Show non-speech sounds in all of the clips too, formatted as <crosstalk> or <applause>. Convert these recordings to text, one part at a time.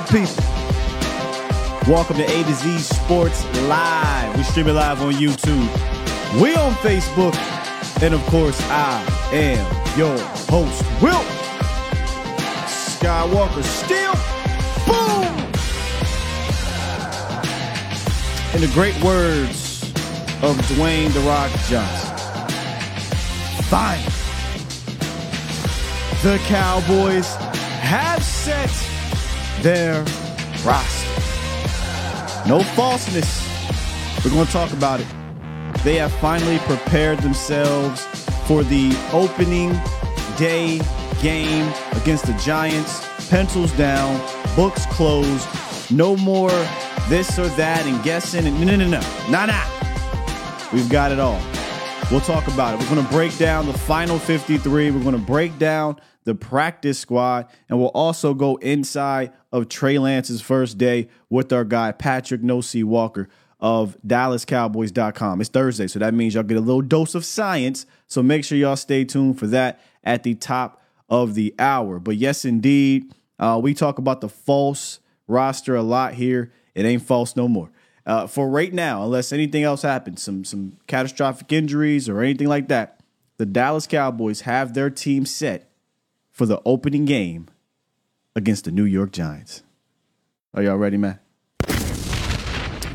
good. Welcome to A to Z Sports Live. We stream it live on YouTube. We on Facebook, and of course, I am your host, Will Skywalker. Still, boom. In the great words of Dwayne the Rock Johnson, fine the Cowboys have set their roster. No falseness. We're going to talk about it. They have finally prepared themselves for the opening day game against the Giants. Pencils down, books closed. No more this or that and guessing. And no, no, no, no. Nah, nah. We've got it all. We'll talk about it. We're going to break down the final 53. We're going to break down the practice squad, and we'll also go inside of Trey Lance's first day with our guy, Patrick No C Walker of DallasCowboys.com. It's Thursday, so that means y'all get a little dose of science. So make sure y'all stay tuned for that at the top of the hour. But yes, indeed, uh, we talk about the false roster a lot here. It ain't false no more. Uh, for right now, unless anything else happens, some some catastrophic injuries or anything like that, the Dallas Cowboys have their team set for the opening game against the New York Giants. Are y'all ready, man?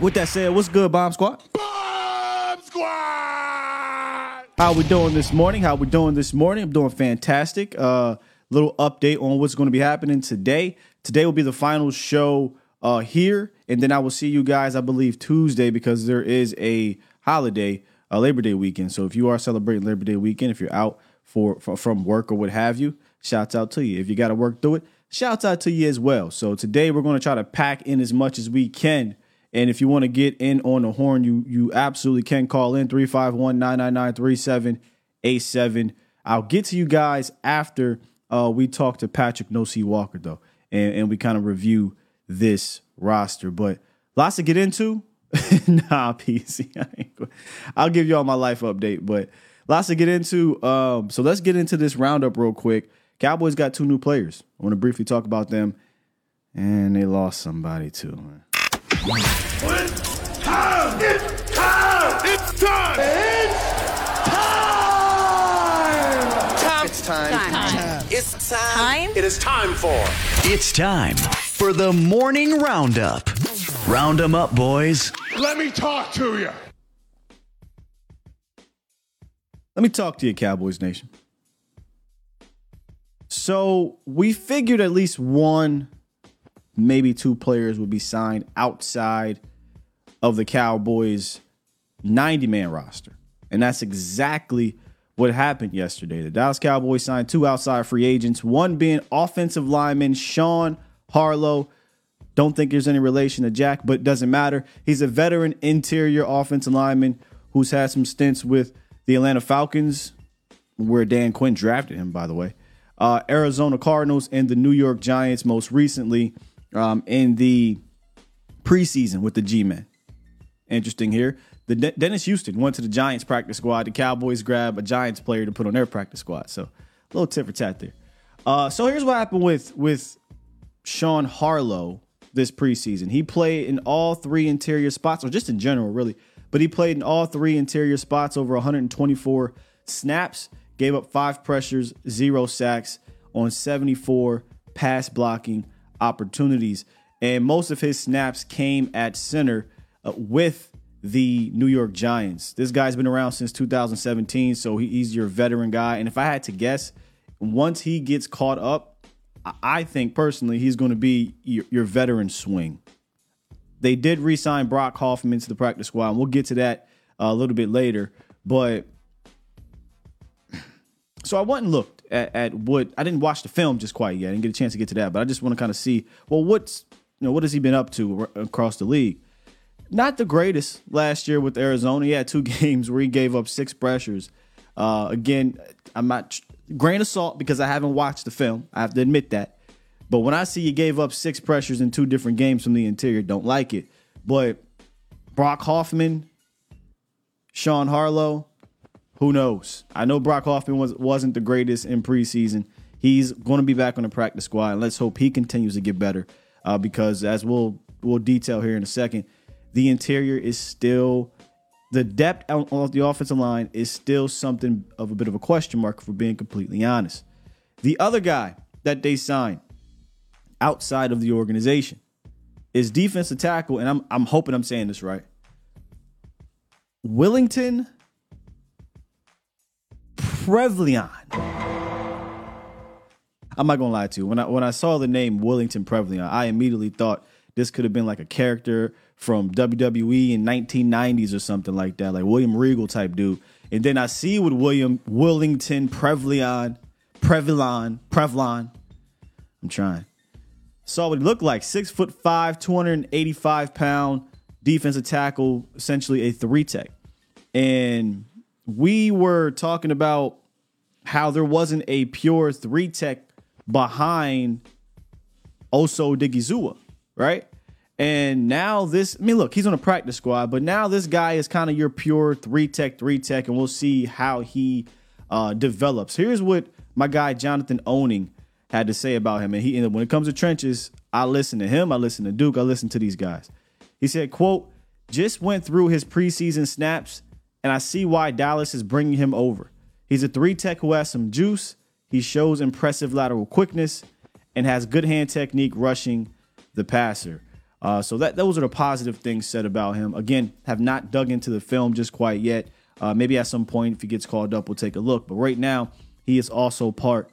With that said, what's good, Bomb Squad? Bomb Squad! How we doing this morning? How we doing this morning? I'm doing fantastic. Uh, little update on what's going to be happening today. Today will be the final show uh, here, and then I will see you guys, I believe, Tuesday because there is a holiday, a Labor Day weekend. So if you are celebrating Labor Day weekend, if you're out for, for from work or what have you, shouts out to you. If you got to work through it, shouts out to you as well. So today we're going to try to pack in as much as we can. And if you want to get in on the horn, you you absolutely can call in 351-999-3787. I'll get to you guys after uh, we talk to Patrick No C Walker though, and, and we kind of review this roster. But lots to get into. <laughs> nah, PC. <laughs> I'll give y'all my life update, but lots to get into. Um, so let's get into this roundup real quick. Cowboys got two new players. I want to briefly talk about them. And they lost somebody too. It's time! It's time! It's time! It's time! Time. It's time! Time? It is time for It's time for the morning roundup. Round them up, boys. Let me talk to you. Let me talk to you, Cowboys Nation. So we figured at least one, maybe two players would be signed outside of the Cowboys' 90 man roster. And that's exactly what happened yesterday. The Dallas Cowboys signed two outside free agents, one being offensive lineman Sean Harlow. Don't think there's any relation to Jack, but doesn't matter. He's a veteran interior offensive lineman who's had some stints with the Atlanta Falcons, where Dan Quinn drafted him, by the way. Uh, Arizona Cardinals and the New York Giants, most recently um, in the preseason with the G Men. Interesting here. The De- Dennis Houston went to the Giants practice squad. The Cowboys grab a Giants player to put on their practice squad. So a little tit for tat there. Uh, so here's what happened with with Sean Harlow this preseason. He played in all three interior spots, or just in general, really. But he played in all three interior spots over 124 snaps, gave up five pressures, zero sacks on 74 pass blocking opportunities. And most of his snaps came at center uh, with the New York Giants. This guy's been around since 2017, so he, he's your veteran guy. And if I had to guess, once he gets caught up, I- think personally he's going to be your, your veteran swing. They did re-sign Brock Hoffman into the practice squad, and we'll get to that uh, a little bit later. But so I went and looked at, at what I didn't watch the film just quite yet. I didn't get a chance to get to that, but I just want to kind of see well what's you know, what has he been up to r- across the league? Not the greatest last year with Arizona. He had two <laughs> games where he gave up six pressures. Uh, again, I'm not grain of salt because I haven't watched the film. I have to admit that. But when I see you gave up six pressures in two different games from the interior, don't like it. But Brock Hoffman, Sean Harlow, who knows? I know Brock Hoffman was wasn't the greatest in preseason. He's going to be back on the practice squad, and let's hope he continues to get better. Uh, because as we'll we'll detail here in a second, the interior is still the depth on the offensive line is still something of a bit of a question mark, for being completely honest. The other guy that they signed outside of the organization is defensive tackle, and I'm I'm hoping I'm saying this right. Willington Prevlion. I'm not gonna lie to you. When I when I saw the name Willington Prevlion, I immediately thought this could have been like a character from WWE in 1990s or something like that, like William Regal type dude. And then I see with William Willington Prevlion, Prevlon, Prevlon. I'm trying. Saw what he looked like: six foot five, 285 pound defensive tackle, essentially a three tech. And we were talking about how there wasn't a pure three tech behind Osa Odighizuwa, right? And now this, I mean, look, he's on a practice squad, but now this guy is kind of your pure three tech, three tech, and we'll see how he uh, develops. Here's what my guy Jonathan Owning had to say about him. And he, when it comes to trenches, I listen to him, I listen to Duke, I listen to these guys. He said, "quote Just went through his preseason snaps, and I see why Dallas is bringing him over. He's a three tech who has some juice. He shows impressive lateral quickness and has good hand technique rushing the passer." Uh, so that those are the positive things said about him. Again, have not dug into the film just quite yet. Uh, maybe at some point, if he gets called up, we'll take a look. But right now, he is also part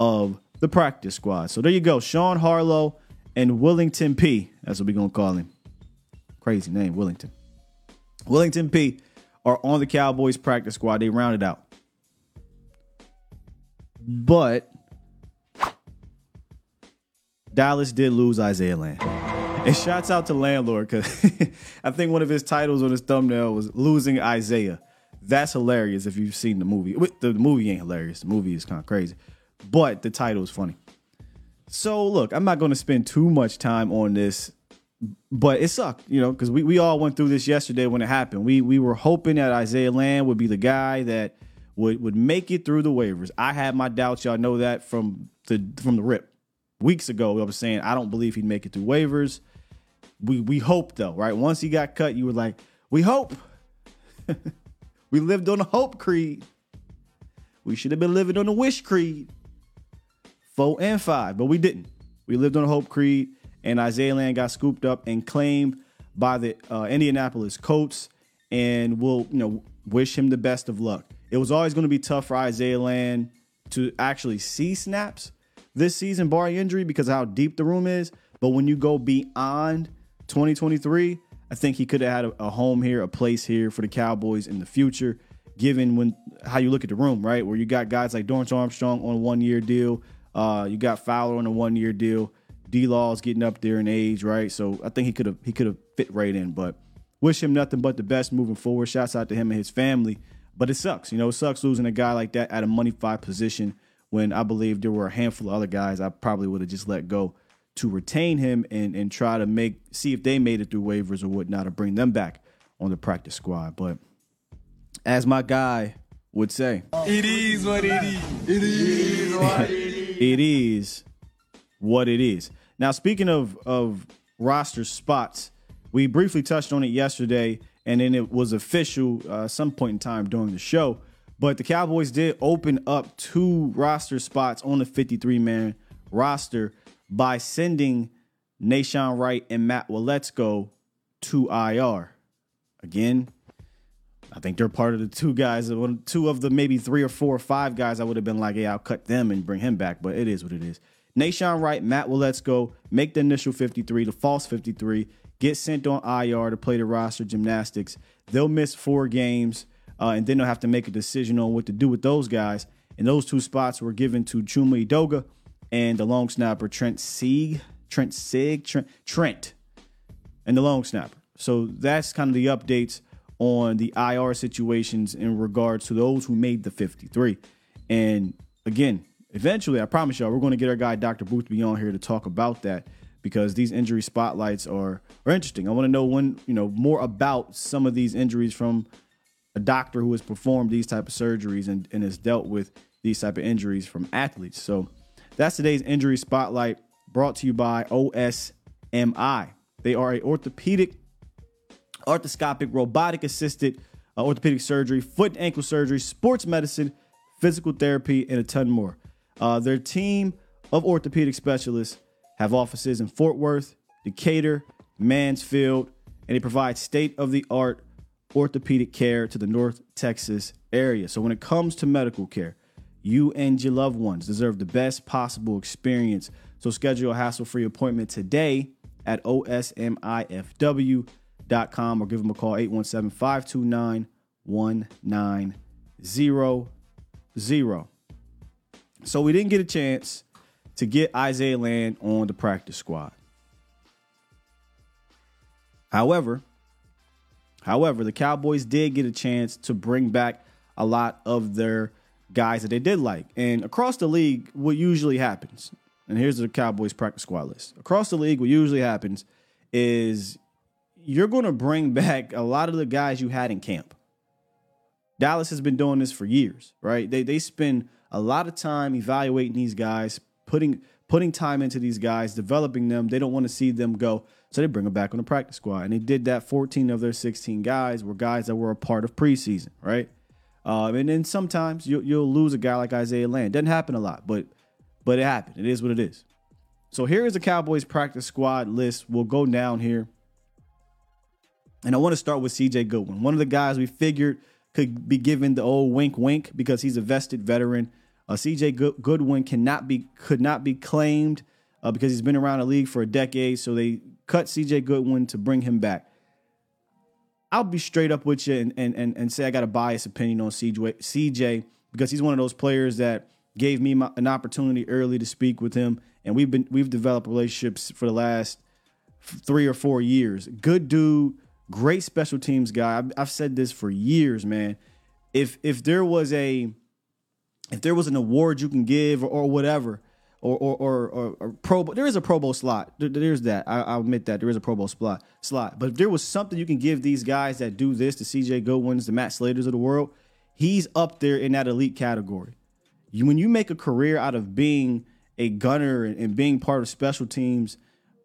of the practice squad. So there you go, Sean Harlow and Willington P. That's what we're gonna call him. Crazy name, Willington. Willington P. are on the Cowboys practice squad. They rounded out, but Dallas did lose Isaiah Land. And shouts out to Landlord because <laughs> I think one of his titles on his thumbnail was "Losing Isaiah." That's hilarious if you've seen the movie. The movie ain't hilarious. The movie is kind of crazy, but the title is funny. So look, I'm not going to spend too much time on this, but it sucked, you know, because we, we all went through this yesterday when it happened. We we were hoping that Isaiah Land would be the guy that would would make it through the waivers. I had my doubts. Y'all know that from the from the rip weeks ago. I was saying I don't believe he'd make it through waivers we we hope though, right? Once he got cut, you were like, we hope. <laughs> we lived on the hope creed. We should have been living on the wish creed. Four and five, but we didn't. We lived on the hope creed, and Isaiah Land got scooped up and claimed by the uh, Indianapolis Colts, and we'll you know wish him the best of luck. It was always going to be tough for Isaiah Land to actually see snaps this season, barring injury, because how deep the room is. But when you go beyond 2023, I think he could have had a, a, home here, a place here for the Cowboys in the future, given when how you look at the room, right? Where you got guys like Dorance Armstrong on a one year deal, uh, you got Fowler on a one year deal, D Law's getting up there in age, right? So I think he could have he could have fit right in, but wish him nothing but the best moving forward. Shouts out to him and his family. But it sucks, you know, it sucks losing a guy like that at a money five position when I believe there were a handful of other guys I probably would have just let go to retain him and and try to make see if they made it through waivers or whatnot, or bring them back on the practice squad. But as my guy would say, it is what it is. <laughs> It is what it is. it is what it is. Now, speaking of of roster spots, we briefly touched on it yesterday, and then it was official uh, some point in time during the show. But the Cowboys did open up two roster spots on the 53 man roster by sending Nahshon Wright and Matt Waletzko to IR. Again, I think they're part of the two guys, two of the maybe three or four or five guys I would have been like, hey, I'll cut them and bring him back, but it is what it is. Nahshon Wright, Matt Waletzko, make the initial 53, the false 53, get sent on IR to play the roster gymnastics. They'll miss four games, uh, and then they'll have to make a decision on what to do with those guys. And those two spots were given to Chuma Edoga and the long snapper Trent Sieg, Trent Sig, Trent, Trent, and the long snapper. So that's kind of the updates on the IR situations in regards to those who made the 53. And again, eventually, I promise y'all, we're going to get our guy Dr. Boothby on here to talk about that because these injury spotlights are are interesting. I want to know when you know more about some of these injuries from a doctor who has performed these type of surgeries and, and has dealt with these type of injuries from athletes. So that's today's injury spotlight brought to you by OSMI. They are a orthopedic, arthroscopic, robotic assisted uh, orthopedic surgery, foot and ankle surgery, sports medicine, physical therapy, and a ton more. Uh, their team of orthopedic specialists have offices in Fort Worth, Decatur, Mansfield, and they provide state of the art orthopedic care to the North Texas area. So when it comes to medical care, you and your loved ones deserve the best possible experience. So schedule a hassle-free appointment today at osmifw.com or give them a call 817-529-1900. So we didn't get a chance to get Isaiah Land on the practice squad. However, however, the Cowboys did get a chance to bring back a lot of their guys that they did like. And across the league, what usually happens, and here's the Cowboys practice squad list. Across the league, what usually happens is you're going to bring <laughs> back a lot of the guys you had in camp. Dallas has been doing this for years, right? They they spend a lot of time evaluating these guys, putting putting time into these guys, developing them. They don't want to see them go, so they bring them back on the practice squad. And they did that. 14 of their 16 guys were guys that were a part of preseason, right? Um, and then sometimes you'll, you'll lose a guy like Isaiah Land. Doesn't happen a lot, but but it happened. It is what it is. So here is the Cowboys practice squad list. We'll go down here. And I want to start with CJ Goodwin, one of the guys we figured could be given the old wink wink because he's a vested veteran. Uh, CJ Goodwin cannot be could not be claimed uh, because he's been around the league for a decade. So they cut CJ Goodwin to bring him back. I'll be straight up with you and and and, and say I got a biased opinion on CJ, CJ because he's one of those players that gave me my, an opportunity early to speak with him, and we've been we've developed relationships for the last three or four years. Good dude, great special teams guy. I've, I've said this for years, man. If if there was a if there was an award you can give or, or whatever, or or, or or or Pro there is a Pro Bowl slot. There, there's that. I, I'll admit that there is a Pro Bowl slot. Slot. But if there was something you can give these guys that do this, the C.J. Goodwins, the Matt Slaters of the world, he's up there in that elite category. You, when you make a career out of being a gunner and being part of special teams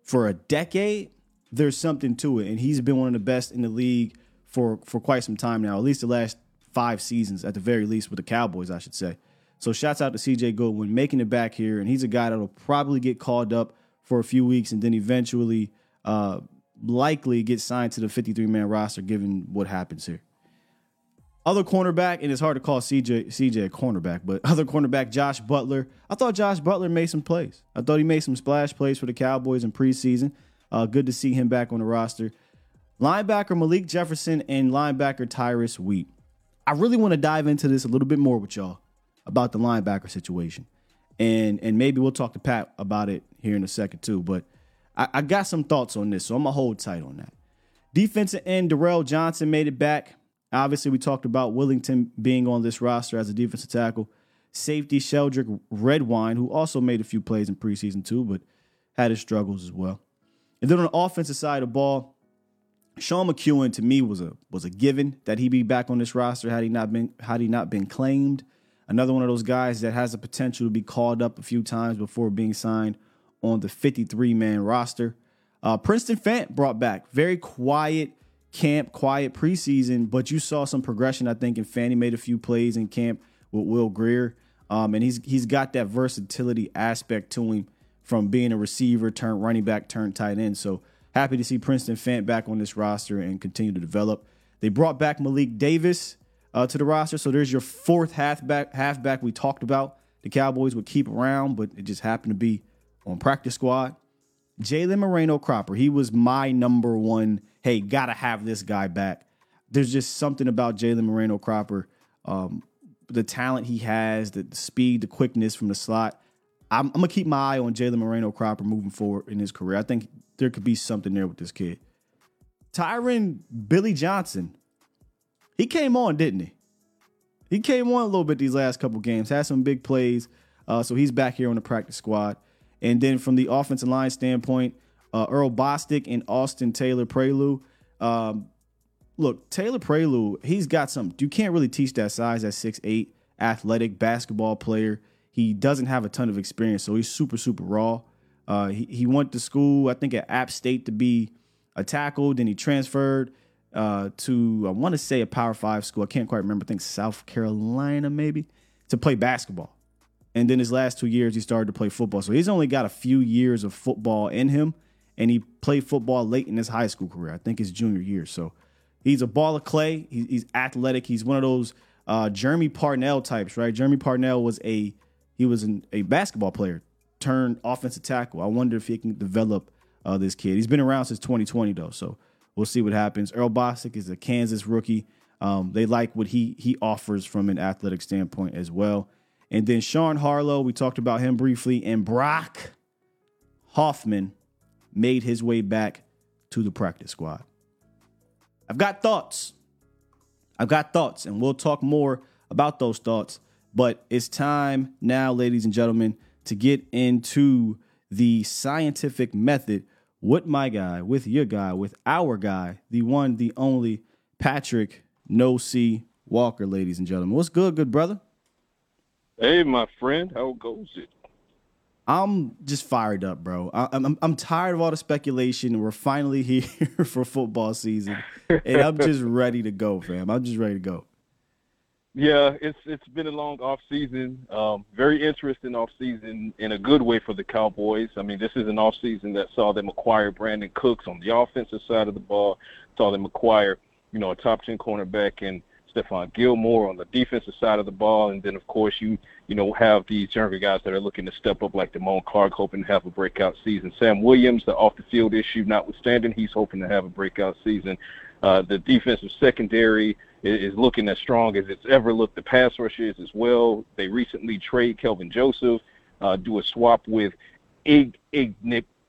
for a decade, there's something to it. And he's been one of the best in the league for for quite some time now, at least the last five seasons, at the very least, with the Cowboys, I should say. So shouts out to CJ Goodwin making it back here, and he's a guy that'll probably get called up for a few weeks and then eventually uh, likely get signed to the 53 man roster, given what happens here. Other cornerback, and it's hard to call CJ CJ a cornerback, but <laughs> other cornerback Josh Butler. I thought Josh Butler made some plays. I thought he made some splash plays for the Cowboys in preseason. Uh, good to see him back on the roster. Linebacker Malik Jefferson and linebacker Tyrus Wheat. I really want to dive into this a little bit more with y'all about the linebacker situation, and and maybe we'll talk to Pat about it here in a second too. But I, I got some thoughts on this, so I'm gonna hold tight on that. Defensive end Darrell Johnson made it back. Obviously, we talked about Willington being on this roster as a defensive tackle. Safety Sheldrick Redwine, who also made a few plays in preseason too, but had his struggles as well. And then on the offensive side of the ball, Sean McKeon to me was a was a given that he'd be back on this roster had he not been had he not been claimed. Another one of those guys that has the potential to be called up a few times before being signed on the 53 man roster. Uh, Princeton Fant brought back very quiet camp, quiet preseason, but you saw some progression. I think, and Fanny made a few plays in camp with Will Grier, um, and he's he's got that versatility aspect to him from being a receiver, turn running back, turn tight end. So happy to see Princeton Fant back on this roster and continue to develop. They brought back Malik Davis uh, to the roster, so there's your fourth halfback. Halfback we talked about the Cowboys would keep around, but it just happened to be on practice squad. Jalen Moreno Cropper, he was my number one. Hey, gotta have this guy back. There's just something about Jalen Moreno Cropper, um, the talent he has, the speed, the quickness from the slot. I'm, I'm gonna keep my eye on Jalen Moreno Cropper moving forward in his career. I think there could be something there with this kid. Tyron Billy Johnson, he came on, didn't he? He came on a little bit these last couple games, had some big plays. Uh, so he's back here on the practice squad. And then from the offensive line standpoint, uh, Earl Bostick and Austin Taylor Prioleau. Um, look, Taylor Prioleau, he's got some. You can't really teach that size at six eight, athletic basketball player. He doesn't have a ton of experience, so he's super, super raw. Uh, he, he went to school, I think, at App State to be a tackle. Then he transferred uh, to, I want to say, a Power Five school. I can't quite remember. I think South Carolina, maybe, to play basketball. And then his last two years, he started to play football. So he's only got a few years of football in him. And he played football late in his high school career. I think his junior year. So he's a ball of clay. He's, athletic. He's one of those uh, Jermey Parnell types, right? Jermey Parnell was a he was an, a basketball player turned offensive tackle. I wonder if he can develop uh, this kid. He's been around since 2020 though, so we'll see what happens. Earl Bostick is a Kansas rookie. Um, they like what he he offers from an athletic standpoint as well. And then Sean Harlow, we talked about him briefly, and Brock Hoffman made his way back to the practice squad. I've got thoughts. I've got thoughts, and we'll talk more about those thoughts. But it's time now, ladies and gentlemen, to get into the scientific method with my guy, with your guy, with our guy, the one, the only Patrick No C Walker, ladies and gentlemen. What's good, good brother? Hey, my friend, how goes it? I'm just fired up, bro. I, am I'm, I'm tired of all the speculation. We're finally <laughs> here for football season, and I'm just ready to go, fam. I'm just ready to go. Yeah, it's it's been a long off season. Um, very interesting off season in a good way for the Cowboys. I mean, this is an off season that saw them acquire Brandin Cooks on the offensive side of the ball, saw them acquire, you know, a top ten cornerback and Stephon Gilmore on the defensive side of the ball, and then of course you you know have these younger guys that are looking to step up like Damone Clark, hoping to have a breakout season. Sam Williams, the off the field issue notwithstanding, he's hoping to have a breakout season. Uh, the defensive secondary is, looking as strong as it's ever looked. The pass rush is as well. They recently trade Kelvin Joseph, uh, do a swap with Ig, Ig,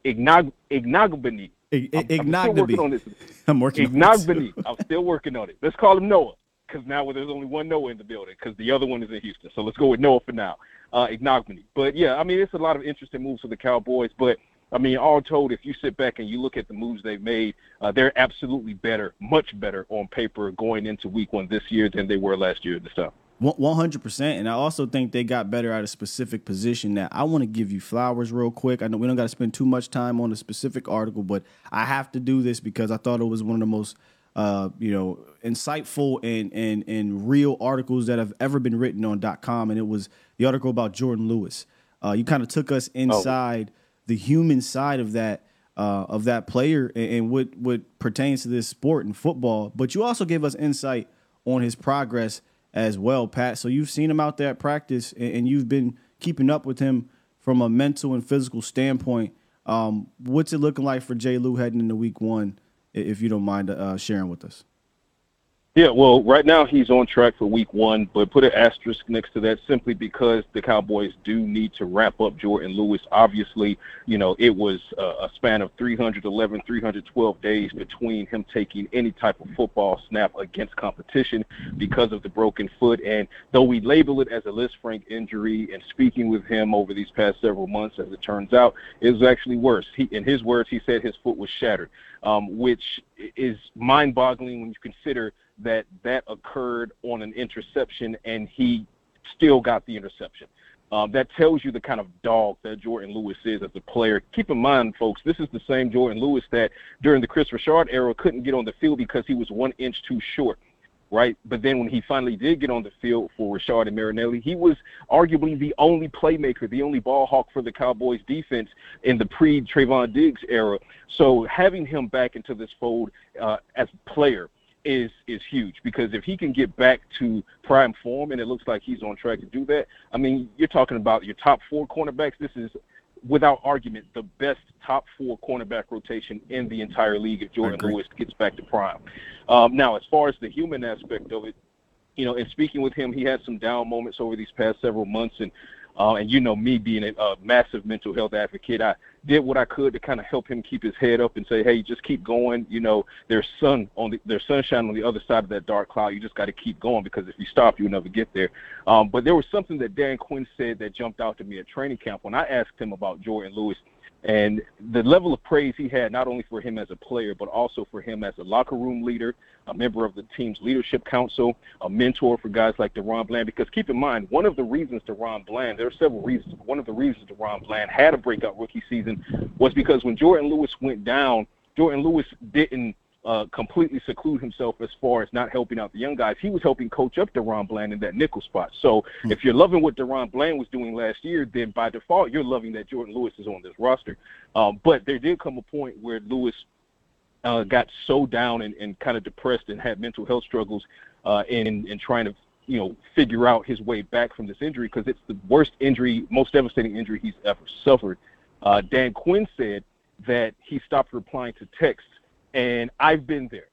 Ignog, Ignogbany. Ignogbany. I'm working Ignogbany. I'm still working on it. Let's call him Noah because now there's only one Noah in the building because the other one is in Houston. So let's go with Noah for now. Uh, Ignogbany. But yeah, I mean, it's a lot of interesting moves for the Cowboys. But I mean, all told, if you sit back and you look at the moves they've made, uh, they're absolutely better, much better on paper going into week one this year than they were last year at this time. 100%. And I also think they got better at a specific position that I want to give you flowers real quick. I know we don't got to spend too much time on a specific article, but I have to do this because I thought it was one of the most uh, you know, insightful and, and, and real articles that have ever been written on .com. And it was the article about Jourdan Lewis. Uh, you kind of took us oh. inside oh the human side of that uh, of that player and, and, what what pertains to this sport and football. But you also gave us insight on his progress as well, Pat. So you've seen him out there at practice and, and you've been keeping up with him from a mental and physical standpoint. Um, what's it looking like for Jay Lou heading into Week One? If you don't mind uh, sharing with us. Yeah, well, right now he's on track for week one, but put an asterisk next to that simply because the Cowboys do need to wrap up Jourdan Lewis. Obviously, you know, it was a span of 311, 312 days between him taking any type of football snap against competition because of the broken foot. And though we label it as a Lisfranc injury and speaking with him over these past several months, as it turns out, it was actually worse. He, in his words, he said his foot was shattered, um, which is mind boggling when you consider – that that occurred on an interception and he still got the interception. Um, that tells you the kind of dog that Jourdan Lewis is as a player. Keep in mind, folks, this is the same Jordan Lewis that during the Kris Richard era couldn't get on the field because he was one inch too short, right? But then when he finally did get on the field for Rashard and Marinelli, he was arguably the only playmaker, the only ball hawk for the Cowboys defense in the pre Trevon Diggs era. So having him back into this fold uh, as a player – is is huge because if he can get back to prime form and it looks like he's on track to do that, I mean, you're talking about your top four cornerbacks. This is without argument the best top four cornerback rotation in the entire league if Jourdan Lewis gets back to prime. Um, now, as far as the human aspect of it, you know, in speaking with him, he had some down moments over these past several months, and Uh, and you know me being a, a massive mental health advocate, I did what I could to kind of help him keep his head up and say, hey, just keep going. You know, there's sun on the there's sunshine on the other side of that dark cloud. You just got to keep going because if you stop, you'll never get there. Um, but there was something that Dan Quinn said that jumped out to me at training camp when I asked him about Jourdan Lewis and the level of praise he had, not only for him as a player, but also for him as a locker room leader, a member of the team's leadership council, a mentor for guys like DaRon Bland. Because keep in mind, one of the reasons DaRon Bland, there are several reasons, one of the reasons DaRon Bland had a breakout rookie season was because when Jourdan Lewis went down, Jourdan Lewis didn't uh, completely seclude himself as far as not helping out the young guys. He was helping coach up DaRon Bland in that nickel spot. So mm-hmm. if you're loving what DaRon Bland was doing last year, then by default you're loving that Jourdan Lewis is on this roster. Um, but there did come a point where Lewis uh, got so down and, and kind of depressed and had mental health struggles uh, in in trying to you know figure out his way back from this injury because it's the worst injury, most devastating injury he's ever suffered. Uh, Dan Quinn said that he stopped replying to texts and I've been there.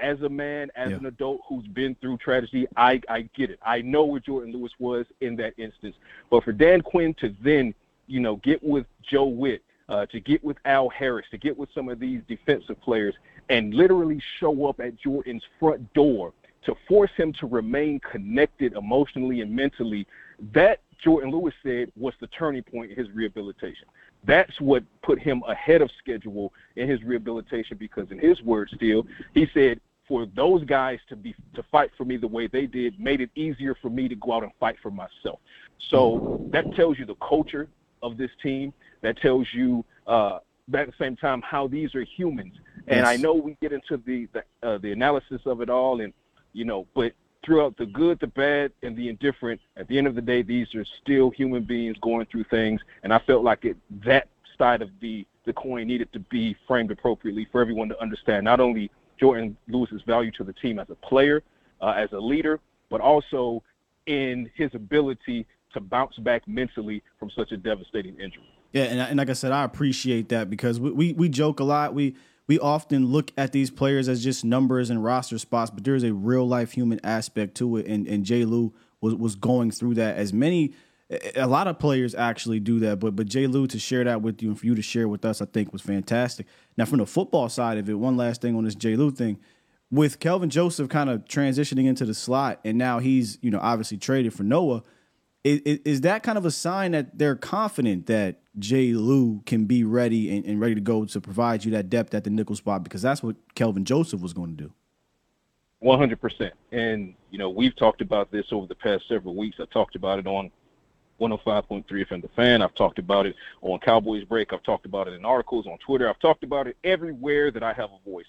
As a man, as yeah. an adult who's been through tragedy, I, I get it. I know where Jourdan Lewis was in that instance. But for Dan Quinn to then, you know, get with Joe Whitt, uh, to get with Al Harris, to get with some of these defensive players, and literally show up at Jourdan's front door to force him to remain connected emotionally and mentally, that Jourdan Lewis said was the turning point in his rehabilitation. That's what put him ahead of schedule in his rehabilitation because, in his words, still, he said, for those guys to be to fight for me the way they did made it easier for me to go out and fight for myself. So that tells you the culture of this team. That tells you uh, at the same time how these are humans. And yes. I know we get into the the, uh, the analysis of it all, and you know, but throughout the good, the bad, and the indifferent, at the end of the day, these are still human beings going through things. And I felt like it that side of the the coin needed to be framed appropriately for everyone to understand not only Jourdan Lewis's value to the team as a player, uh, as a leader, but also in his ability to bounce back mentally from such a devastating injury. Yeah, and, and like I said, I appreciate that because we, we, we joke a lot. We we often look at these players as just numbers and roster spots, but there's a real life human aspect to it. And and Jay Lou was was going through that. As many, a lot of players actually do that, but but Jay Lou to share that with you and for you to share with us, I think was fantastic. Now from the football side of it, one last thing on this Jay Lou thing. With Kelvin Joseph kind of transitioning into the slot, and now he's you know obviously traded for Noah, is, is that kind of a sign that they're confident that Jay Lou can be ready and, and, ready to go to provide you that depth at the nickel spot because that's what Kelvin Joseph was going to do. 100%. And, you know, we've talked about this over the past several weeks. I talked about it on 105.3 FM The Fan. I've talked about it on Cowboys Break. I've talked about it in articles on Twitter. I've talked about it everywhere that I have a voice.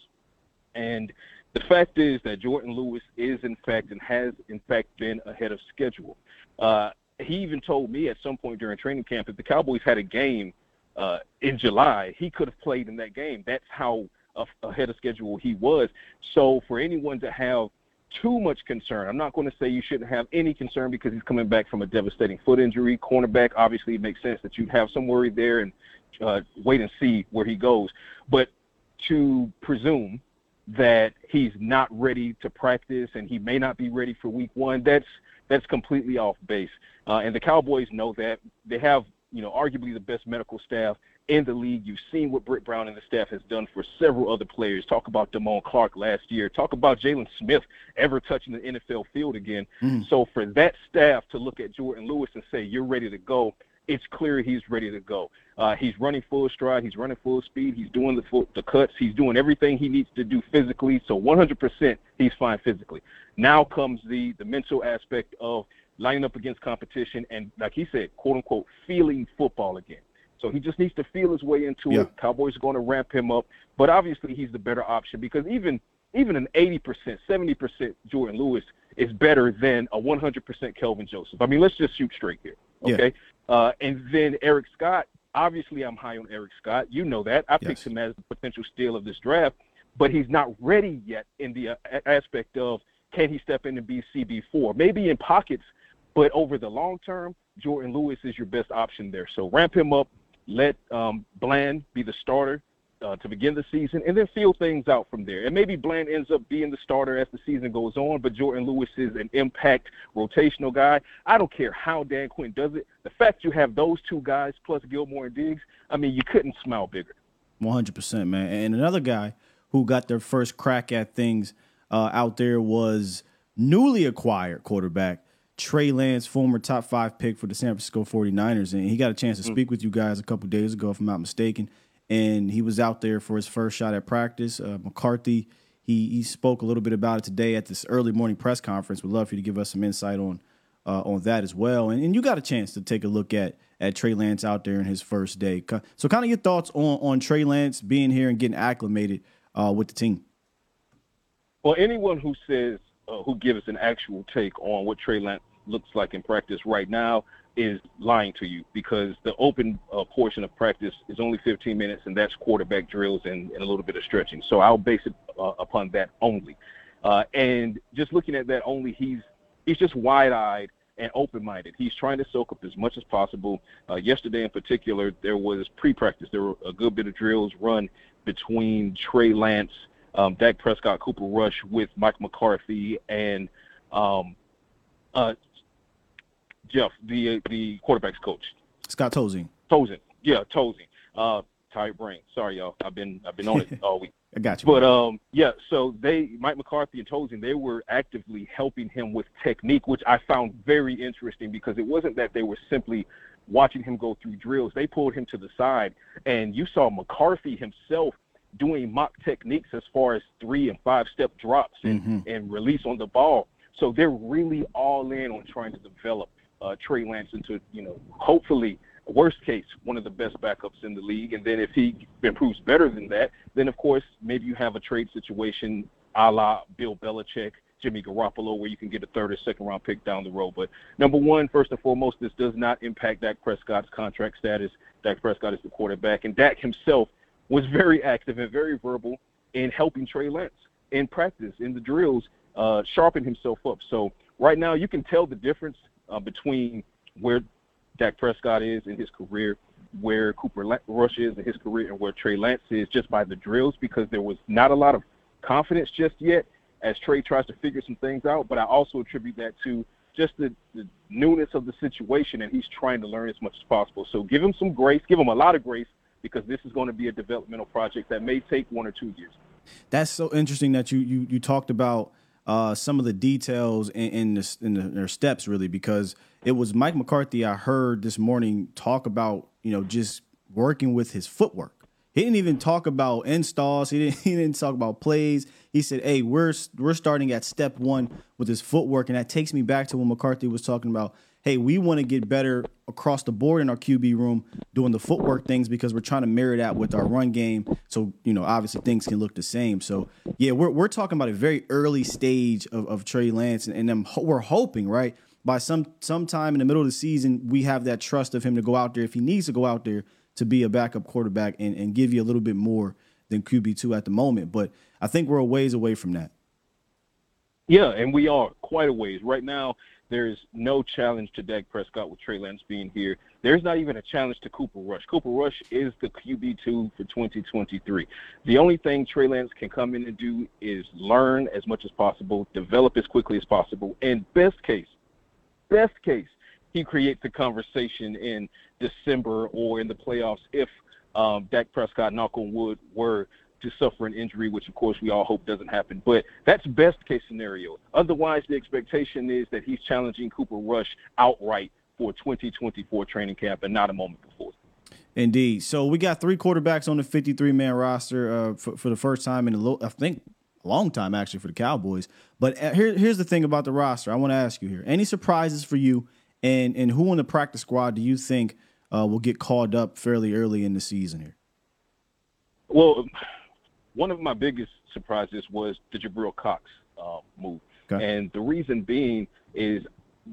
And the fact is that Jourdan Lewis is, in fact, and has, in fact, been ahead of schedule. Uh, he even told me at some point during training camp if the Cowboys had a game uh, in July, he could have played in that game. That's how ahead of schedule he was. So for anyone to have too much concern, I'm not going to say you shouldn't have any concern because he's coming back from a devastating foot injury. Cornerback, obviously, it makes sense that you'd have some worry there and uh, wait and see where he goes. But to presume that he's not ready to practice and he may not be ready for week one, that's that's completely off base. Uh, and the Cowboys know that. They have, you know, arguably the best medical staff in the league. You've seen what Britt Brown and the staff has done for several other players. Talk about Damone Clark last year. Talk about Jaylon Smith ever touching the NFL field again. Mm. So for that staff to look at Jourdan Lewis and say, you're ready to go, it's clear he's ready to go. Uh, he's running full stride. He's running full speed. He's doing the full, the cuts. He's doing everything he needs to do physically. So 100% he's fine physically. Now comes the the mental aspect of lining up against competition and, like he said, quote unquote, feeling football again. So he just needs to feel his way into yeah. it. Cowboys are going to ramp him up, but obviously he's the better option because even even an 80%, 70% Jourdan Lewis is better than a 100% Kelvin Joseph. I mean, let's just shoot straight here, okay? Uh, and then Eric Scott. Obviously, I'm high on Eric Scott. You know that. I yes. picked him as the potential steal of this draft, but he's not ready yet in the uh, aspect of can he step in and be CB4? Maybe in pockets, but over the long term, Jourdan Lewis is your best option there. So ramp him up. Let um, Bland be the starter. Uh, to begin the season, and then feel things out from there. And maybe Bland ends up being the starter as the season goes on, but Jourdan Lewis is an impact rotational guy. I don't care how Dan Quinn does it. The fact you have those two guys plus Gilmore and Diggs, I mean, you couldn't smile bigger. One hundred percent, man. And another guy who got their first crack at things uh, out there was newly acquired quarterback Trey Lance, former top five pick for the San Francisco 49ers. And he got a chance to speak with you guys a couple days ago, if I'm not mistaken. And he was out there for his first shot at practice. Uh, McCarthy, he, he spoke a little bit about it today at this early morning press conference. We'd love for you to give us some insight on uh, on that as well. And, and you got a chance to take a look at at Trey Lance out there in his first day. So, kind of your thoughts on on Trey Lance being here and getting acclimated uh, with the team. Well, anyone who says uh, who gives an actual take on what Trey Lance looks like in practice right now is lying to you because the open uh, portion of practice is only 15 minutes, and that's quarterback drills and, and a little bit of stretching. So I'll base it uh, upon that only. Uh, and just looking at that only, he's he's just wide-eyed and open-minded. He's trying to soak up as much as possible. Uh, yesterday, in particular, there was pre-practice. There were a good bit of drills run between Trey Lance um, Dak Prescott, Cooper Rush with Mike McCarthy and um, uh, Jeff, the the quarterbacks coach. Scott Tolzien. Tolzien, yeah, Tolzien. Uh, tired brain. Sorry, y'all. I've been I've been on it <laughs> all week. I got you. But um, yeah. So they, Mike McCarthy and Tolzien, they were actively helping him with technique, which I found very interesting because it wasn't that they were simply watching him go through drills. They pulled him to the side, and you saw McCarthy himself doing mock techniques as far as three and five step drops and, mm-hmm. and release on the ball. So they're really all in on trying to develop uh, Trey Lance into, you know, hopefully, worst case, one of the best backups in the league. And then if he improves better than that, then of course maybe you have a trade situation a la Bill Belichick, Jimmy Garoppolo, where you can get a third or second round pick down the road. But number one, first and foremost, this does not impact Dak Prescott's contract status. Dak Prescott is the quarterback, and Dak himself was very active and very verbal in helping Trey Lance in practice, in the drills, uh, sharpen himself up. So right now, you can tell the difference uh, between where Dak Prescott is in his career, where Cooper Rush is in his career, and where Trey Lance is just by the drills because there was not a lot of confidence just yet as Trey tries to figure some things out. But I also attribute that to just the, the newness of the situation, and he's trying to learn as much as possible. So give him some grace, give him a lot of grace because this is going to be a developmental project that may take one or two years. That's so interesting that you you you talked about uh, some of the details in, in, the, in the, their steps really because it was Mike McCarthy I heard this morning talk about you know just working with his footwork. He didn't even talk about installs. He didn't. <laughs> He didn't talk about plays. He said, "Hey, we're we're starting at step one with his footwork," and that takes me back to when McCarthy was talking about hey, we want to get better across the board in our QB room doing the footwork things because we're trying to mirror that with our run game. So, you know, obviously things can look the same. So, yeah, we're, we're talking about a very early stage of, of Trey Lance, and, and we're hoping, right, by some sometime in the middle of the season, we have that trust of him to go out there if he needs to go out there to be a backup quarterback and, and give you a little bit more than QB2 at the moment. But I think we're a ways away from that. Yeah, and we are quite a ways. Right now, there's no challenge to Dak Prescott with Trey Lance being here. There's not even a challenge to Cooper Rush. Cooper Rush is the QB2 for 2023. The only thing Trey Lance can come in and do is learn as much as possible, develop as quickly as possible, and best case, best case, he creates a conversation in December or in the playoffs if um, Dak Prescott, knock on wood, were to suffer an injury, which of course we all hope doesn't happen. But that's best case scenario. Otherwise, the expectation is that he's challenging Cooper Rush outright for 2024 training camp and not a moment before. Indeed. So we got three quarterbacks on the 53 man roster uh, for, for the first time in a little, I think a long time actually for the Cowboys. But uh, here, here's the thing about the roster. I want to ask you here: any surprises for you, and and who on the practice squad do you think uh, will get called up fairly early in the season here? Well, one of my biggest surprises was the Jabril Cox uh, move. Okay. And the reason being is,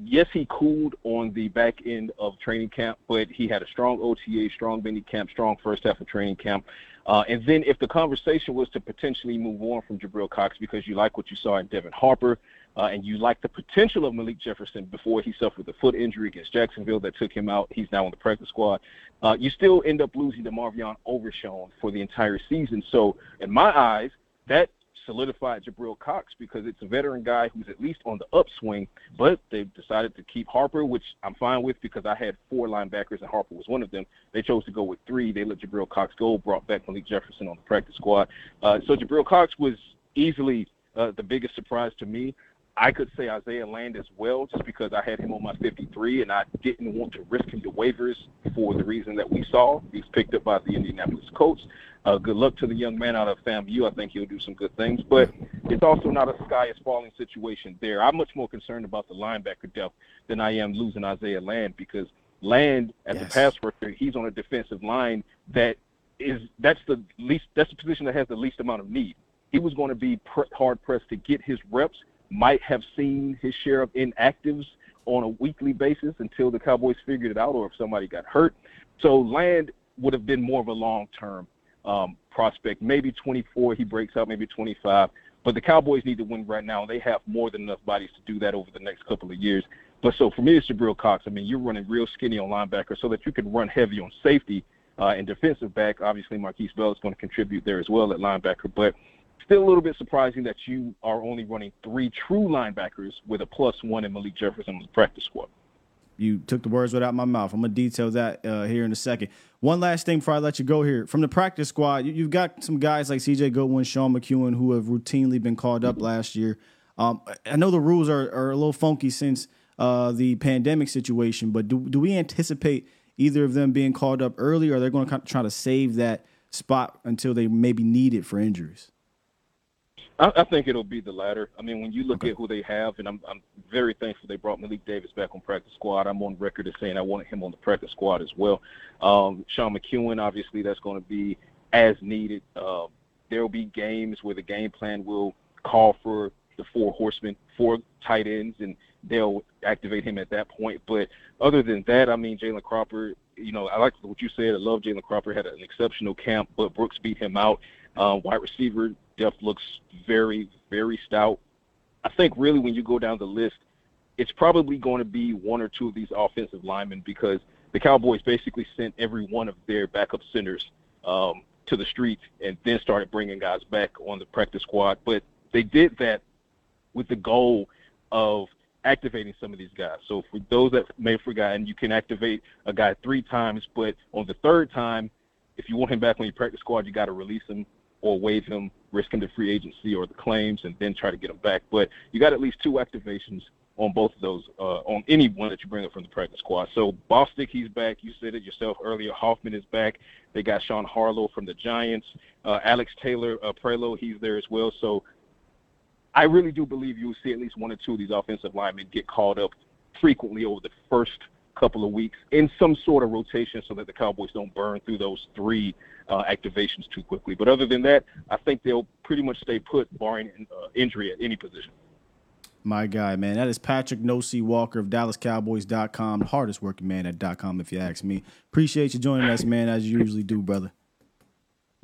yes, he cooled on the back end of training camp, but he had a strong OTA, strong mini camp, strong first half of training camp. Uh, and then if the conversation was to potentially move on from Jabril Cox because you like what you saw in Devin Harper uh, and you like the potential of Malik Jefferson before he suffered the foot injury against Jacksonville that took him out, he's now on the practice squad. Uh, you still end up losing DeMarvion Overshown for the entire season. So in my eyes, that solidified Jabril Cox because it's a veteran guy who's at least on the upswing, but they've decided to keep Harper, which I'm fine with because I had four linebackers and Harper was one of them. They chose to go with three. They let Jabril Cox go, brought back Malik Jefferson on the practice squad. Uh, so Jabril Cox was easily uh, the biggest surprise to me. I could say Isaiah Land as well, just because I had him on my 53, and I didn't want to risk him to waivers for the reason that we saw. He's picked up by the Indianapolis Colts. Uh, good luck to the young man out of FAMU. I think he'll do some good things, but it's also not a sky is falling situation there. I'm much more concerned about the linebacker depth than I am losing Isaiah Land because Land, as yes. a pass rusher, he's on a defensive line that is that's the least that's the position that has the least amount of need. He was going to be pr- hard pressed to get his reps might have seen his share of inactives on a weekly basis until the Cowboys figured it out or if somebody got hurt. So Land would have been more of a long term um, prospect. Maybe 24, he breaks out, maybe 25. But the Cowboys need to win right now. They have more than enough bodies to do that over the next couple of years. But so for me, it's Jabril Cox. I mean, you're running real skinny on linebacker so that you can run heavy on safety uh, and defensive back. Obviously, Markquese Bell is going to contribute there as well at linebacker. But still a little bit surprising that you are only running three true linebackers with a plus one in Malik Jefferson on the practice squad. You took the words right out of my mouth. I'm gonna detail that uh, here in a second. One last thing before I let you go here from the practice squad, you, have got some guys like C.J. Goodwin, Sean McKeon, who have routinely been called up last year. Um, I know the rules are, are a little funky since uh, the pandemic situation, but do do we anticipate either of them being called up early, or they're going to try to save that spot until they maybe need it for injuries? I, I think it'll be the latter. I mean, when you look okay. at who they have, and I'm I'm very thankful they brought Malik Davis back on practice squad. I'm on record as saying I wanted him on the practice squad as well. Um, Sean McKeon, obviously, that's going to be as needed. Uh, there will be games where the game plan will call for the four horsemen, four tight ends, and they'll activate him at that point. But other than that, I mean, Jalen Cropper, you know, I like what you said. I love Jalen Cropper, had an exceptional camp, but Brooks beat him out. Uh, wide receiver depth looks very, very stout. I think really when you go down the list, it's probably going to be one or two of these offensive linemen because the Cowboys basically sent every one of their backup centers um, to the streets and then started bringing guys back on the practice squad. But they did that with the goal of activating some of these guys. So for those that may have forgotten, you can activate a guy three times, but on the third time, if you want him back on your practice squad, you got to release him or waive him, risk him to free agency or the claims, and then try to get him back. But you got at least two activations on both of those, uh, on any one that you bring up from the practice squad. So Bostick, he's back. You said it yourself earlier. Hoffman is back. They got Sean Harlow from the Giants. Uh, Alex Taylor, uh, Prelo, he's there as well. So I really do believe you will see at least one or two of these offensive linemen get called up frequently over the first couple of weeks in some sort of rotation so that the Cowboys don't burn through those three uh, activations too quickly. But other than that, I think they'll pretty much stay put, barring uh, injury at any position. My guy, man. That is Patrik Nosey Walker of DallasCowboys.com, the hardest working man at .com, if you ask me. Appreciate you joining us, man, as you usually do, brother.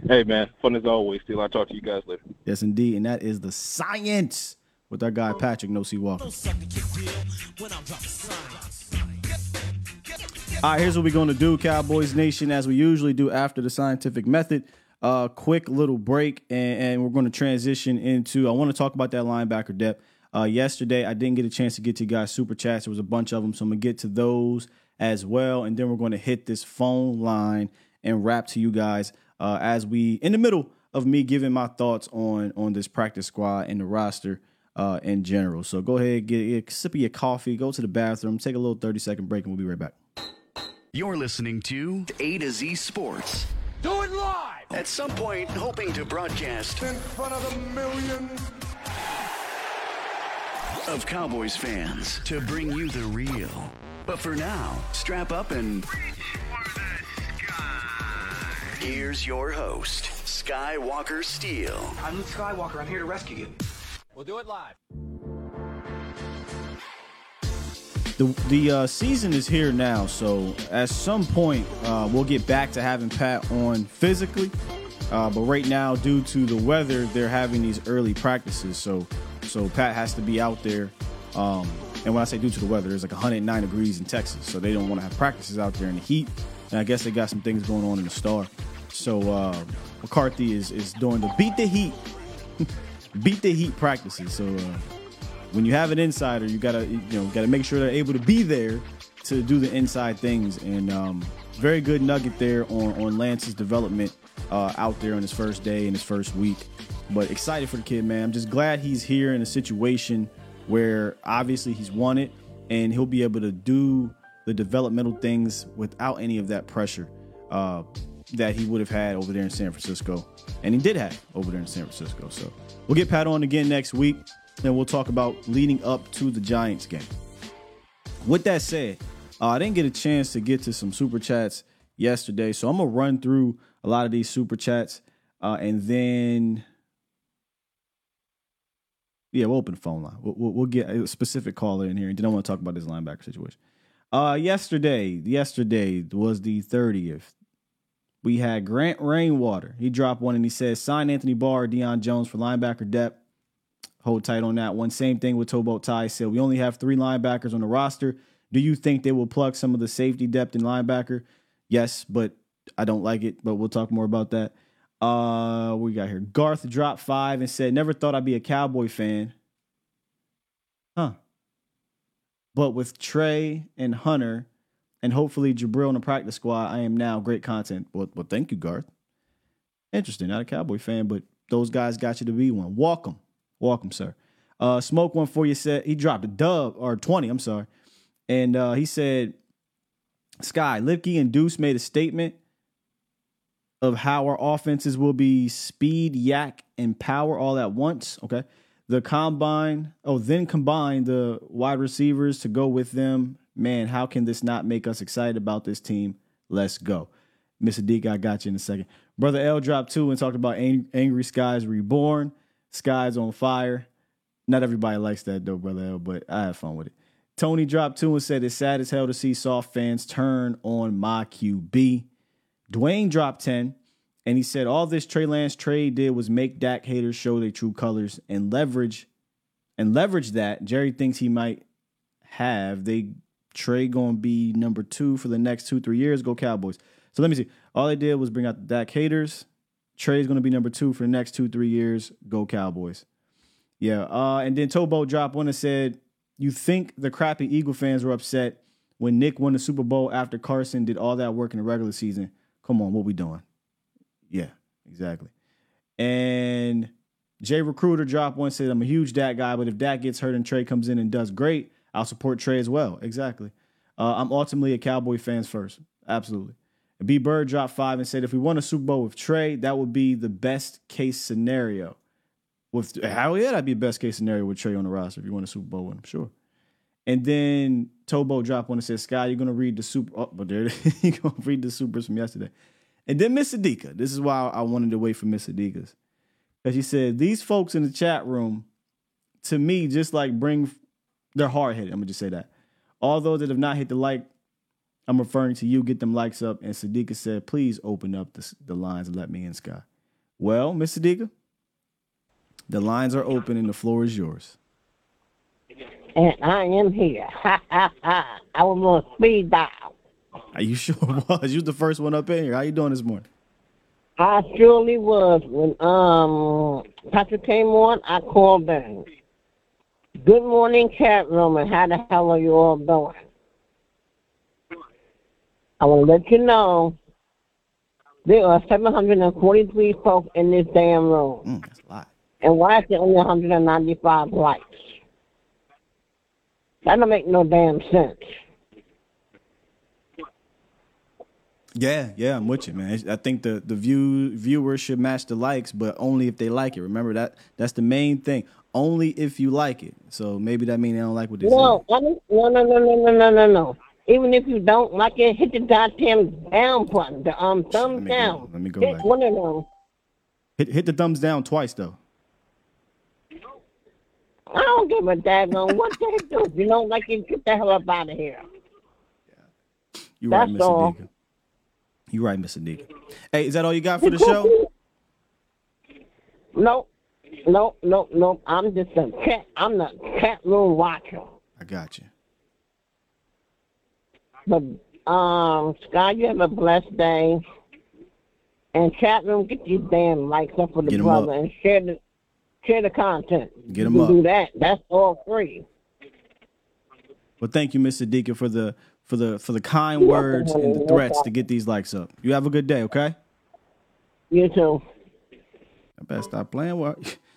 Hey, man. Fun as always. Still, I'll talk to you guys later. Yes, indeed. And that is the science with our guy, Patrik Nosey Walker. All right, here's what we're going to do, Cowboys Nation, as we usually do after the scientific method. A uh, quick little break, and, and we're going to transition into. I want to talk about that linebacker depth. Uh, yesterday, I didn't get a chance to get to you guys super chats. There was a bunch of them, so I'm gonna get to those as well, and then we're going to hit this phone line and wrap to you guys uh, as we in the middle of me giving my thoughts on on this practice squad and the roster uh, in general. So go ahead, get, get a sip of your coffee, go to the bathroom, take a little 30 second break, and we'll be right back. You're listening to A to Z Sports. Do it live! At some point, hoping to broadcast in front of the million of Cowboys fans to bring you the real. But for now, strap up and. Here's your host, Skywalker Steele. I'm Luke Skywalker. I'm here to rescue you. We'll do it live. The the uh, season is here now, so at some point uh, we'll get back to having Pat on physically. Uh, but right now, due to the weather, they're having these early practices. So, so Pat has to be out there. Um, and when I say due to the weather, it's like 109 degrees in Texas, so they don't want to have practices out there in the heat. And I guess they got some things going on in the star. So uh, McCarthy is is doing the beat the heat, <laughs> beat the heat practices. So uh, when you have an insider, you gotta you know gotta make sure they're able to be there to do the inside things. And um, very good nugget there on on Lance's development uh, out there on his first day in his first week. But excited for the kid, man. I'm just glad he's here in a situation where obviously he's it and he'll be able to do the developmental things without any of that pressure uh, that he would have had over there in San Francisco. And he did have over there in San Francisco. So we'll get Pat on again next week and we'll talk about leading up to the Giants game. With that said, uh, I didn't get a chance to get to some super chats yesterday. So I'm to run through a lot of these super chats uh, and then yeah, we'll open the phone line. We'll, we'll, we'll get a specific caller in here, and then I want to talk about this linebacker situation. Uh, yesterday, yesterday was the thirtieth. We had Grant Rainwater. He dropped one and he says, sign Anthony Barr, Deion Jones for linebacker depth. Hold tight on that one. Same thing with Towboat Ty said. We only have three linebackers on the roster. Do you think they will plug some of the safety depth in linebacker? Yes, but I don't like it. But we'll talk more about that. Uh, we got here. Garth dropped five and said, "Never thought I'd be a Cowboy fan." Huh. But with Trey and Hunter, and hopefully Jabril in the practice squad, I am now great content. Well, well, thank you, Garth. Interesting. Not a Cowboy fan, but those guys got you to be one. Welcome, welcome, sir. Uh, smoke one for you. Said he dropped a dub or twenty. I'm sorry, and uh, he said, "Sky Lipke and Deuce made a statement." of how our offenses will be speed, YAC, and power all at once. Okay. The combine, oh, then combine the wide receivers to go with them. Man, how can this not make us excited about this team? Let's go. Mr. Deke, I got you in a second. Brother L dropped two and talked about Angry Skies Reborn. Skies on fire. Not everybody likes that though, Brother L, but I have fun with it. Tony dropped two and said it's sad as hell to see soft fans turn on my QB. Dwayne dropped 10 and he said all this Trey Lance trade did was make Dak haters show their true colors and leverage and leverage that. Jerry thinks he might have. They Trey gonna be number two for the next two, three years. Go Cowboys. So let me see. All they did was bring out the Dak haters. Trey's gonna be number two for the next two, three years. Go Cowboys. Yeah. Uh, and then Tobo dropped one and said, You think the crappy Eagle fans were upset when Nick won the Super Bowl after Carson did all that work in the regular season? Come on, what we doing? Yeah, exactly. And Jay Recruiter dropped one said, I'm a huge Dak guy, but if Dak gets hurt and Trey comes in and does great, I'll support Trey as well. Exactly. Uh, I'm ultimately a Cowboy fans first. Absolutely. B Bird dropped five and said, if we won a Super Bowl with Trey, that would be the best case scenario. With hell yeah, that'd be best case scenario with Trey on the roster if you won a Super Bowl with him, sure. And then Tobo dropped one and said, Sky, you're gonna read the super oh, but there <laughs> you're gonna read the supers from yesterday. And then Miss Adika. This is why I wanted to wait for Miss Adika's. Because she said, these folks in the chat room, to me, just like bring, they're hard headed. I'm to just say that. All those that have not hit the like, I'm referring to you, get them likes up. And Sadika said, please open up the, the lines and let me in, Sky. Well, Miss Sadika, the lines are open and the floor is yours. And I am here. <laughs> I was on speed dial. Are you sure was? You the first one up in here. How you doing this morning? I surely was. When um Patrik came on, I called in. Good morning, chat room, and how the hell are you all doing? I want to let you know there are 743 folks in this damn room. Mm, that's a lot. And why is there only 195 likes? That don't make no damn sense. Yeah, yeah, I'm with you, man. I think the the view viewers should match the likes, but only if they like it. Remember that that's the main thing. Only if you like it. So maybe that means they don't like what they no, say. No, no, no, no, no, no, no, no. Even if you don't like it, hit the goddamn down button, the um thumbs Let down. Go, let me go hit back. One of them. Hit hit the thumbs down twice though. I don't give a daggone what they do. If you don't like it, get the hell up out of here. Yeah. You're right, That's Mr. all. Deacon. You're right, Mr. Deacon. Hey, is that all you got for the show? <laughs> Nope. Nope, nope, nope. I'm just a cat. I'm the cat room watcher. I got you. But um, Scott, you have a blessed day. And chat room, get these damn likes up for the Get brother and share the share the content. Get them up. Do that. That's all free. Well, thank you, Mr. Deacon, for the for the for the kind You're words welcome, and the threats to get these likes up. You have a good day, okay? You too. I better stop playing with. <laughs>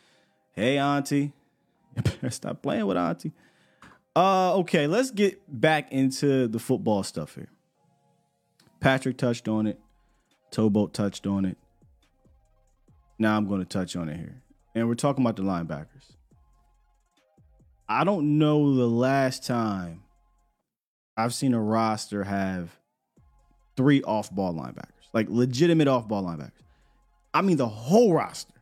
Hey, Auntie. <laughs> You better stop playing with Auntie. Uh, okay, let's get back into the football stuff here. Patrik touched on it. Towboat touched on it. Now I'm going to touch on it here. And we're talking about the linebackers. I don't know the last time I've seen a roster have three off ball linebackers, like legitimate off ball linebackers. I mean, the whole roster.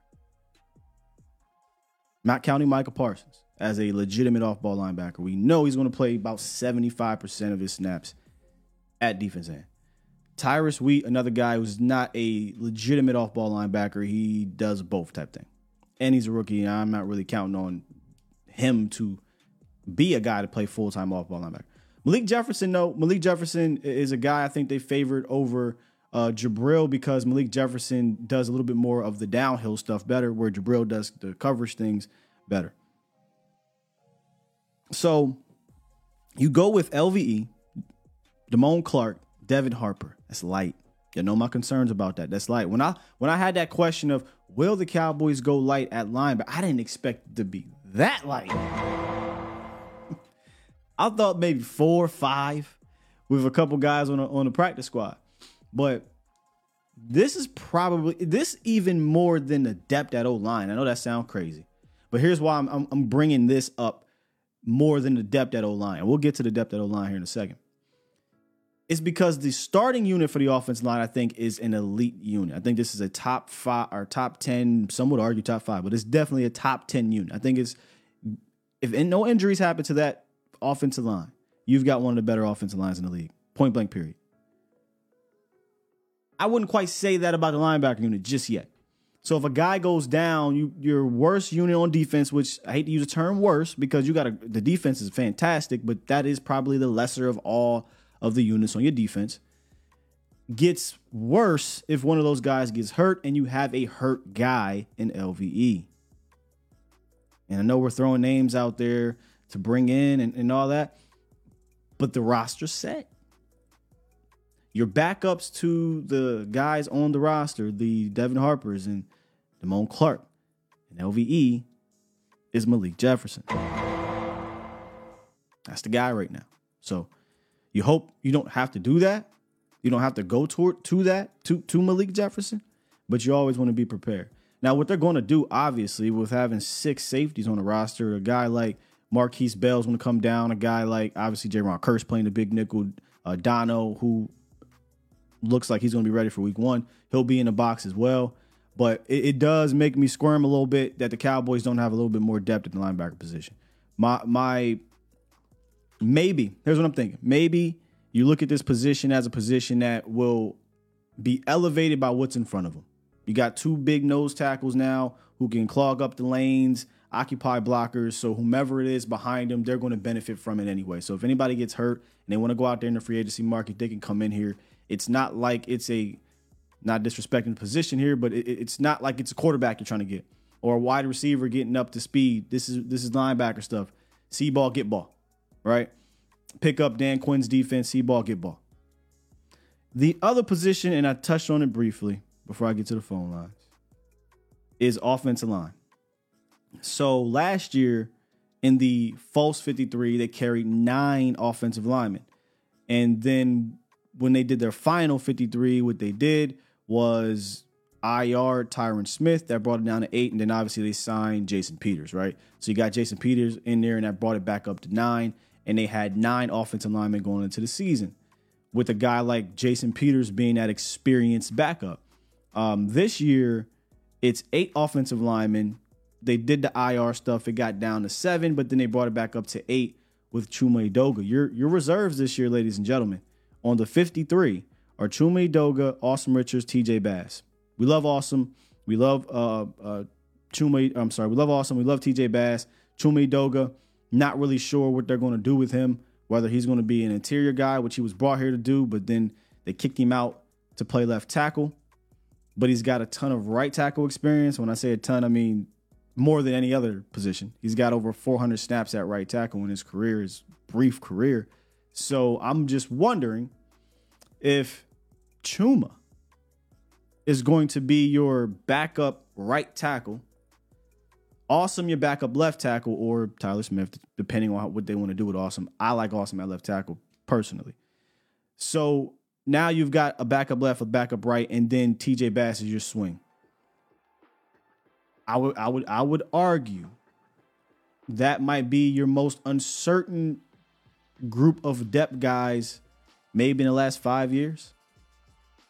Not counting Micah Parsons as a legitimate off ball linebacker. We know he's going to play about 75% of his snaps at defense end. Tyrus Wheat, another guy who's not a legitimate off ball linebacker. He does both type thing. And he's a rookie. And I'm not really counting on him to be a guy to play full time off ball linebacker. Malik Jefferson, no. Malik Jefferson is a guy I think they favored over uh, Jabril because Malik Jefferson does a little bit more of the downhill stuff better, where Jabril does the coverage things better. So you go with LVE, Damone Clark, Devin Harper. That's light. You know my concerns about that. That's light. When I when I had that question of will the Cowboys go light at line, but I didn't expect it to be that light. <laughs> I thought maybe four or five with a couple guys on a, on the practice squad. But this is probably this even more than the depth at O line. I know that sounds crazy, but here's why I'm, I'm I'm bringing this up more than the depth at O line. We'll get to the depth at O line here in a second. It's because the starting unit for the offense line, I think, is an elite unit. I think this is a top five or top ten. Some would argue top five, but it's definitely a top ten unit. I think it's if no injuries happen to that offensive line, you've got one of the better offensive lines in the league. Point blank, period. I wouldn't quite say that about the linebacker unit just yet. So if a guy goes down, you your worst unit on defense, which I hate to use the term worse because you got the defense is fantastic, but that is probably the lesser of all of the units on your defense. Gets worse if one of those guys gets hurt and you have a hurt guy in LVE. And I know we're throwing names out there to bring in and, and all that, but the roster's set. Your backups to the guys on the roster, the Devin Harpers and Damone Clark and LVE, is Malik Jefferson. That's the guy right now. So you hope you don't have to do that. You don't have to go toward to that to to Malik Jefferson, but you always want to be prepared. Now, what they're going to do, obviously, with having six safeties on the roster, a guy like Markquese Bell's going to come down. A guy like obviously Jayron Kearse playing the big nickel, uh, Dono, who looks like he's going to be ready for Week One. He'll be in the box as well. But it, it does make me squirm a little bit that the Cowboys don't have a little bit more depth at the linebacker position. My my maybe here's what I'm thinking. Maybe you look at this position as a position that will be elevated by what's in front of them. You got two big nose tackles now who can clog up the lanes, occupy blockers. So whomever it is behind them, they're going to benefit from it anyway. So if anybody gets hurt and they want to go out there in the free agency market, they can come in here. It's not like it's a not disrespecting the position here, but it, it's not like it's a quarterback you're trying to get or a wide receiver getting up to speed. This is this is linebacker stuff. See ball, get ball, right? Pick up Dan Quinn's defense. See ball, get ball. The other position, and I touched on it briefly before I get to the phone lines, is offensive line. So last year in the false 53, they carried nine offensive linemen. And then when they did their final 53, what they did was IR Tyron Smith that brought it down to eight, and then obviously they signed Jason Peters, right? So you got Jason Peters in there, and that brought it back up to nine, and they had nine offensive linemen going into the season, with a guy like Jason Peters being that experienced backup. Um, this year, it's eight offensive linemen. They did the IR stuff; it got down to seven, but then they brought it back up to eight with Chuma Edoga. Your your reserves this year, ladies and gentlemen, on the 53 are Chuma Edoga, Asim Richards, TJ Bass. We love Awesome. We love uh, uh, Chuma, I'm sorry, we love Awesome. We love TJ Bass. Chuma Edoga, not really sure what they're going to do with him, whether he's going to be an interior guy, which he was brought here to do, but then they kicked him out to play left tackle. But he's got a ton of right tackle experience. When I say a ton, I mean more than any other position. He's got over 400 snaps at right tackle in his career, his brief career. So I'm just wondering if Chuma is going to be your backup right tackle, Awesome your backup left tackle, or Tyler Smith, depending on what they want to do with Awesome. I like Awesome at left tackle personally. So now you've got a backup left, a backup right, and then TJ Bass is your swing. I would I would I would argue that might be your most uncertain group of depth guys maybe in the last five years.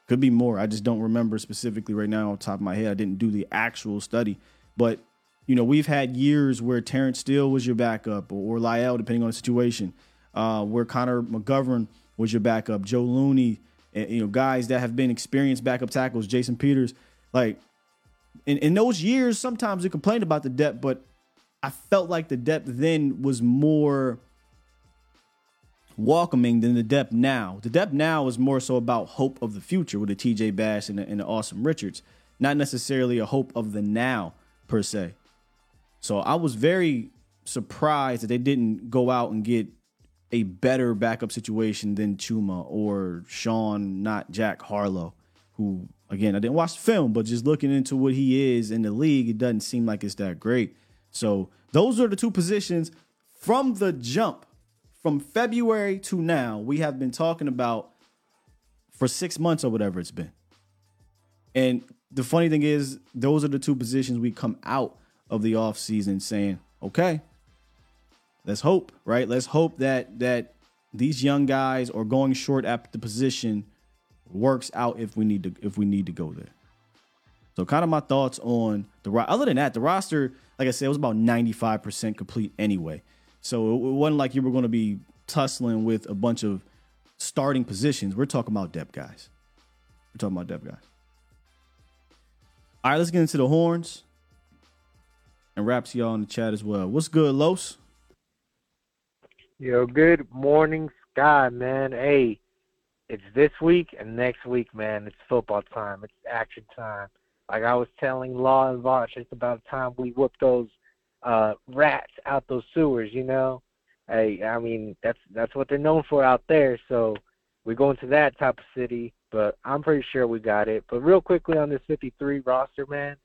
Could be more. I just don't remember specifically right now on top of my head. I didn't do the actual study. But, you know, we've had years where Terence Steele was your backup or, or La'el, depending on the situation, uh, where Connor McGovern was your backup, Joe Looney, and, you know, guys that have been experienced backup tackles, Jason Peters. Like, in, in those years, sometimes we complained about the depth, but I felt like the depth then was more welcoming than the depth now. The depth now is more so about hope of the future with the TJ Bass and the, and the Asim Richards, not necessarily a hope of the now per se. So I was very surprised that they didn't go out and get a better backup situation than Chuma or Sean, not Jack Harlow, who again I didn't watch the film, but just looking into what he is in the league, it doesn't seem like it's that great. So those are the two positions from the jump from February to now, we have been talking about for six months or whatever it's been. And the funny thing is, those are the two positions we come out of the offseason saying, okay, let's hope, right? Let's hope that that these young guys are going short at the position works out if we need to if we need to go there. So kind of my thoughts on the roster. other than that, the roster, like I said, was about 95% complete anyway. So it wasn't like you were going to be tussling with a bunch of starting positions. We're talking about depth guys. We're talking about depth guys. All right, let's get into the horns and raps y'all in the chat as well. What's good, Los? Yo, good morning, Sky, man. Hey, it's this week and next week, man. It's football time. It's action time. Like I was telling Law and Vosh, it's about time we whoop those uh, rats out those sewers. You know, hey, I mean that's that's what they're known for out there. So we're going to that type of city, but I'm pretty sure we got it. But real quickly on this 53 roster, man,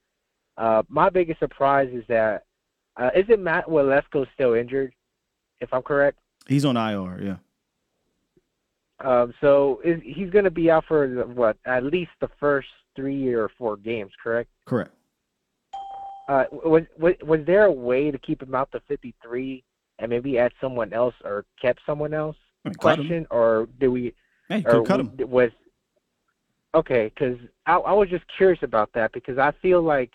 uh, my biggest surprise is that uh, isn't Matt Waletzko still injured? If I'm correct, he's on IR. Yeah. Um, so is, he's going to be out for what at least the first three or four games, correct? Correct. Uh, was, was was there a way to keep him out to 53 and maybe add someone else or kept someone else? I mean, question or do we? Hey, or cut him. Was okay because I, I was just curious about that because I feel like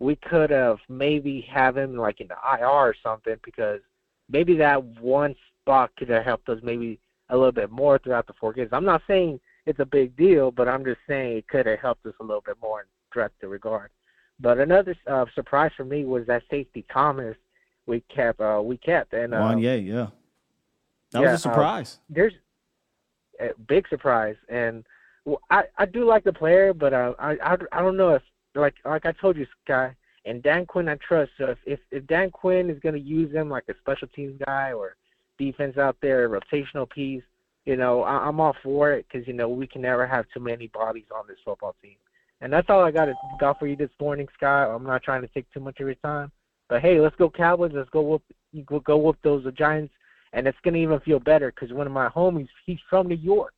we could have maybe have him like in the IR or something because maybe that one spot could have helped us maybe a little bit more throughout the four games. I'm not saying it's a big deal, but I'm just saying it could have helped us a little bit more in direct regard. But another uh, surprise for me was that safety Thomas we kept uh, we kept and uh, yeah, yeah, that yeah, was a surprise. Uh, there's a big surprise, and well, I I do like the player, but uh, I I I don't know if like like I told you, Sky and Dan Quinn I trust. So if if, if Dan Quinn is going to use him like a special teams guy or defense out there, rotational piece, you know, I, I'm all for it because you know we can never have too many bodies on this football team. And that's all I got got for you this morning, Scott. I'm not trying to take too much of your time, but hey, let's go Cowboys. Let's go whoop go, go whoop those Giants, and it's gonna even feel better because one of my homies, he's from New York,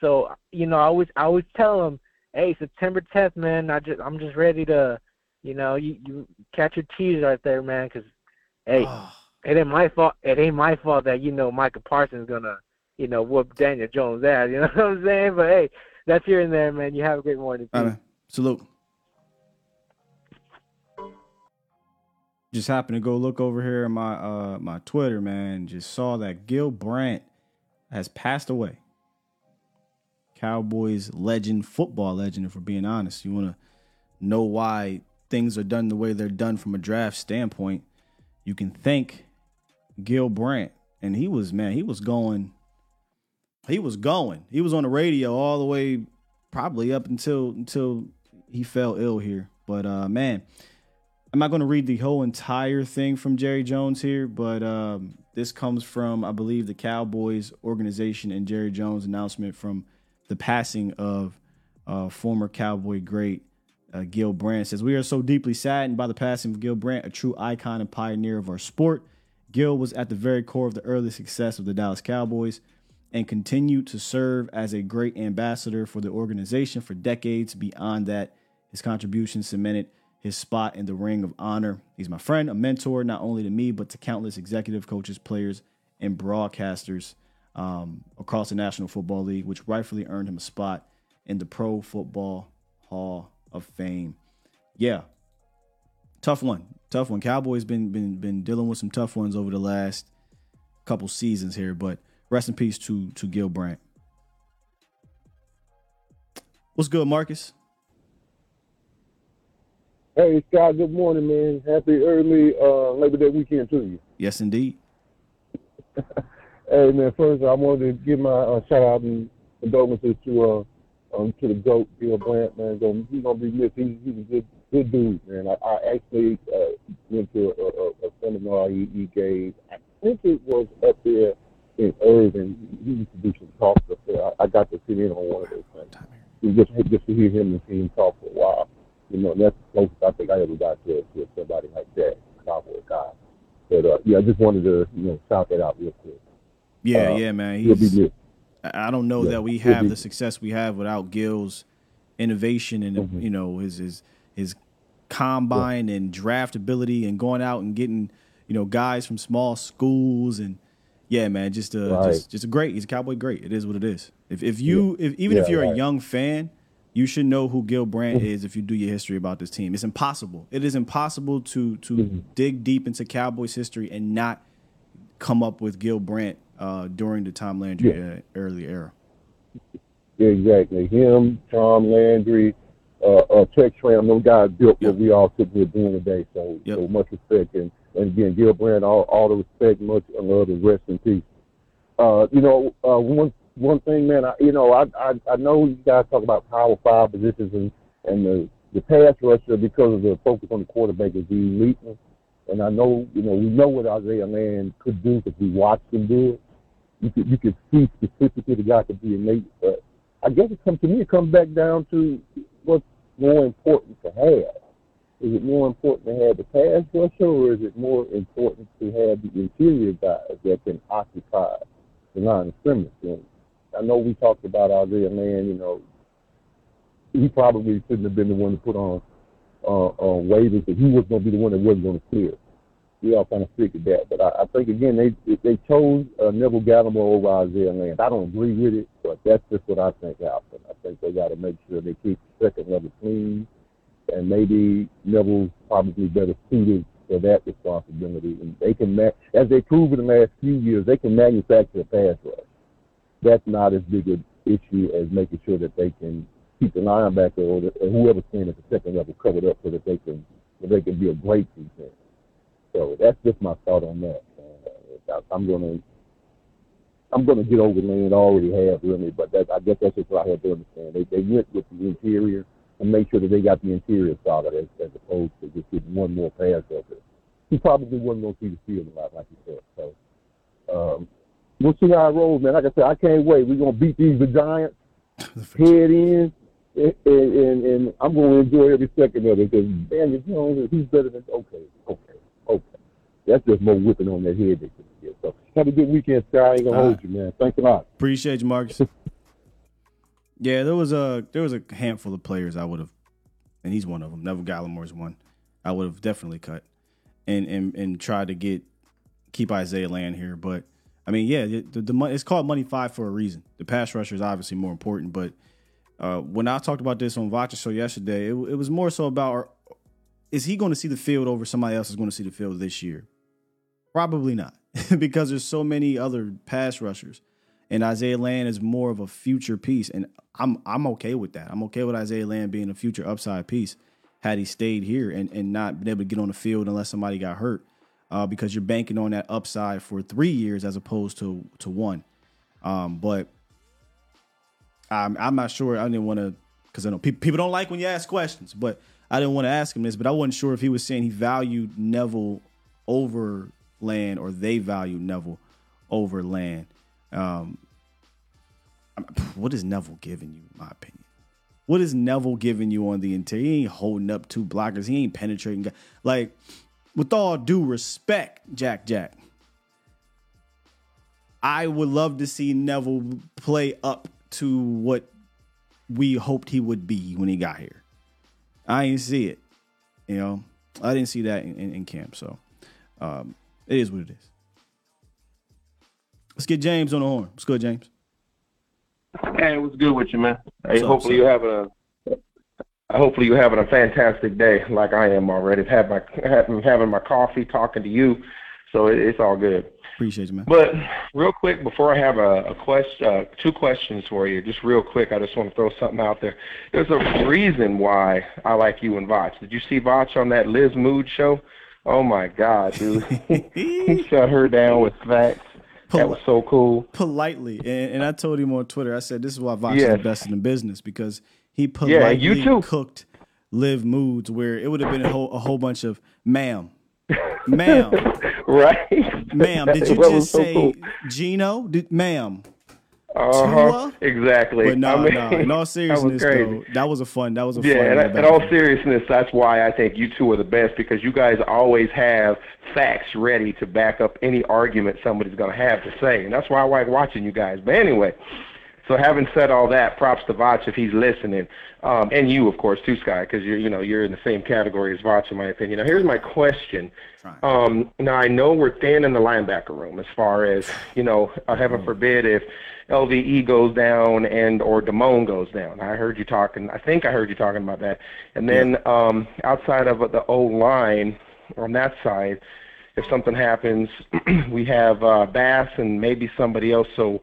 so you know I always I always tell him, hey, September 10th, man. I just I'm just ready to, you know, you you catch your tease right there, man, because hey, <sighs> it ain't my fault. It ain't my fault that you know Micah Parsons gonna you know whoop Daniel Jones ass. You know <laughs> what I'm saying? But hey, that's here and there, man. You have a great morning. All right. Salute. Just happened to go look over here at my uh my Twitter, man. Just saw that Gil Brandt has passed away. Cowboys legend, football legend, if we're being honest. You wanna know why things are done the way they're done from a draft standpoint, you can thank Gil Brandt. And he was, man, he was going, he was going. He was on the radio all the way probably up until until he fell ill here. But uh man, I'm not going to read the whole entire thing from Jerry Jones here, but um, this comes from, I believe, the Cowboys organization and Jerry Jones' announcement from the passing of uh, former Cowboy great uh, Gil Brandt. Says, We are so deeply saddened by the passing of Gil Brandt, a true icon and pioneer of our sport. Gil was at the very core of the early success of the Dallas Cowboys and continued to serve as a great ambassador for the organization for decades. Beyond that, his contributions cemented his spot in the ring of honor. He's my friend, a mentor, not only to me, but to countless executive coaches, players, and broadcasters um, across the National Football League, which rightfully earned him a spot in the Pro Football Hall of Fame. Yeah, tough one, tough one. Cowboys been been been dealing with some tough ones over the last couple seasons here, but rest in peace to to Gil Brandt. What's good, Marcus? Hey, Scott, good morning, man. Happy early uh, Labor Day weekend to you. Yes, indeed. <laughs> hey, man, first I wanted to give my uh, shout out and condolences to uh, um, to the GOAT, Gil Brandt, man. Gonna, he's going to be missed. He, he's a good, good dude, man. I, I actually uh, went to a, a, a seminar he, he gave. I think it was up there in Irving. He used to do some talks up there. I, I got to sit in on one of those things. Just, just to hear him and see him talk for a while. You know, that's the closest I think I ever got to, to somebody like that, cowboy guy. But uh, yeah, I just wanted to you know shout that out real quick. Yeah, Uh, yeah, man. he'll be good. I don't know Yeah, that we have the success we have without Gil's innovation and Mhm. you know his his his combine and draft ability and going out and getting you know guys from small schools and yeah, man, just a Right. just just a great. He's a cowboy great. It is what it is. If if you if even if you're a young fan, you should know who Gil Brandt is if you do your history about this team. It's impossible. It is impossible to to Mm-hmm. dig deep into Cowboys history and not come up with Gil Brandt uh, during the Tom Landry Yeah. uh, early era. Yeah, exactly. Him, Tom Landry, uh, uh, Tex Schramm, those guys built what we all sitting here doing today. So, Yep. so much respect. And, and again, Gil Brandt, all, all the respect, much love, and rest in peace. Uh, you know, uh, one one thing, man, I, you know, I, I I know you guys talk about power five positions and and the the pass rusher because of the focus on the quarterback is the elite. And I know, you know, we know what Isaiah Land could do because we watched him do it. You could you could see specifically the guy could be innate, but I guess it comes to me. It comes back down to what's more important to have. Is it more important to have the pass rusher, or is it more important to have the interior guys that can occupy the line of scrimmage? And I know we talked about Isaiah Land. You know, he probably shouldn't have been the one to put on uh, on waivers, because he was going to be the one that wasn't going to clear. We all kind of figured that, but I, I think again they they chose uh, Neville Gallimore over Isaiah Land. I don't agree with it, but that's just what I think happened. I think they got to make sure they keep the second level clean, and maybe Neville's probably better suited for that responsibility. And they can, ma- as they proved in the last few years, they can manufacture a pass rush. That's not as big an issue as making sure that they can keep the linebacker or, the, or whoever's playing at the second level covered up so that they can so they can be a great defense. So that's just my thought on that. Uh, I'm gonna I'm gonna get over Land. I already have really, but that, I guess that's just what I have to understand. They they went with the interior and make sure that they got the interior solid as, as opposed to just getting one more pass rusher. He probably wasn't gonna see the field a lot, like you said. So um, we'll see how it rolls, man. Like I said, I can't wait. We're gonna beat these the Giants <laughs> head in, and, and, and I'm going to enjoy every second of it because Daniel Jones, he's better than okay, okay, okay. That's just more whipping on that head they can get. So have a good weekend, Sky. I ain't gonna All hold right. you, man. Thanks a lot. Appreciate you, Marcus. <laughs> yeah, there was a there was a handful of players I would have, and he's one of them. Neville Gallimore's one. I would have definitely cut, and and and tried to get keep Isaiah Land here. But I mean, yeah, the, the, mon- it's called money five for a reason. The pass rusher is obviously more important, but uh, when I talked about this on Vacha Show yesterday, it, it was more so about is he going to see the field over somebody else is going to see the field this year? Probably not, <laughs> because there's so many other pass rushers, and Isaiah Land is more of a future piece, and I'm I'm okay with that. I'm okay with Isaiah Land being a future upside piece. had he stayed here and, and not been able to get on the field unless somebody got hurt. Uh, because you're banking on that upside for three years as opposed to to one. Um, but I'm I'm not sure. I didn't want to because I know people people don't like when you ask questions, but I didn't want to ask him this. But I wasn't sure if he was saying he valued Neville over Land or they valued Neville over Land. Um, what is Neville giving you, in my opinion? What is Neville giving you on the interior? He ain't holding up two blockers. He ain't penetrating. Like, with all due respect, Jack Jack, I would love to see Neville play up to what we hoped he would be when he got here. I didn't see it. You know, I didn't see that in, in, in camp. So um, it is what it is. Let's get James on the horn. What's good, James? Hey, what's good with you, man? Hey, What's hopefully you having a hopefully you're having a fantastic day, like I am already. Have my having having my coffee, talking to you, so it, it's all good. Appreciate you, man. But real quick, before I have a, a question, uh, two questions for you, just real quick, I just want to throw something out there. There's a reason why I like you and Vach. Did you see Vach on that Liz Mood show? Oh my God, dude, <laughs> he shut her down with facts. That was so cool. politely, and, and I told him on Twitter. I said this is why Vox is the best in the business because he Yeah, politely you too. cooked live moods where it would have been a whole, a whole bunch of ma'am, ma'am, <laughs> right, ma'am. Did <laughs> you just so say cool. Gino? Did, ma'am. Uh-huh. Exactly. But no, I mean, no. In all <laughs> that seriousness, crazy. though, that was a fun. That was a Yeah, fun. in all seriousness, that's why I think you two are the best because you guys always have facts ready to back up any argument somebody's going to have to say, and that's why I like watching you guys. But anyway, so having said all that, props to Vach if he's listening, um, and you, of course, too, Sky, because you're you know you're in the same category as Vach, in my opinion. Now, here's my question. Um, now I know we're thin in the linebacker room as far as you know. Uh, heaven forbid if LVE goes down and or Damone goes down. I heard you talking. I think I heard you talking about that. And then um, outside of the O line on that side, if something happens, <clears throat> we have uh, Bass and maybe somebody else. So,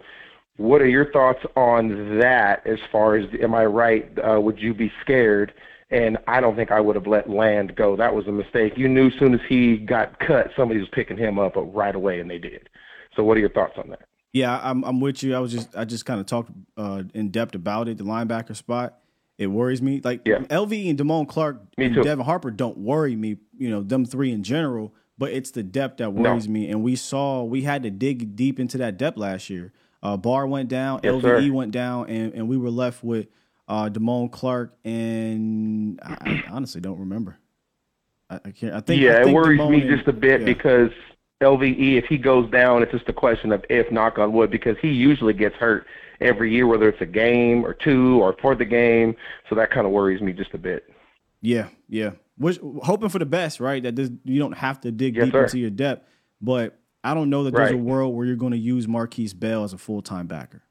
what are your thoughts on that? As far as am I right? Uh, would you be scared? And I don't think I would have let Land go. That was a mistake. You knew as soon as he got cut, somebody was picking him up right away, and they did. So, what are your thoughts on that? Yeah, I'm I'm with you. I was just I just kind of talked uh, in depth about it. The linebacker spot, it worries me. Like LV and Damone Clark Me and too. Devin Harper don't worry me. You know them three in general, but it's the depth that No. worries me. And we saw we had to dig deep into that depth last year. Uh, Barr went down, Yes, LVE sir. went down, and, and we were left with uh, Damone Clark and I, I honestly don't remember. I, I can't. I think yeah, I think it worries Damone me and- just a bit yeah. because LVE, if he goes down, it's just a question of if, knock on wood, because he usually gets hurt every year, whether it's a game or two or for the game. So that kind of worries me just a bit. Yeah, yeah. Which, hoping for the best, right? That this, you don't have to dig Yes, deep sir. into your depth. But I don't know that there's a world where you're going to use Markquese Bell as a full time backer.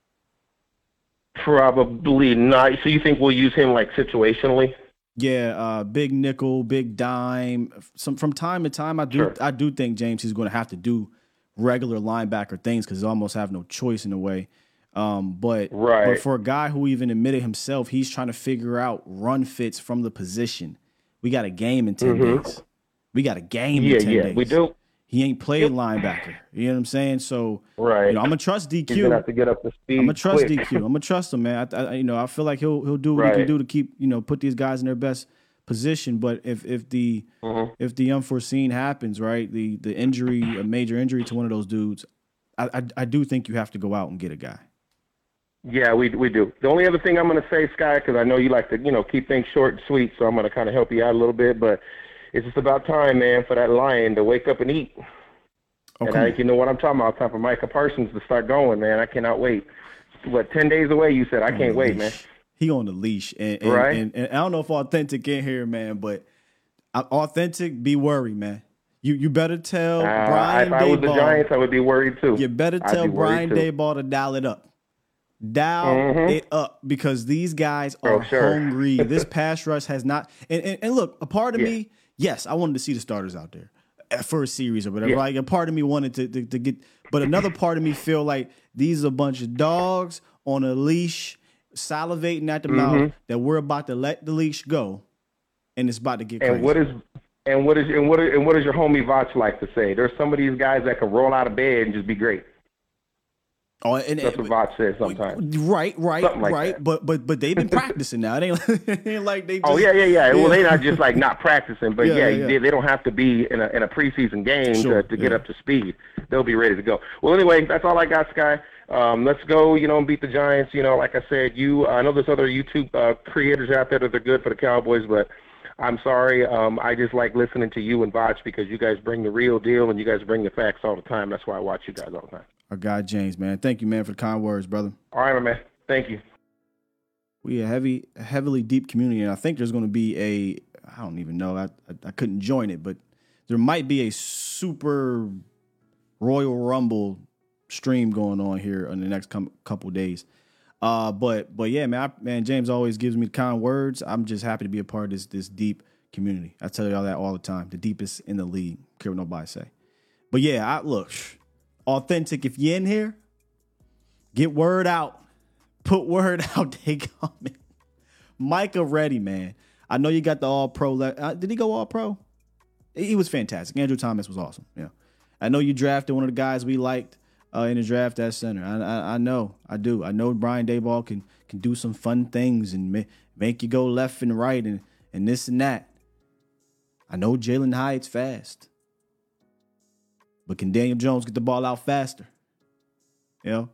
Probably not. So you think we'll use him like situationally? Yeah, uh, big nickel, big dime. Some from time to time, I do Sure. I do think James is going to have to do regular linebacker things because he almost have no choice in a way. Um, but Right. but for a guy who even admitted himself, he's trying to figure out run fits from the position. We got a game in 10 Mhm. days. We got a game Yeah, yeah, days. we do. He ain't played linebacker. You know what I'm saying? So Right. you know, I'm gonna trust DQ. He's gonna have to get up to speed. I'm gonna trust quick. DQ. I'm gonna trust him, man. I, I, you know, I feel like he'll he'll do what he can do to keep you know put these guys in their best position. But if if the Mm-hmm. if the unforeseen happens, right, the the injury, a major injury to one of those dudes, I I, I do think you have to go out and get a guy. Yeah, we we do. The only other thing I'm to say, Sky, because I know you like to you know keep things short and sweet, so I'm to kind of help you out a little bit. But it's just about time, man, for that lion to wake up and eat. Oh, and I think you know what I'm talking about. Time for Micah Parsons to start going, man. I cannot wait. What ten days away? You said I On can't wait, man. He on the leash, and and, Right. and, and I don't know if authentic in here, man, but authentic, be worried, man. You you better tell Uh, Brian if I was the Giants, I would be worried too. You better tell be Brian. Daboll to dial it up. Dial Mhm. it up because these guys Oh, are sure. hungry. <laughs> this pass rush has not. And, and, and look, a part of Yeah. me, yes, I wanted to see the starters out there for a series or whatever. Yeah. Like a part of me wanted to, to, to get, but another part of me feel like these are a bunch of dogs on a leash, salivating at the Mhm. mouth that we're about to let the leash go and it's about to get crazy. And what is and what is and what and what does your homie Vach like to say? There's some of these guys that can roll out of bed and just be great. Oh, and, That's what says sometimes. Right, right, like right. that. But but but they've been practicing now. It ain't, <laughs> like they. Just, Oh yeah, yeah, yeah. Well, they're not just like <laughs> not practicing, but Yeah, yeah, yeah, yeah. They, they don't have to be in a in a preseason game Sure, to, to get yeah. up to speed. They'll be ready to go. Well, anyway, that's all I got, Sky. Um, let's go, you know, and beat the Giants. You know, like I said, you. I know there's other YouTube uh, creators out there that are good for the Cowboys, but I'm sorry. Um, I just like listening to you and Vach because you guys bring the real deal and you guys bring the facts all the time. That's why I watch you guys all the time. Our guy James, man. Thank you, man, for the kind words, brother. All right, my man. Thank you. We a heavy, heavily deep community, and I think there's going to be a. I don't even know. I, I I couldn't join it, but there might be a super Royal Rumble stream going on here in the next com- couple days. Uh, but but yeah, man, I, man, James always gives me kind words. I'm just happy to be a part of this this deep community. I tell y'all that all the time. The deepest in the league. Care what nobody say. But yeah, I look authentic. If you're in here, get word out. <laughs> Put word <laughs> out. They coming. Micah ready, man. I know you got the all pro. Le- uh, did he go all pro? He was fantastic. Andrew Thomas was awesome. Yeah. I know you drafted one of the guys we liked uh, in the draft at center. I, I I know. I do. I know Brian Daboll can can do some fun things and ma- make you go left and right and and this and that. I know Jalin Hyatt's fast. But can Daniel Jones get the ball out faster? You know?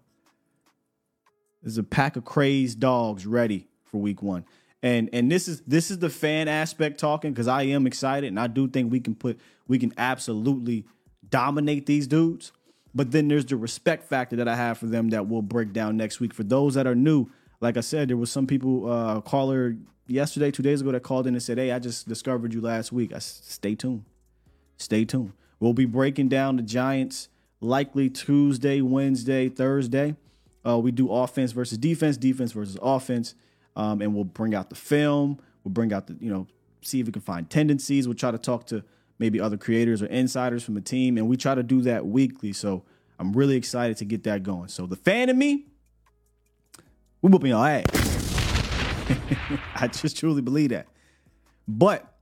There's a pack of crazed dogs ready for week one. And and this is this is the fan aspect talking because I am excited and I do think we can put we can absolutely dominate these dudes. But then there's the respect factor that I have for them that we'll break down next week. For those that are new, like I said, there was some people uh caller yesterday, two days ago that called in and said, Hey, I just discovered you last week. I s- stay tuned. Stay tuned. We'll be breaking down the Giants likely Tuesday, Wednesday, Thursday. Uh, we do offense versus defense, defense versus offense, um, and we'll bring out the film. We'll bring out the you know see if we can find tendencies. We'll try to talk to maybe other creators or insiders from the team, and we try to do that weekly. So I'm really excited to get that going. So the fan in me, we whooping y'all ass. <laughs> I just truly believe that. But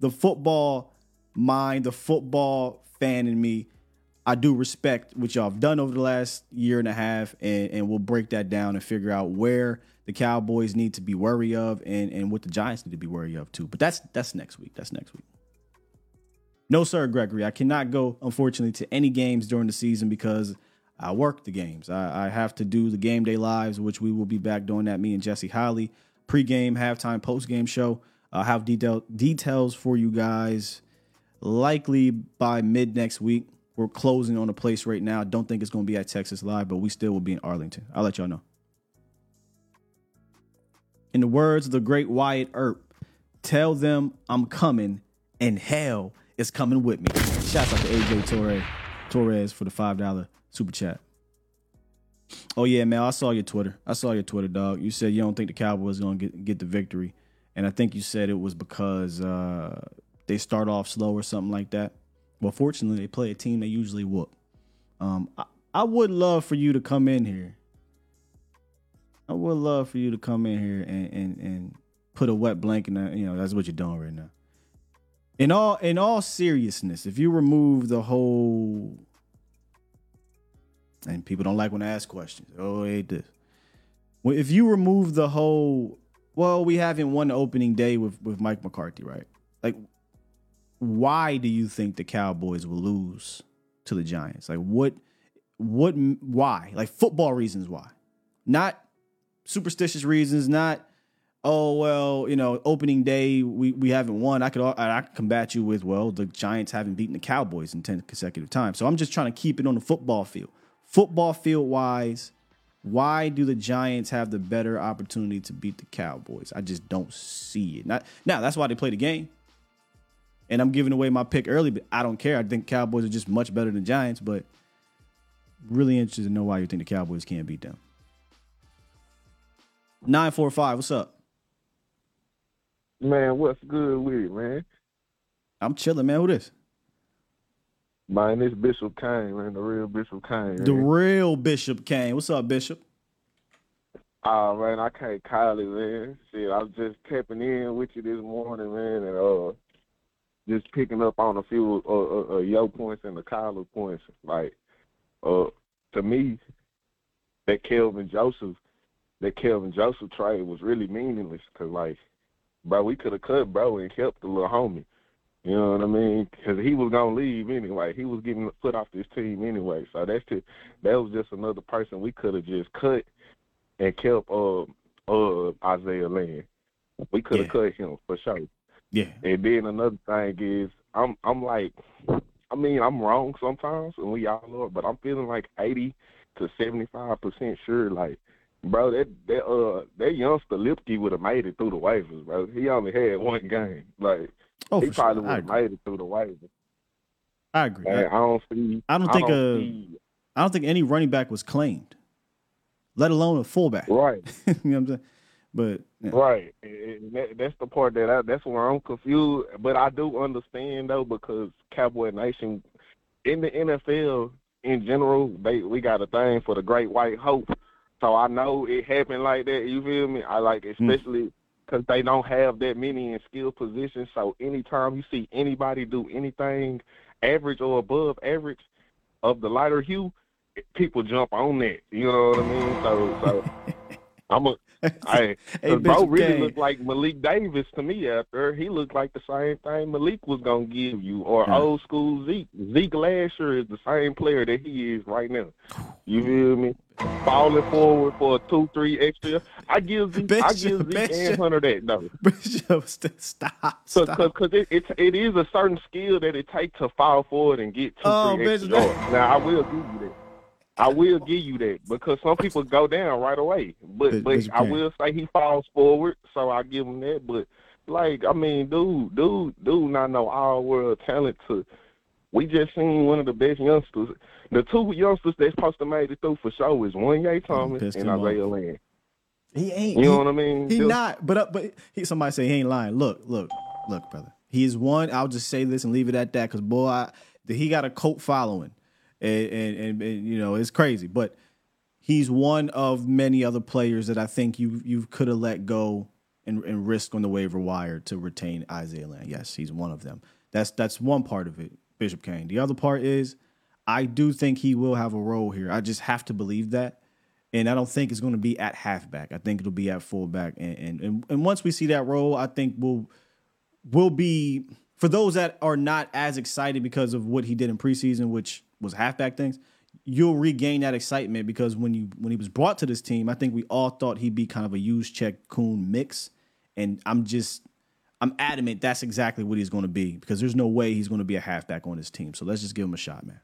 the football mind, the football fan in me, I do respect what y'all have done over the last year and a half, and, and we'll break that down and figure out where the Cowboys need to be wary of and, and what the Giants need to be wary of too. But that's that's next week. That's next week. No, sir, Gregory. I cannot go, unfortunately, to any games during the season because I work the games. I, I have to do the game day lives, which we will be back doing that. Me and Jesse Holly, pregame, halftime, postgame show. I'll have detail, details for you guys likely by mid next week. We're closing on a place right now. Don't think it's going to be at Texas Live, but we still will be in Arlington. I'll let y'all know. In the words of the great Wyatt Earp, tell them I'm coming and hell is coming with me. Shouts out to AJ Torres, Torres for the $5 super chat. Oh yeah, man, I saw your Twitter. I saw your Twitter, dog. You said you don't think the Cowboys going to get get the victory. And I think you said it was because uh, they start off slow or something like that. Well, fortunately, they play a team they usually whoop. Um, I, I would love for you to come in here. I would love for you to come in here and and, and put a wet blanket. You know, that's what you're doing right now. In all in all seriousness, if you remove the whole, and people don't like when I ask questions. Oh, hate this. Well, if you remove the whole, well, we haven't won the opening day with with Mike McCarthy, right? Like, why do you think the Cowboys will lose to the Giants? Like, what, what, why? Like football reasons why, not superstitious reasons, not. Oh well, you know, opening day we, we haven't won. I could I could combat you with well, the Giants haven't beaten the Cowboys in ten consecutive times. So I'm just trying to keep it on the football field. Football field wise, why do the Giants have the better opportunity to beat the Cowboys? I just don't see it. Not, now that's why they play the game. And I'm giving away my pick early, but I don't care. I think Cowboys are just much better than Giants, but really interested to know why you think the Cowboys can't beat them. 945, what's up? Man, what's good with it, man? I'm chilling, man. Who this? Man, this Bishop Kane, man, the real Bishop Kane. The man. real Bishop Kane. What's up, Bishop? Oh man, I can't call it, man. Shit, I was just tapping in with you this morning, man, and uh, just picking up on a few uh, uh, uh your points and the Kyler points. Like, uh, to me, that Kelvin Joseph, that Kelvin Joseph trade was really meaningless because, like, bro, we could have cut bro and kept the little homie. You know what I mean? Because he was gonna leave anyway. He was getting put off this team anyway. So that's just, that was just another person we could have just cut and kept uh uh Isaiah Land. We could have Yeah. cut him for sure. Yeah. And then another thing is I'm I'm like I mean, I'm wrong sometimes and we all are, but I'm feeling like eighty to seventy five percent sure like bro, that that uh that youngster Luepke would have made it through the waivers, bro. He only had one game. Like Oh, he for sure. probably would I have made it through the waivers. I agree. And I don't see I don't think uh, see- I don't think any running back was claimed, let alone a fullback. Right. <laughs> you know what I'm saying? But yeah. Right. And that, that's the part that I, that's where I'm confused. But I do understand though because Cowboy Nation in the NFL in general, they we got a thing for the Great White Hope. So I know it happened like that. You feel me? I like hmm. especially because they don't have that many in skill positions. So anytime you see anybody do anything average or above average of the lighter hue, people jump on that. You know what I mean? So so <laughs> I'm a I, <laughs> Hey, bro Bishop really looked like Malik Davis to me after. He looked like the same thing Malik was gonna give you, or Yeah. old school Zeke. Zeke last year is the same player that he is right now. You feel me? Falling forward for a two, three extra. I give Zeke, I give Bishop, Zeke and Bishop. Hunter that though. <laughs> Bishop, st- stop. Stop. cause, 'cause it, it it is a certain skill that it takes to fall forward and get two, Oh, three extra Bishop. Now I will give you that. I will give you that because some people go down right away. But But- but I will say he falls forward, so I give him that. But like I mean, dude, dude, dude, not no all world talent. To we just seen one of the best youngsters. The two youngsters that's supposed to make it through for sure is Juanyeh Thomas and Isaiah off. Land. He ain't. You know he- what I mean? He Just- not. But uh, but he, somebody say he ain't lying. Look, look, look, brother. He is one. I'll just say this and leave it at that. Because boy, I, he got a cult following, and, and and you know it's crazy. But he's one of many other players that I think you you could have let go and, and risk on the waiver wire to retain Isaiah Land. Yes, he's one of them. That's that's one part of it, Bishop Kane. The other part is I do think he will have a role here. I just have to believe that. And I don't think it's going to be at halfback. I think it'll be at fullback. And, and and and once we see that role, I think we'll will be for those that are not as excited because of what he did in preseason, which was halfback things. You'll regain that excitement because when you when he was brought to this team, I think we all thought he'd be kind of a Juszczyk Kuhn mix, and I'm just I'm adamant that's exactly what he's going to be because there's no way he's going to be a halfback on this team. So let's just give him a shot, man.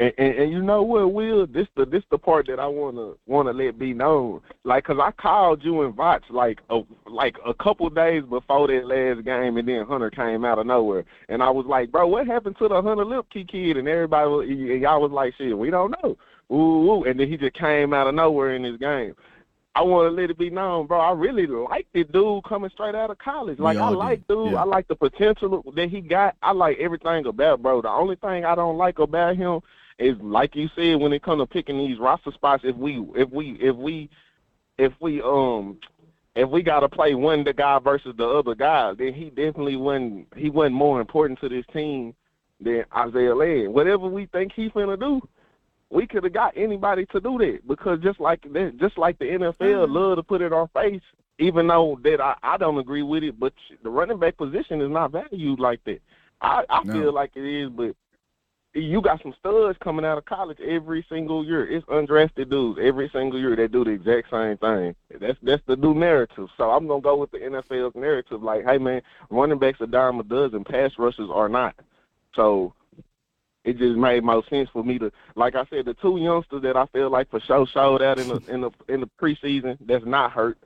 And, and, and you know what, Will? This the this the part that I wanna wanna let be known. Like, cause I called you and Vox like a like a couple days before that last game, and then Hunter came out of nowhere, and I was like, bro, what happened to the Hunter Luepke kid? And everybody, was, and y'all was like, shit, we don't know. Ooh, ooh. and then he just came out of nowhere in this game. I want to let it be known, bro. I really like the dude coming straight out of college. Like I oh, like do. dude. Yeah. I like the potential that he got. I like everything about bro. The only thing I don't like about him is like you said when it comes to picking these roster spots. If we if we if we if we um if we got to play one the guy versus the other guy, then he definitely wasn't he wasn't more important to this team than Isaiah Land. Whatever we think he finna do, we could have got anybody to do that because just like that, just like the NFL love to put it on face, even though that I, I don't agree with it, but the running back position is not valued like that. I, I No. feel like it is, but you got some studs coming out of college every single year. It's undrafted dudes every single year that do the exact same thing. That's that's the new narrative. So I'm gonna go with the NFL's narrative. Like, hey man, running backs are dime a dozen, pass rushers are not. So it just made more sense for me to, like I said, the two youngsters that I feel like for sure showed out in the in the in the preseason that's not hurt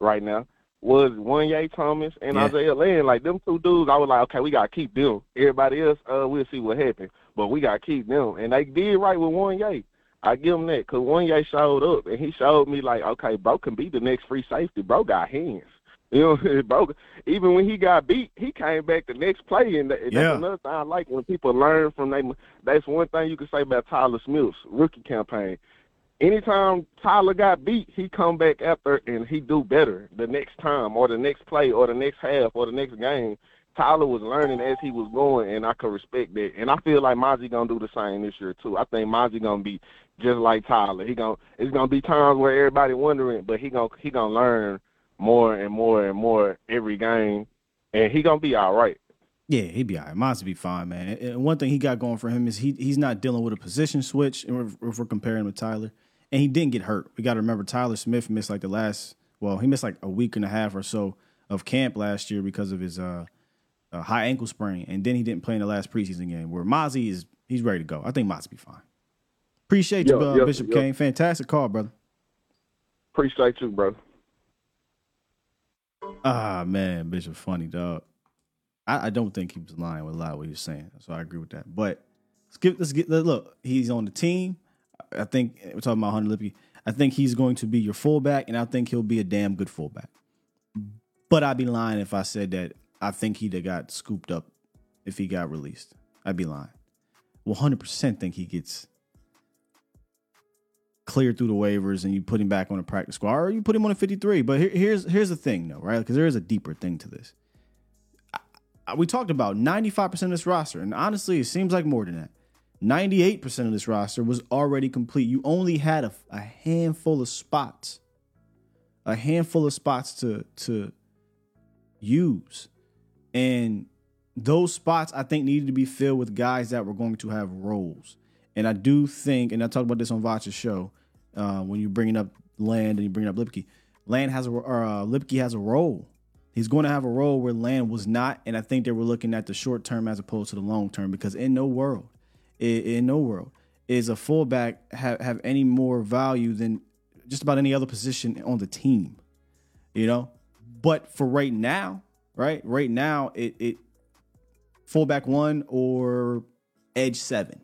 right now was Juanyeh Thomas and Yeah. Isaiah Land. Like them two dudes, I was like, okay, we gotta keep them. Everybody else, uh, we'll see what happens, but we gotta keep them. And they did right with Juanyeh. I give them that because Juanyeh showed up and he showed me like, okay, bro can be the next free safety. Bro got hands. <laughs> You know, bro. Even when he got beat, he came back the next play, and that, Yeah. that's another thing I like when people learn from them. That's one thing you can say about Tyler Smith's rookie campaign. anytime Tyler got beat, he come back after and he do better the next time or the next play or the next half or the next game. Tyler was learning as he was going, and I could respect that. And I feel like Mazi gonna do the same this year too. I think Mazi gonna be just like Tyler. He gonna it's gonna be times where everybody wondering, but he gonna he gonna learn more and more and more every game, and he gonna be all right. Yeah, he'd be all right. Mazi be fine, man. And one thing he got going for him is he he's not dealing with a position switch if we're comparing with Tyler. And he didn't get hurt. We got to remember Tyler Smith missed like the last, well, he missed like a week and a half or so of camp last year because of his uh, uh, high ankle sprain, and then he didn't play in the last preseason game. Where Mazi is, he's ready to go. I think Mazi be fine. Appreciate you, Yeah, uh, yeah, Bishop yeah. Kane. Fantastic call, brother. Appreciate you, bro. Ah man, Bishop, funny dog. I, I don't think he was lying with a lot of what he was saying, so I agree with that. But let's get let's get look. He's on the team. I think we're talking about Hunter Luepke. I think he's going to be your fullback, and I think he'll be a damn good fullback. But I'd be lying if I said that I think he'd have got scooped up if he got released. I'd be lying. 100% think he gets cleared through the waivers and you put him back on the practice squad or you put him on a 53. But here, here's here's the thing though, right? Because there is a deeper thing to this. I- I- we talked about 95% of this roster, and honestly, it seems like more than that. 98% of this roster was already complete. You only had a, a handful of spots, a handful of spots to to use, and those spots I think needed to be filled with guys that were going to have roles. And I do think, and I talked about this on Vacha's show, uh, when you're bringing up Land and you bring up Luepke, Land has a or uh, Luepke has a role. He's going to have a role where Land was not, and I think they were looking at the short term as opposed to the long term because in no world, in, in no world, is a fullback have have any more value than just about any other position on the team. You know, but for right now, right, right now, it it fullback one or edge seven.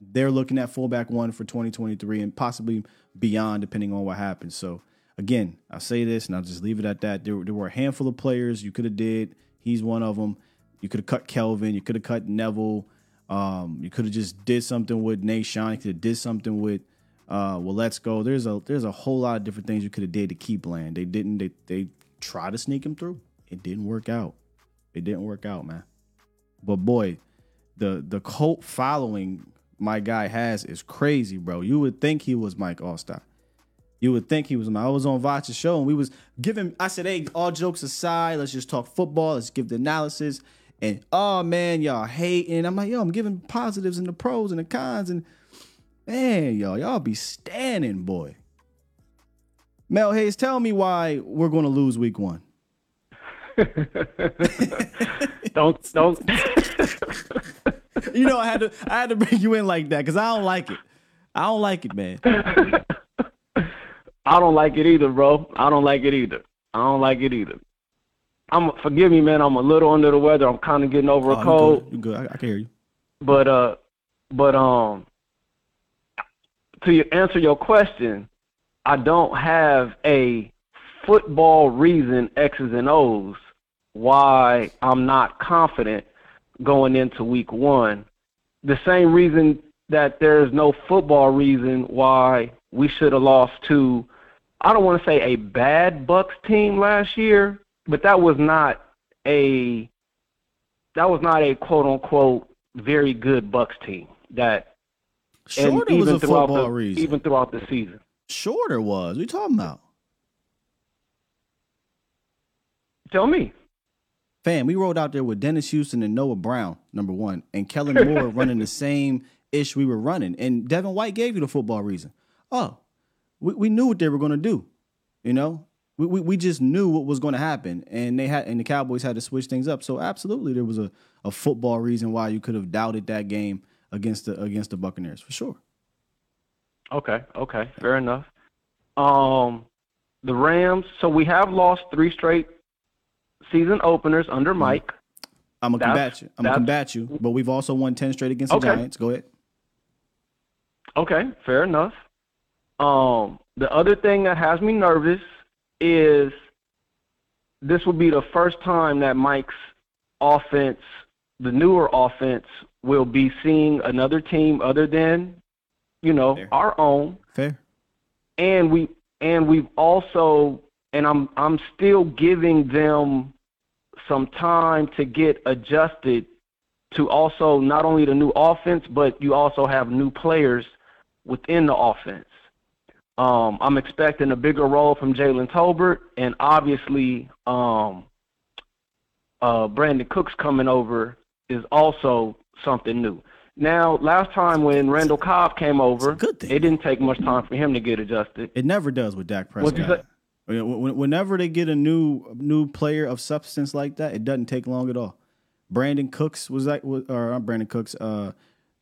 They're looking at fullback one for 2023 and possibly beyond, depending on what happens. So again, I'll say this and I'll just leave it at that. There, there were a handful of players you could have did. He's one of them. You could have cut Kelvin. You could have cut Neville. Um, you could have just did something with Nahshon. You could have did something with uh, well, let's go. There's a there's a whole lot of different things you could have did to keep Land. They didn't. They they tried to sneak him through. It didn't work out. It didn't work out, man. But boy, the the cult following my guy has is crazy, bro. You would think he was Mike Allstar. You would think he was. I was on Vacha's show and we was giving. I said, "Hey, all jokes aside, let's just talk football. Let's give the analysis." And oh man, y'all hating. I'm like, yo, I'm giving positives and the pros and the cons, and man, y'all, y'all be standing, boy. Mel Hayes, tell me why we're going to lose week one. <laughs> don't don't. <laughs> you know, I had to I had to bring you in like that because I don't like it. I don't like it, man. <laughs> I don't like it either, bro. I don't like it either. I don't like it either. I'm forgive me, man. I'm a little under the weather. I'm kind of getting over Oh, a you cold. good. You good. I, I can hear you. But uh, but um, to answer your question, I don't have a football reason X's and O's why I'm not confident going into week one. The same reason that there's no football reason why we should have lost to I don't want to say a bad Bucks team last year, but that was not a that was not a quote unquote very good Bucks team. That Shorter and was even throughout the, reason. even throughout the season. Shorter was. We talking about? Tell me. Fam, we rolled out there with Dennis Houston and Noah Brown, number one, and Kellen Moore <laughs> running the same ish we were running. And Devin White gave you the football reason. Oh, we, we knew what they were going to do. You know, we, we, we just knew what was going to happen. And they had and the Cowboys had to switch things up. So absolutely there was a, a football reason why you could have doubted that game against the against the Buccaneers for sure. Okay, okay, fair enough. Um, the Rams. So we have lost three straight season openers under Mike. I'm gonna That's- combat you. I'm gonna combat you. But we've also won ten straight against the Okay. Giants. Go ahead. Okay, fair enough. Um, the other thing that has me nervous is this will be the first time that Mike's offense, the newer offense, will be seeing another team other than you know, Fair. our own, Fair. and we and we've also and I'm I'm still giving them some time to get adjusted to also not only the new offense, but you also have new players within the offense. Um, I'm expecting a bigger role from Jalen Tolbert, and obviously, um, uh, Brandin Cooks coming over is also something new. Now, last time when Randall Cobb came over, it didn't take much time for him to get adjusted. It never does with Dak Prescott. When- when- Whenever they get a new new player of substance like that, it doesn't take long at all. Brandin Cooks was that, was- or not Brandin Cooks? Uh,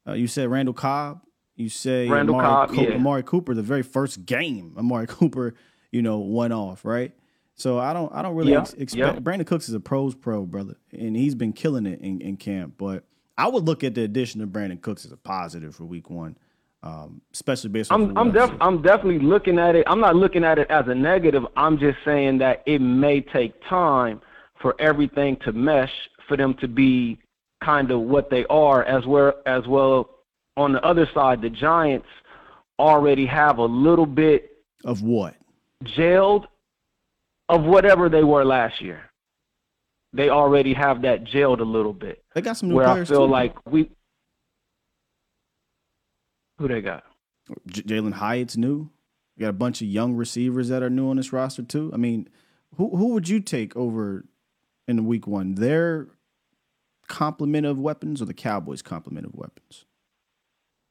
uh, you said Randall Cobb. You say Randall Amari, Cobb, Co- yeah. Amari Cooper. The very first game, Amari <laughs> Cooper, you know, went off right. So I don't, I don't really Yeah, ex- expect. yeah. Brandin Cooks is a pros pro brother, and he's been killing it in, in camp. But I would look at the addition of Brandin Cooks as a positive for Week One, um, especially based on. I'm I'm def- I'm definitely looking at it. I'm not looking at it as a negative. I'm just saying that it may take time for everything to mesh for them to be kind of what they are as well as well on the other side the Giants already have a little bit of what gelled of whatever they were last year. They already have that gelled a little bit. They got some new where I players, feel too. like we who they got? J- Jalin Hyatt's new. You got a bunch of young receivers that are new on this roster too. I mean, who who would you take over in week one? Their complement of weapons or the Cowboys' complement of weapons?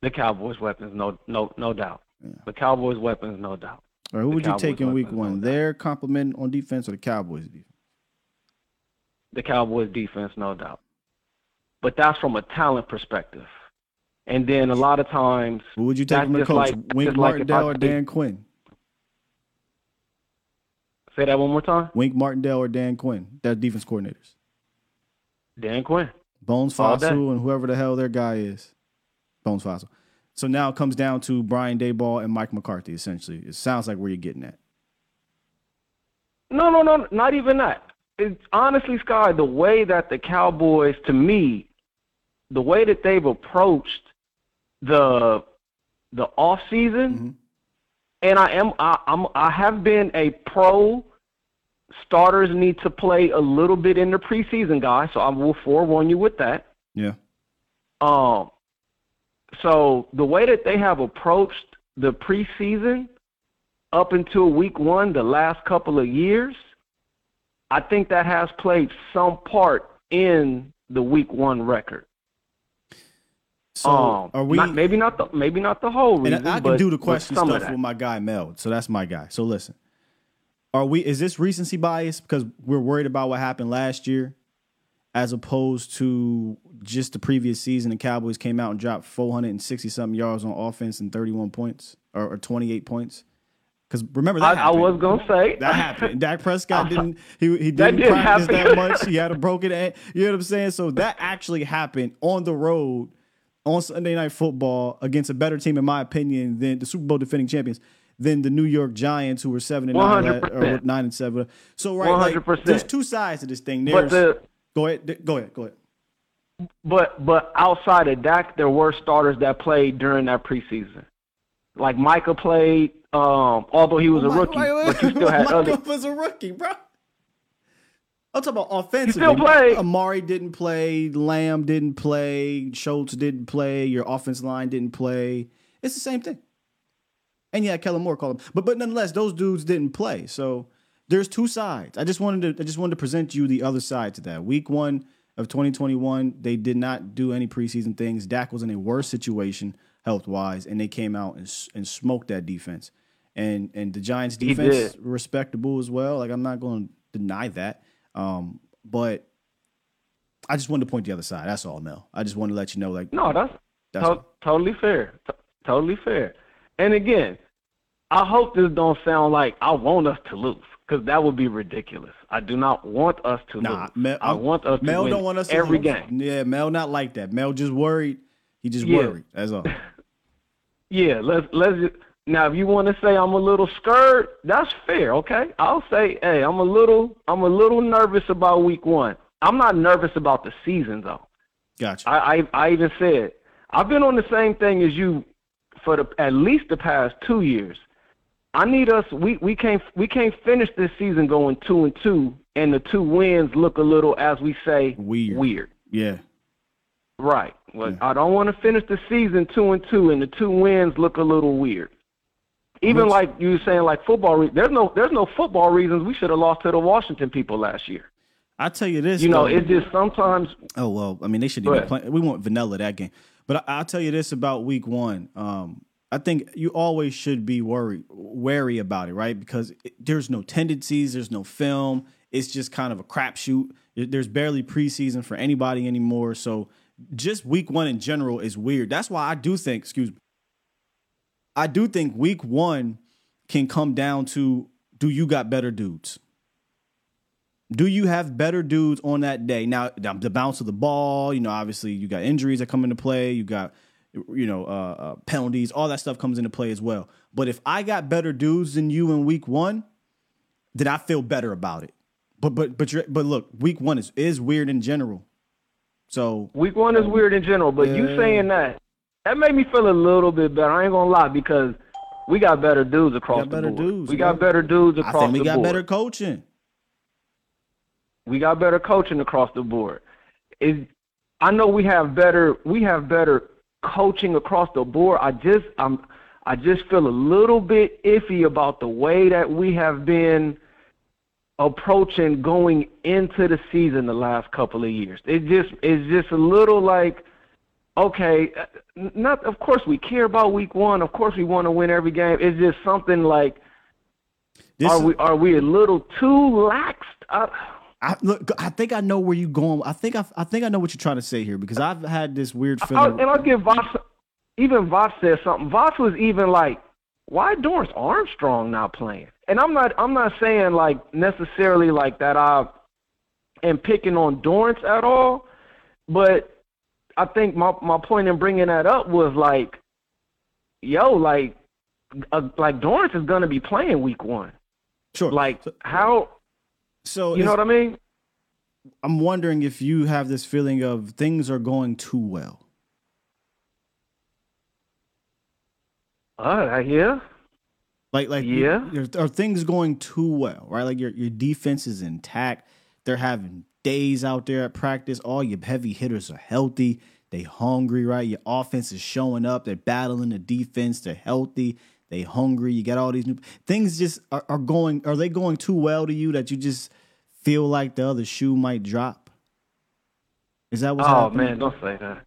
The Cowboys' weapons, no, no, no doubt. The Cowboys' weapons, no doubt. Or who The would you take in week one? Their complement on defense or the Cowboys' defense? The Cowboys' defense, no doubt. But that's from a talent perspective. And then a lot of times, Who would you take from the coach? like- Wink just like Martindale or Dan Quinn? Say that one more time. Wink Martindale or Dan Quinn? Their defense coordinators. Dan Quinn. Bones. Fassel and whoever the hell their guy is. Bones Fassel. So now it comes down to Brian Daboll and Mike McCarthy, essentially. It sounds like where you're getting at. No, no, no, not even that. It's honestly, Sky, the way that the Cowboys, to me, the way that they've approached the the off season, and I am I, I'm I have been a pro. Starters need to play a little bit in the preseason, guys. So I will forewarn you with that. Yeah. Um, so the way that they have approached the preseason up until week one, the last couple of years, I think that has played some part in the week one record. So um, are we? not- maybe not the maybe not the whole reason, and I, I can do the question stuff with my guy Mel. So that's my guy. So listen, are we? Is this recency bias because we're worried about what happened last year, as opposed to just the previous season? The Cowboys came out and dropped 460 something yards on offense and 31 points or, or 28 points. Because remember that I, I was gonna say That happened. Dak Prescott didn't. <laughs> He he That didn't did practice happen. that much. He had a broken. You know what I'm saying? So that actually happened on the road on Sunday Night Football against a better team, in my opinion, than the Super Bowl defending champions, than the New York Giants, who were seven and nine or 100%. nine and seven. So right, like, 100%. there's two sides to this thing. There's the- go ahead, go ahead, go ahead. But but outside of Dak, there were starters that played during that preseason. Like Micah played, um, although he was a rookie, Wait, wait, but you still had Michael other. was a rookie, bro. I'm talking about offensively. still played. Amari didn't play. Lamb didn't play. Schultz didn't play. Your offense line didn't play. It's the same thing. And yeah, Kellen Moore called him. But but nonetheless, those dudes didn't play. So there's two sides. I just wanted to I just wanted to present you the other side to that. Week one of 2021, they did not do any preseason things. Dak was in a worse situation health wise, and they came out and, and smoked that defense. And and the Giants defense respectable as well. Like I'm not going to deny that. Um, but I just wanted to point the other side. That's all, Mel. I just wanted to let you know, like, No, that's, That's to- totally fair. T- totally fair. And again, I hope this don't sound like I want us to lose because that would be ridiculous. I do not want us to Nah, lose. Mel, I want us Mel to win don't want us to every game. Yeah, Mel not like that. Mel just worried. He just Yeah. worried. That's all. <laughs> Yeah, let's let's just, now if you want to say I'm a little scared, that's fair, okay? I'll say, hey, I'm a little I'm a little nervous about week one. I'm not nervous about the season though. Gotcha. I I, I even said I've been on the same thing as you for the at least the past two years. I need us. We we can't we can't finish this season going two and two, and the two wins look a little, as we say, weird. Weird. Yeah. Right. Well, I don't want to finish the season two and two, and the two wins look a little weird. Even Which- like you were saying, like football. Re- there's no there's no football reasons we should have lost to the Washington people last year. I tell you this, You know, though. it's just sometimes Oh well, I mean they should even play. We want vanilla that game, but I, I'll tell you this about Week One. Um, I think you always should be worried, wary about it, right? Because it, there's no tendencies, there's no film. It's just kind of a crapshoot. There- There's barely preseason for anybody anymore. So just Week One in general is weird. That's why I do think, excuse me, I do think Week One can come down to do you got better dudes? Do you have better dudes on that day? Now, the the bounce of the ball, you know, obviously you got injuries that come into play. You got, you know, uh, uh, penalties. All that stuff comes into play as well. But if I got better dudes than you in week one, then I feel better about it. But but but you're, but look, week one is is weird in general. So week one is weird in general. But you saying that that made me feel a little bit better. I ain't gonna lie because we got better dudes across the board. dudes, we got better dudes across the board. I think we got board. better coaching. We got better coaching across the board. Is I know we have better we have better coaching across the board. I just I'm I just feel a little bit iffy about the way that we have been approaching going into the season the last couple of years. It just it's just a little like okay, uh, not of course we care about week 1. Of course we want to win every game. It's just something like This are we are we a little too lax? Uh, I look. I think I know where you're going. I think I, I think I know what you're trying to say here because I've had this weird I, feeling. and I'll give Vox, even Voss said something. Voss was even like, why Dorance Armstrong not playing? And I'm not, I'm not saying like necessarily like that I am picking on Dorance at all, but I think my my point in bringing that up was like, yo, like, uh, like Dorance is gonna be playing week one. Sure. Like how? So You know what I mean? I'm wondering if you have this feeling of things are going too well. Uh, yeah. Like, like, Yeah. are things going too well, right? Like your your defense is intact. They're having days out there at practice. All your heavy hitters are healthy. They hungry, right? Your offense is showing up. They're battling the defense. They're healthy. They hungry. You got all these new things. Just are, are going. Are they going too well to you that you just feel like the other shoe might drop? Is that what's oh happening? man, don't say that.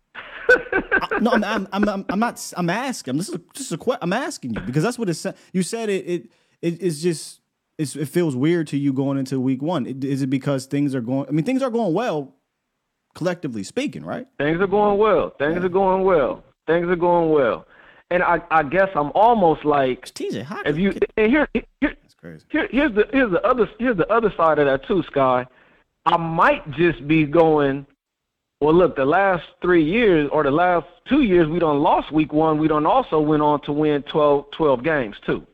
no, I'm, I'm, I'm, I'm, not. I'm asking. This is just a question. I'm asking you because that's what it said. You said it. It, it it's just. It's, it feels weird to you going into week one. Is it because things are going? I mean, things are going well, collectively speaking, right? Things are going well. Things are going well. Things are going well. And I, I guess I'm almost like TJ. If you and here, here, crazy. here here's the here's the other here's the other side of that too, Sky. I might just be going. Well, look, the last three years or the last two years, we done lost week one. We done also went on to win 12, 12 games too.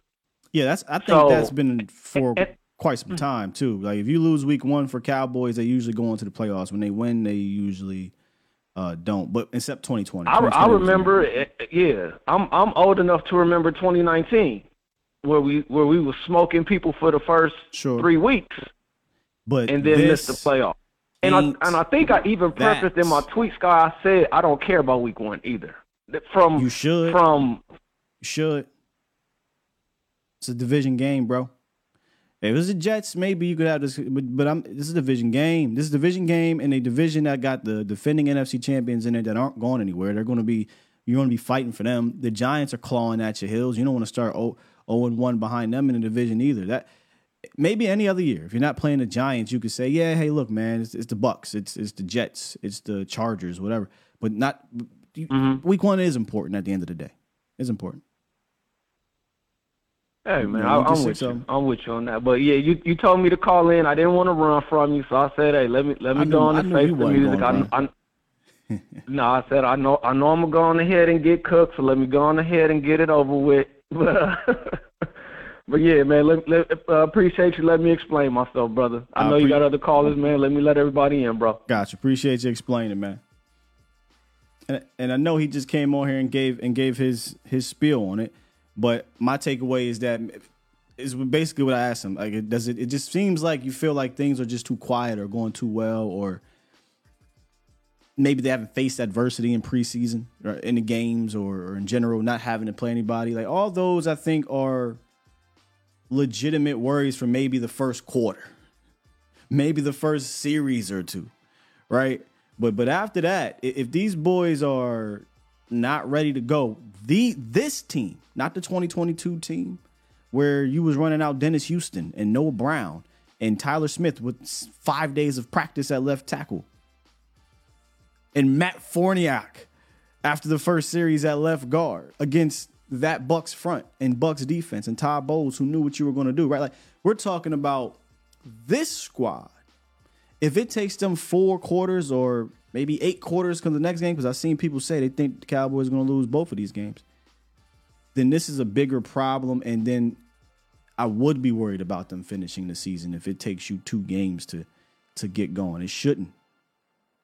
Yeah, that's. I think So- that's been for quite some time too. Like if you lose week one for Cowboys, they usually go into the playoffs. When they win, they usually uh, don't. But except 2020. I, I remember, eh, yeah, I'm I'm old enough to remember 2019, where we where we was smoking people for the first Sure. three weeks, But and then missed the playoff. And I and I think I even prefaced in my tweet, Sky, I said I don't care about week one either. From You should. from You should. It's a division game, bro. If it was the Jets, maybe you could have this, but, but I'm this is a division game. This is a division game in a division that got the defending NFC champions in it that aren't going anywhere. They're going to be you're going to be fighting for them. The Giants are clawing at your heels. You don't want to start 0 and 1 behind them in the division either. That maybe any other year. If you're not playing the Giants, you could say, "Yeah, hey, look, man, it's, it's the Bucks, it's it's the Jets, it's the Chargers, whatever." But not you- mm-hmm. week 1 is important at the end of the day. It's important. Hey man, I, you just I'm said with you. I'm with you on that. But yeah, you you told me to call in. I didn't want to run from you, so I said, hey, let me let me knew- go on and face the music. I, no, <laughs> I said I know I know I'm gonna go on ahead and get cooked, so let me go on ahead and get it over with. <laughs> But <laughs> but yeah, man, let, let, uh, appreciate you Let me explain myself, brother. I I know you got other callers, man. Let me let everybody in, bro. Gotcha. Appreciate you explaining, man. and, and I know he just came on here and gave and gave his his spiel on it. But my takeaway is that is basically what I asked him. Like, it does it? It just seems like you feel like things are just too quiet or going too well, or maybe they haven't faced adversity in preseason or in the games, or, or in general not having to play anybody. Like all those, I think are legitimate worries for maybe the first quarter, maybe the first series or two, right? But but after that, if these boys are not ready to go, the this team, not the 2022 team, where you was running out Dennis Houston and Noah Brown and Tyler Smith with five days of practice at left tackle, and Matt Farniok after the first series at left guard against that Bucks front and Bucks defense and Todd Bowles who knew what you were going to do, right? Like we're talking about this squad if it takes them four quarters or maybe eight quarters come the next game, because I've seen people say they think the Cowboys are going to lose both of these games, then this is a bigger problem. And then I would be worried about them finishing the season if it takes you two games to to get going. It shouldn't.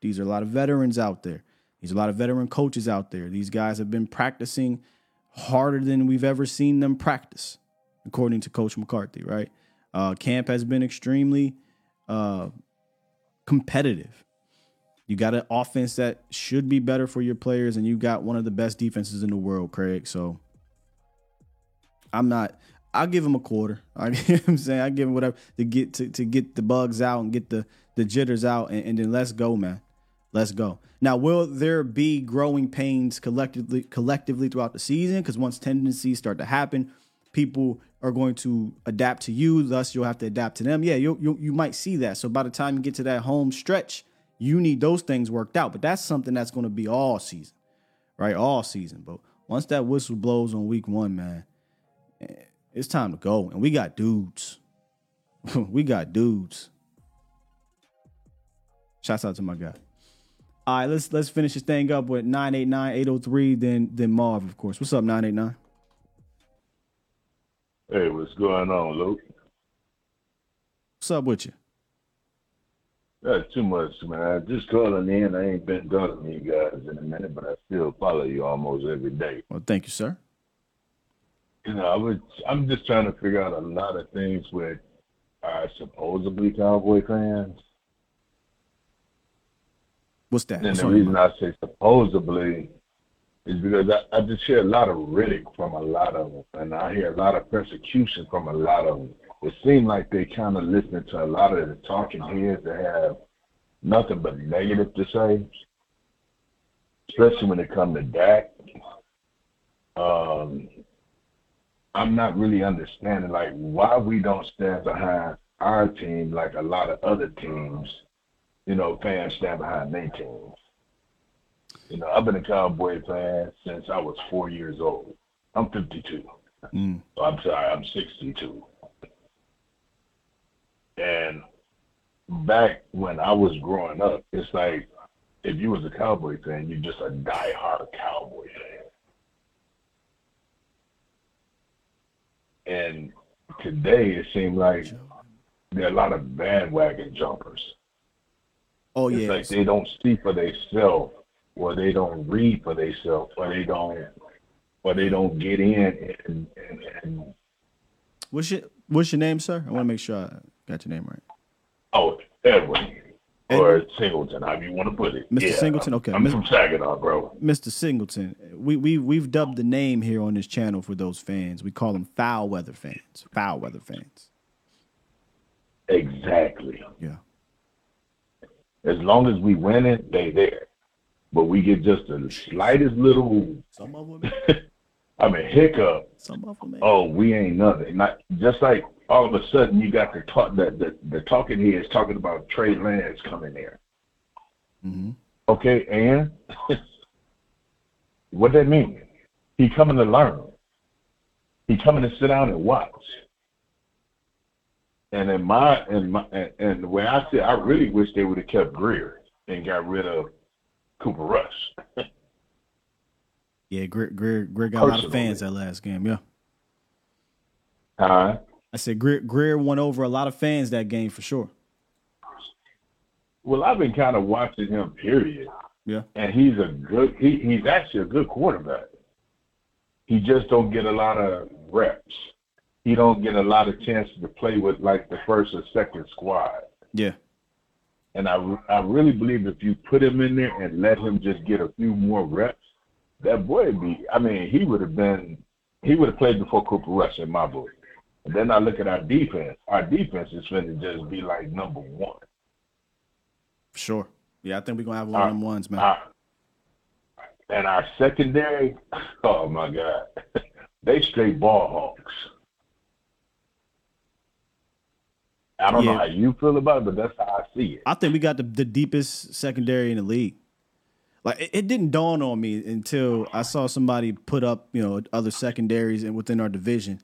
These are a lot of veterans out there. There's a lot of veteran coaches out there. These guys have been practicing harder than we've ever seen them practice, according to Coach McCarthy. Right? Uh, camp has been extremely uh, competitive. You got an offense that should be better for your players, and you got one of the best defenses in the world, Craig. So I'm not. I'll give him a quarter. <laughs> I him saying I give him whatever to get to, to get the bugs out and get the the jitters out, and, and then let's go, man. Let's go. Now, will there be growing pains collectively collectively throughout the season? Because once tendencies start to happen, people are going to adapt to you. Thus, you'll have to adapt to them. Yeah, you you might see that. So by the time you get to that home stretch, you need those things worked out. But that's something that's going to be all season, right? All season. But once that whistle blows on week one, man, eh, it's time to go. And we got dudes. <laughs> we got dudes. Shouts out to my guy. All right, let's let's finish this thing up with 989-803, then then Marv, of course. What's up, 989? Hey, what's going on, Luke? What's up with you? Not too much, man. I just calling in. I ain't been talking to you guys in a minute, but I still follow you almost every day. Well, thank you, sir. You know, I was. I'm just trying to figure out a lot of things with our supposedly Cowboy fans. What's that? And What's the reason I say supposedly is because I, I just hear a lot of riddick from a lot of them, and I hear a lot of persecution from a lot of them. It seemed like they kind of listen to a lot of the talking heads that have nothing but negative to say, especially when it comes to Dak. Um, I'm not really understanding like why we don't stand behind our team like a lot of other teams. You know, fans stand behind their teams. You know, I've been a Cowboy fan since I was four years old. I'm 52. Mm. I'm sorry, I'm 62. And back when I was growing up, it's like if you was a Cowboy fan, you're just a die-hard Cowboy fan. And today it seems like there are a lot of bandwagon jumpers. Oh it's yeah. like they don't see for themselves, or they don't read for themselves, or they don't, or they don't get in and, and, and What's your What's your name, sir? I want to make sure I got your name right. oh, Edwin or Singleton, however you want to put it. Mr. Yeah, Singleton? Okay. I'm Mr. from Saginaw, bro. Mr. Singleton. We we we've dubbed the name here on this channel for those fans. We call them foul weather fans. Foul weather fans. Exactly. Yeah. As long as we win it, they there. But we get just the slightest little, Some of them. <laughs> I mean, hiccup. Some of them. Oh, we ain't nothing. Not just like all of a sudden you got the talk the the, the talking heads talking about Trey Lance coming there. Mm-hmm. Okay, and <laughs> what that mean? He coming to learn. He coming to sit down and watch. And in my in my and, and the way I see, I really wish they would have kept Grier and got rid of Cooper Rush. <laughs> Yeah, Grier, Grier, Grier got a lot of fans that last game. Yeah. I said Grier, Grier won over a lot of fans that game for sure. Well, I've been kind of watching him, period. Yeah. And he's a good he, he's actually a good quarterback. He just don't get a lot of reps. He don't get a lot of chances to play with like the first or second squad. Yeah. And I, I really believe if you put him in there and let him just get a few more reps, that boy would be. I mean, he would have been. He would have played before Cooper Rush in my book. And then I look at our defense. Our defense is going to just be like number one. Sure. Yeah, I think we're gonna have one of them ones, man. Our, and our secondary, <laughs> oh my God, <laughs> they straight ball hawks. I don't know how you feel about it, but that's how I see it. I think we got the, the deepest secondary in the league. Like it, it didn't dawn on me until I saw somebody put up, you know, other secondaries and within our division,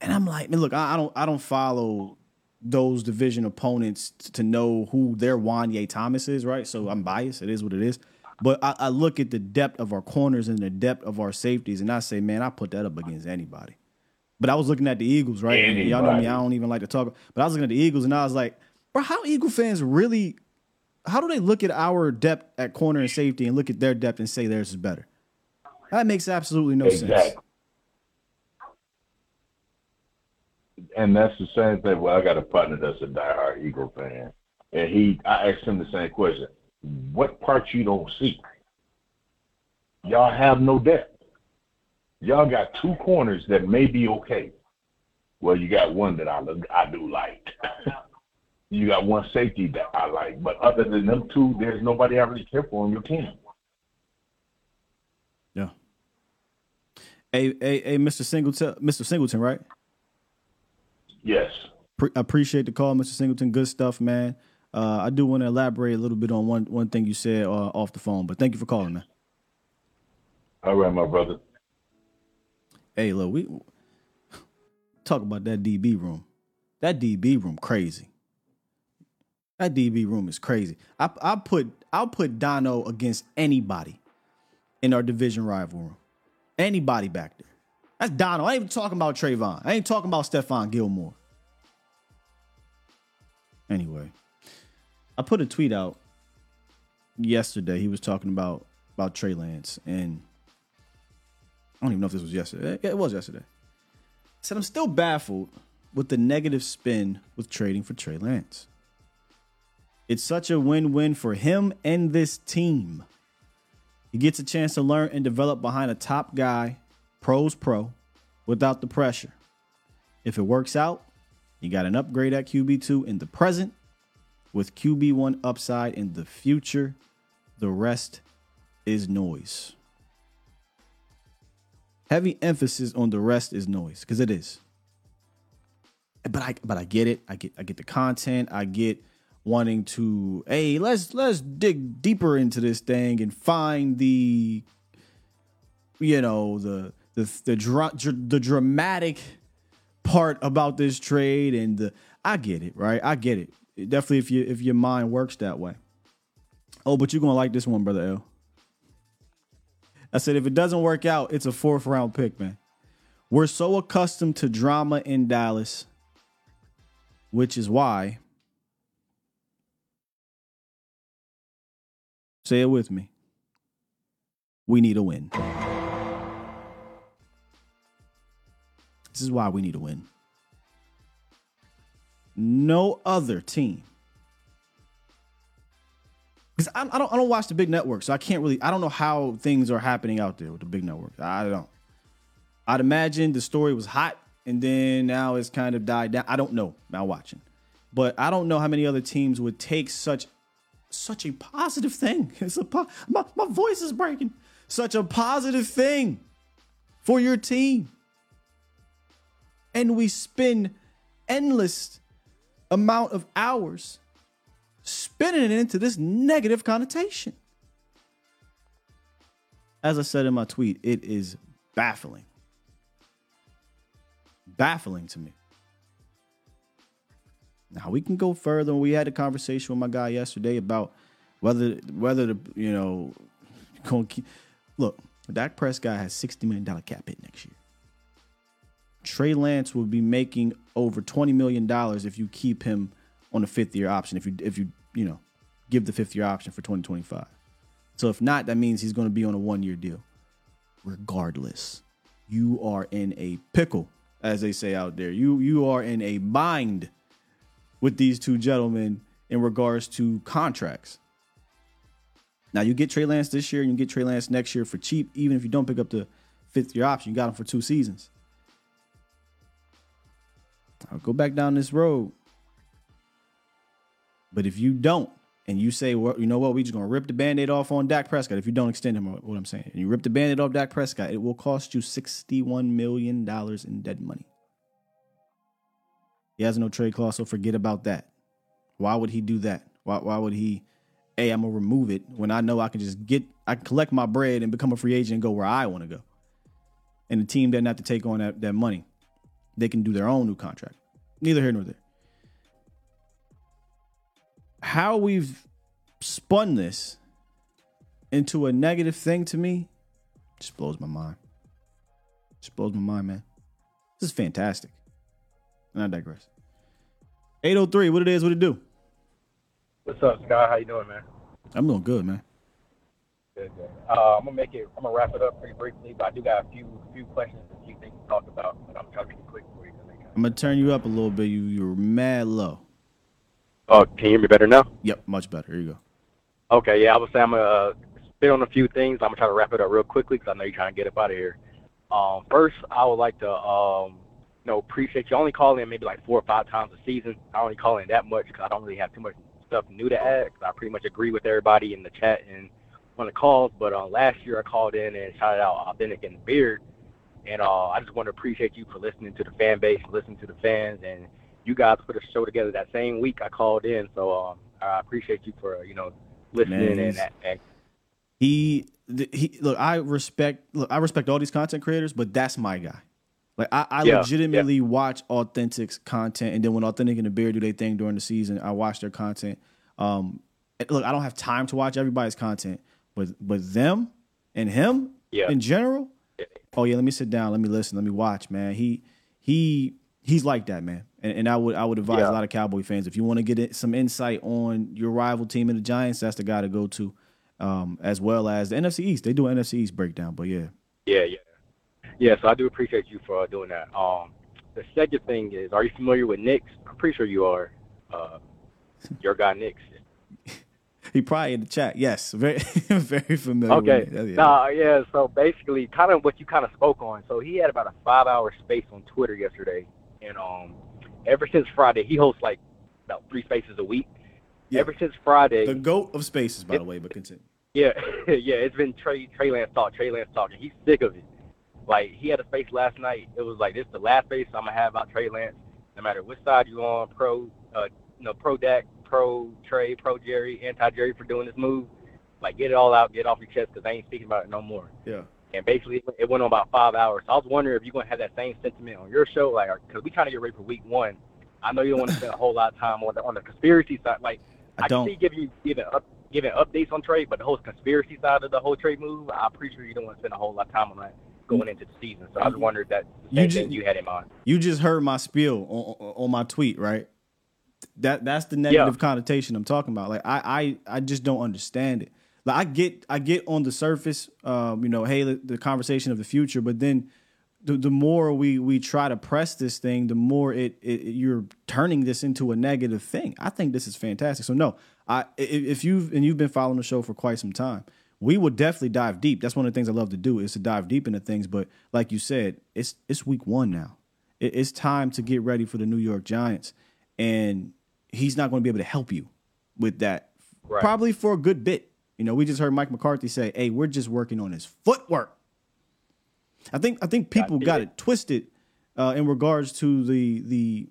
and I'm like, man, look, I, I don't, I don't follow those division opponents t- to know who their Juanyeh Thomas is, right? So I'm biased. It is what it is. But I, I look at the depth of our corners and the depth of our safeties, and I say, man, I put that up against anybody. But I was looking at the Eagles, right? And y'all know me, I don't even like to talk. But I was looking at the Eagles, and I was like, bro, how Eagle fans really? How do they look at our depth at corner and safety and look at their depth and say theirs is better? That makes absolutely no sense. And that's the same thing. Well, I got a partner that's a diehard Eagle fan, and he, I asked him the same question: What parts you don't see? Y'all have no depth. Y'all got two corners that may be okay. Well, you got one that I look, I do like. <laughs> you got one safety that I like, but other than them two, there's nobody I really care for on your team. Yeah. Hey, hey, hey, Mr. Singleton, Mr. Singleton, right? Yes. Pre- appreciate the call, Mr. Singleton. Good stuff, man. Uh, I do want to elaborate a little bit on one one thing you said uh, off the phone, but thank you for calling, man. All right, my brother. Hey, look, we talk about that DB room. That DB room crazy. That DB room is crazy. I I put I'll put Dono against anybody in our division rival room. Anybody back there. That's Dono. I ain't even talking about Trayvon. I ain't talking about Stephon Gilmore. Anyway, I put a tweet out yesterday. He was talking about about Trey Lance, and I don't even know if this was yesterday. It was yesterday. I said I'm still baffled with the negative spin with trading for Trey Lance. It's such a win-win for him and this team. He gets a chance to learn and develop behind a top guy, pros pro, without the pressure. If it works out, you got an upgrade at QB2 in the present with QB1 upside in the future. The rest is noise. Heavy emphasis on the rest is noise because it is. But I but I get it. I get I get the content. I get wanting to hey let's let's dig deeper into this thing and find the you know the the the dra- dr- the dramatic part about this trade and the I get it right? I get it. Definitely if you if your mind works that way. Oh but you're gonna like this one brother L. I said if it doesn't work out it's a fourth round pick man. We're so accustomed to drama in Dallas which is why Say it with me. We need a win. This is why we need a win. No other team. Because I, I don't I don't watch the big networks, so I can't really I don't know how things are happening out there with the big networks. I don't. I'd imagine the story was hot and then now it's kind of died down. I don't know. Not watching. But I don't know how many other teams would take such such a positive thing. <laughs> It's a po- my, my voice is breaking. Such a positive thing for your team. And we spend endless amount of hours spinning it into this negative connotation. As I said in my tweet, it is baffling. Baffling to me. Now we can go further. We had a conversation with my guy yesterday about whether whether the you know going look. Dak Prescott has sixty million dollar cap hit next year. Trey Lance will be making over twenty million dollars if you keep him on a fifth year option. If you if you you know give the fifth year option for twenty twenty five. So if not, that means he's going to be on a one year deal. Regardless, you are in a pickle, as they say out there. You you are in a bind with these two gentlemen in regards to contracts. Now you get Trey Lance this year, and you get Trey Lance next year for cheap, even if you don't pick up the fifth year option. You got him for two seasons. I'll go back down this road. But if you don't, and you say, well, you know what, we just gonna rip the band-aid off on Dak Prescott if you don't extend him, what I'm saying. And you rip the band-aid off Dak Prescott, it will cost you $61 million in dead money. He has no trade clause, so forget about that. Why would he do that? Why, why would he, hey, I'm gonna remove it when I know I can just get, I can collect my bread and become a free agent and go where I want to go. And the team doesn't have to take on that, that money. They can do their own new contract. Neither here nor there. How we've spun this into a negative thing to me just blows my mind. Just blows my mind, man. This is fantastic. And I digress. 803, what it is, what it do? What's up, Scott? How you doing, man? I'm doing good, man. Good, good. Uh, I'm gonna make it. I'm gonna wrap it up pretty briefly, but I do got a few few questions, a few things to talk about. But I'm trying to it quick for you. I'm gonna turn you up a little bit. You you're mad low. Oh, can you hear me better now? Yep, much better. Here you go. Okay, yeah, I would say I'm gonna uh, spit on a few things. I'm gonna try to wrap it up real quickly because I know you're trying to get up out of here. Um, first, I would like to um, know appreciate you I only call in maybe like four or five times a season. I only call in that much because I don't really have too much stuff new to add. 'cause I pretty much agree with everybody in the chat and on the calls. But uh, last year I called in and shouted out Authentic and Beard, and uh, I just want to appreciate you for listening to the fan base, listening to the fans, and you guys put a show together that same week I called in. So um, I appreciate you for you know listening and, and He he look, I respect look, I respect all these content creators, but that's my guy. Like I, I Yeah, legitimately watch Authentic's content, and then when Authentic and the Bear do their thing during the season, I watch their content. Um, look, I don't have time to watch everybody's content, but but them and him Yeah. in general. Oh yeah, let me sit down, let me listen, let me watch, man. He he he's like that, man. And, and I would I would advise a lot of Cowboy fans if you want to get some insight on your rival team in the Giants, that's the guy to go to. Um, as well as the NFC East, they do an NFC East breakdown, but yeah, Yeah, yeah, yeah. So I do appreciate you for uh, doing that. Um, the second thing is, are you familiar with Knicks? I'm pretty sure you are. Uh, your guy Knicks. <laughs> he probably in the chat. Yes, <laughs> very very familiar. Okay. with it. Yeah. Nah, yeah. So basically, kind of what you kind of spoke on. So he had about a five-hour space on Twitter yesterday, and um, ever since Friday, he hosts like about three spaces a week. Ever since Friday, the goat of spaces, by the way. But continue. yeah, <laughs> yeah, it's been Trey Trey Lance talk, Trey Lance talk, and he's sick of it. Like he had a face last night. It was like this is the last face I'm gonna have about Trey Lance. No matter which side you're on, pro, uh, you know, pro Dak, pro Trey, pro Jerry, anti Jerry for doing this move. Like get it all out, get it off your chest, cause I ain't speaking about it no more. Yeah. And basically, it went on about five hours. So I was wondering if you're gonna have that same sentiment on your show, like, cause we trying to get ready for week one. I know you don't want to spend a whole lot of time on the on the conspiracy side. Like I I, don't. can see giving you giving up giving updates on trade, but the whole conspiracy side of the whole trade move, I'm pretty sure you don't want to spend a whole lot of time on that going into the season. So I was wondering if that's You same ju- thing you had in mind. You just heard my spiel on, on, my tweet, right? That that's the negative connotation I'm talking about. Like I I I just don't understand it. Like I get I get on the surface, um, you know, hey, the, the conversation of the future, but then the, the more we we try to press this thing, the more it, it you're turning this into a negative thing. I think this is fantastic. So no, I i- if you've and you've been following the show for quite some time, we will definitely dive deep. That's one of the things I love to do is to dive deep into things. But like you said, it's it's week one now. It, it's time to get ready for the New York Giants, and he's not going to be able to help you with that. Right. Probably for a good bit. You know, we just heard Mike McCarthy say, "Hey, we're just working on his footwork." I think I think people got it twisted uh, in regards to the the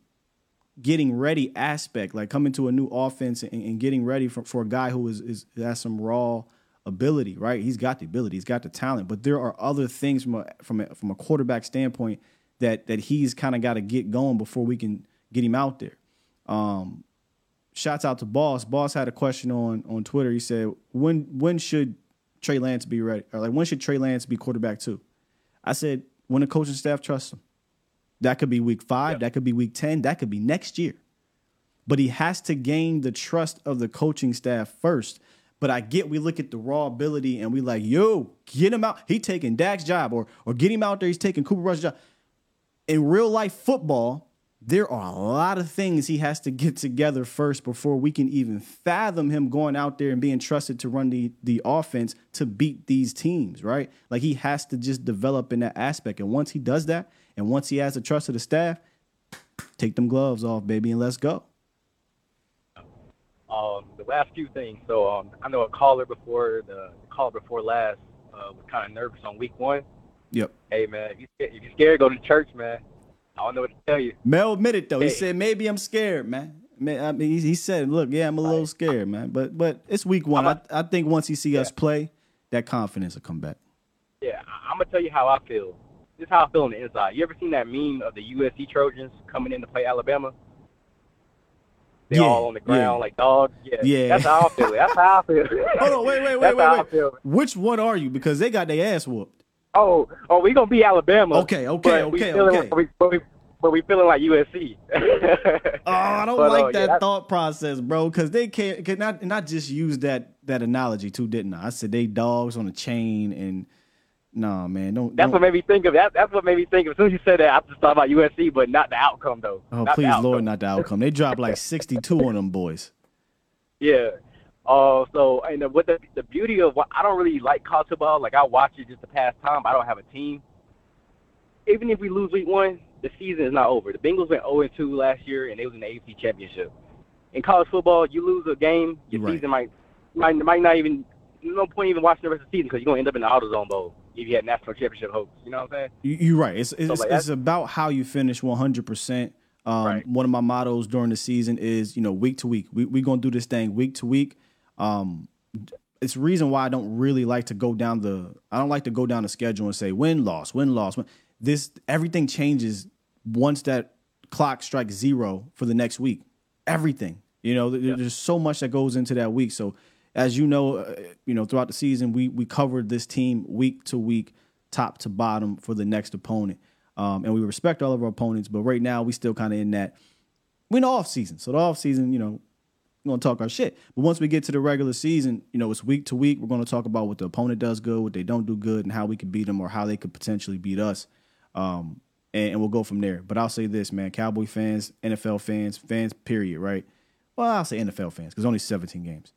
getting ready aspect, like coming to a new offense and, and getting ready for, for a guy who is, is has some raw ability, right? He's got the ability, he's got the talent, but there are other things from a from a, from a quarterback standpoint that that he's kind of got to get going before we can get him out there. Um, shouts out to Boss. Boss had a question on on Twitter. He said, "When when should Trey Lance be ready? Or like when should Trey Lance be quarterback too?" I said, "When the coaching staff trusts him. That could be week five. That could be week ten. That could be next year. But he has to gain the trust of the coaching staff first. But I get we look at the raw ability and we like, yo, get him out. He taking Dak's job, or or get him out there. He's taking Cooper Rush's job. In real life football, there are a lot of things he has to get together first before we can even fathom him going out there and being trusted to run the the offense to beat these teams, right? Like he has to just develop in that aspect. And once he does that, and once he has the trust of the staff, take them gloves off, baby, and let's go. Um, the last few things. So um, I know a caller before the, the caller before last uh, was kind of nervous on week one. Yep. Hey man, if you if you're scared, go to church, man. I don't know what to tell you. Mel admitted though. He said maybe I'm scared, man. I mean, he, he said, "Look, yeah, I'm a little scared, man." But but it's week one. I, I think once he see us play, that confidence will come back. Yeah, I'm gonna tell you how I feel. This is how I feel on the inside. You ever seen that meme of the USC Trojans coming in to play Alabama? They Yeah, all on the ground yeah. like dogs. Yeah, Yeah. that's how I feel. That's how I feel. <laughs> Hold on, wait, wait, wait, wait, I wait. Which one are you? Because they got their ass whooped. Oh, oh, we gonna be Alabama. Okay, okay, but we okay, feeling, okay. But we, but we, but we feeling like USC. Oh, I <laughs> don't But, like uh, that yeah, thought process, bro. Because they can't, can not, not just use that that analogy too, didn't I? I said they dogs on a chain, and nah, man, don't. That's don't what made me think of that. That's what made me think of. As soon as you said that, I just thought about USC, but not the outcome though. oh, Not please. Lord, not the outcome. They dropped like <laughs> 62 on them boys. Yeah. Uh, so and the, what the the beauty of what I don't really like college football. Like I watch it just to pass time. I don't have a team. Even if we lose week one, the season is not over. The Bengals went 0 2 last year, and they was in the AFC Championship. In college football, you lose a game, your Right. season might might might not even no point even watching the rest of the season because you're gonna end up in the AutoZone Bowl if you had national championship hopes. You know what I'm saying? You- You're right. It's it's, So, like, it's about how you finish 100. percent um, One of my mottos during the season is you know week to week. We we gonna do this thing week to week. Um, it's reason why I don't really like to go down the. I don't like to go down the schedule and say win loss win loss. Win. This everything changes once that clock strikes zero for the next week. Everything. You know, there- there's so much that goes into that week. So, as you know, uh, you know throughout the season, we we covered this team week to week, top to bottom for the next opponent, um, and we respect all of our opponents. But right now, we still kind of in that we're in the off season. So the off season, you know, we're gonna talk our shit. But once we get to the regular season, you know, it's week to week. We're gonna talk about what the opponent does good, what they don't do good, and how we could beat them or how they could potentially beat us. Um, and, and we'll go from there. But I'll say this, man: Cowboy fans, NFL fans, fans, period, right? Well, I'll say NFL fans because only 17 games.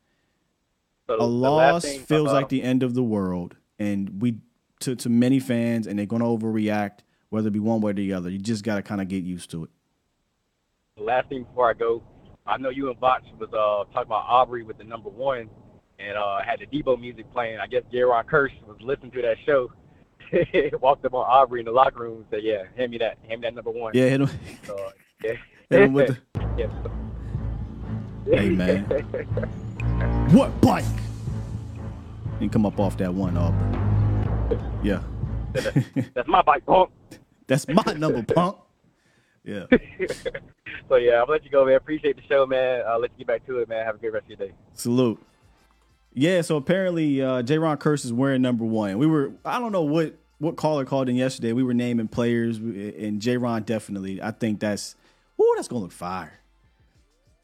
So A loss thing, feels uh, like the end of the world, and we to to many fans, and they're gonna overreact, whether it be one way or the other. You just gotta kind of get used to it. the last thing before I go, I know you and Botch was uh talking about Aubrey with the number one, and uh had the Debo music playing. I guess Jayron Kearse was listening to that show. <laughs> Walked up on Aubrey in the locker room and said, "Yeah, hand me that, hand me that number one." Yeah, hit him. So, yeah. <laughs> Hit him with <laughs> yeah. Hey, man. What bike? And come up off that one, Aubrey. Yeah. <laughs> That's my bike, punk. That's my number, punk. Yeah. <laughs> so yeah, I'll let you go, man. Appreciate the show, man. I'll let you get back to it, man. Have a good rest of your day. Salute. Yeah, so apparently uh Jayron Kearse is wearing number one. We were I don't know what what caller called in yesterday. We were naming players and Jayron definitely. I think that's ooh, that's gonna look fire.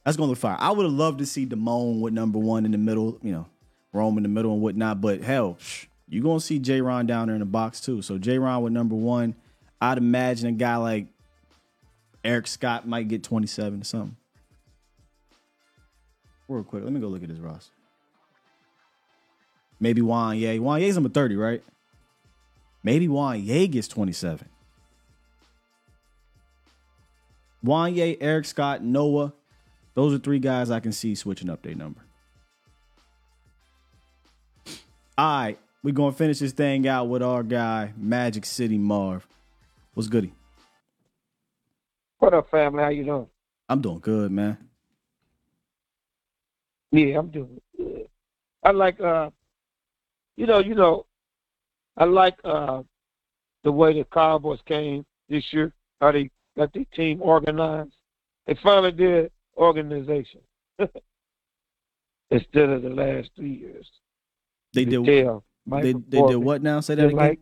That's gonna look fire. I would have loved to see Damone with number one in the middle, you know, Rome in the middle and whatnot. But hell, psh, you gonna see Jayron down there in the box too. So Jayron with number one. I'd imagine a guy like Eric Scott might get 27 or something. Real quick, let me go look at his roster. Maybe Juanyeh. Juan Ye's number 30, right? Maybe Juanyeh gets 27. Juanyeh, Eric Scott, Noah. Those are three guys I can see switching up their number. All right, we're going to finish this thing out with our guy, Magic City Marv. What's goody? What up, family? How you doing? I'm doing good, man. Yeah, I'm doing good. I like uh you know, you know, I like uh the way the Cowboys came this year, how they got their team organized. They finally did organization. <laughs> Instead of the last three years. They did they, they did what now? Say that again. like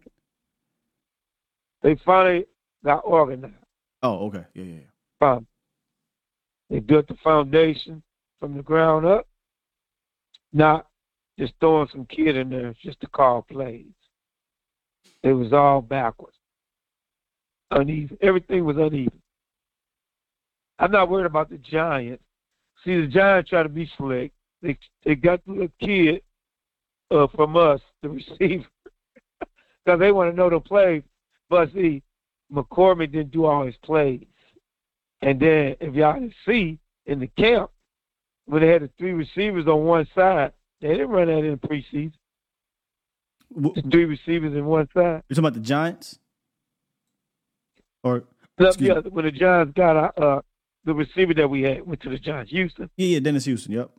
they finally got organized. oh, okay. Yeah, yeah, yeah. Fine. They built the foundation from the ground up. not just throwing some kid in there just to call plays. It was all backwards, uneven. Everything was uneven. I'm not worried about the Giants. See, the Giants try to be slick. They they got the kid uh, from us, the <laughs> receiver, because they want to know the play. But see, McCormick didn't do all his plays. And then, if y'all can see in the camp, when they had the three receivers on one side, they didn't run that in the preseason. The three receivers in one side. You talking about the Giants? Or yeah, when the Giants got uh, the receiver that we had went to the Giants, Houston. yeah, yeah, Dennis Houston. Yep.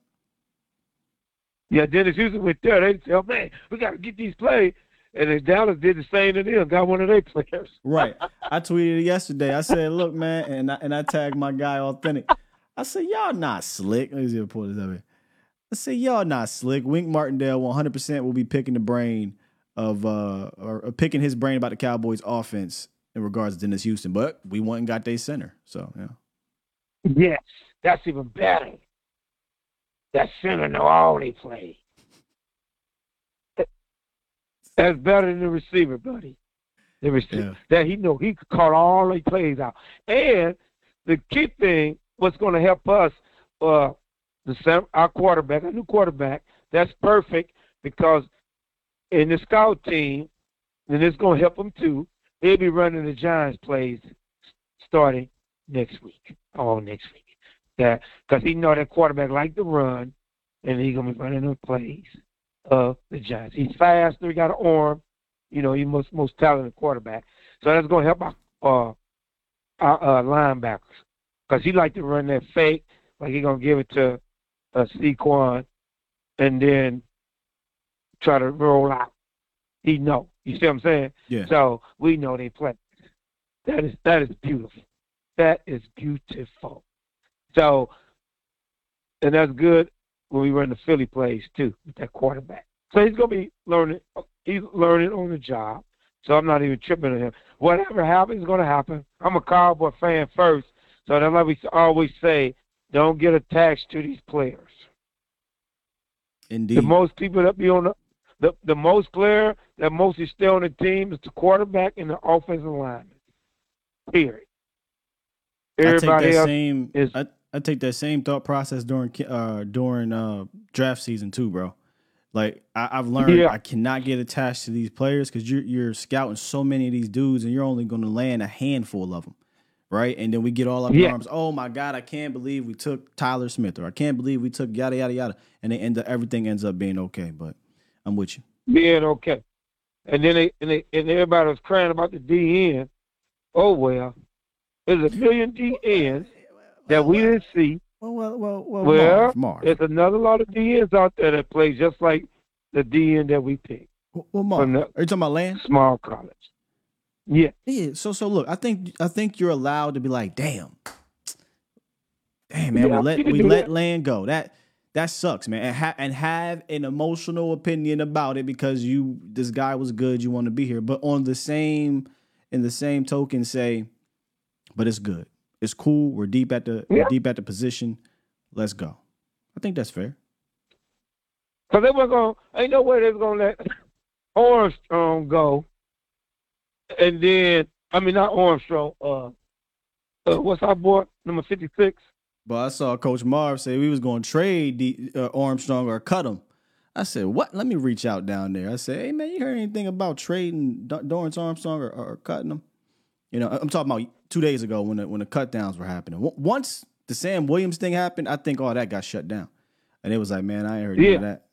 Yeah, Dennis Houston went there. They said, "Oh man, we got to get these plays." And then Dallas did the same to them. Got one of their players. <laughs> Right. I tweeted it yesterday. I said, "Look, man," and I, and I tagged my guy Authentic. I said, "Y'all not slick." Let me see if I pull this up here. I said, "Y'all not slick." Wink Martindale, one hundred percent, will be picking the brain of uh or, or picking his brain about the Cowboys' offense in regards to Dennis Houston. But we went and got their center. So yeah. Yes, that's even better. That center know all they play. That's better than the receiver, buddy. The receiver that he know he could call all the plays out. And the key thing, what's going to help us, uh, the our quarterback, our new quarterback, that's perfect because in the scout team, and it's going to help them too. They'll be running the Giants plays starting next week, all next week. That because he know that quarterback like to run, and he gonna be running the plays of the Giants. He's faster. He got an arm. You know, he's most most talented quarterback. So that's gonna help our uh, our uh, linebackers because he like to run that fake, like he gonna give it to uh, Saquon, and then try to roll out. He know. You see what I'm saying? Yeah. So we know they play. That is that is beautiful. That is beautiful. So, and that's good when we run the Philly plays too with that quarterback. So he's gonna be learning. He's learning on the job. So I'm not even tripping on him. Whatever happens is gonna happen. I'm a Cowboy fan first, so that's why we always say, don't get attached to these players. Indeed. The most people that be on the the, the most player that mostly stay on the team is the quarterback and the offensive lineman. Period. I take that same. is I, I take that same thought process during uh during uh draft season too, bro. Like I, I've learned, Yeah. I cannot get attached to these players because you're you're scouting so many of these dudes, and you're only going to land a handful of them, right? And then we get all up in Yeah. arms. Oh my god, I can't believe we took Tyler Smith, or I can't believe we took yada yada yada, and they end up everything ends up being okay. But I'm with you. being okay. And then they and, they, and everybody was crying about the DN. Oh well, there's a million DNs that we didn't see. Well, well, well, well, Well, Marv, Marv. there's another lot of DNs out there that play just like the DN that we picked Well, the are you talking about land? small college. Yeah, Yeah. So so look, I think I think you're allowed to be like, damn, damn man, Yeah, we let we let that. land go. That that sucks, man. And, ha- and have an emotional opinion about it because you this guy was good, you want to be here. But on the same in the same token, say, but it's good. It's cool. We're deep at the Yeah. deep at the position. Let's go. I think that's fair. because they were gonna Ain't no way they was gonna let <coughs> Armstrong go. And then I mean not Armstrong. Uh, uh what's our boy number fifty six? But I saw Coach Marv say we was going to trade the, uh, Armstrong or cut him. I said, "What? Let me reach out down there." I said, "Hey man, you heard anything about trading D- Dorance Armstrong or, or cutting him?" You know, I'm talking about two days ago when the, when the cut downs were happening. W- Once the Sam Williams thing happened, I think all that got shut down, and it was like, man, I ain't heard none of Yeah. that.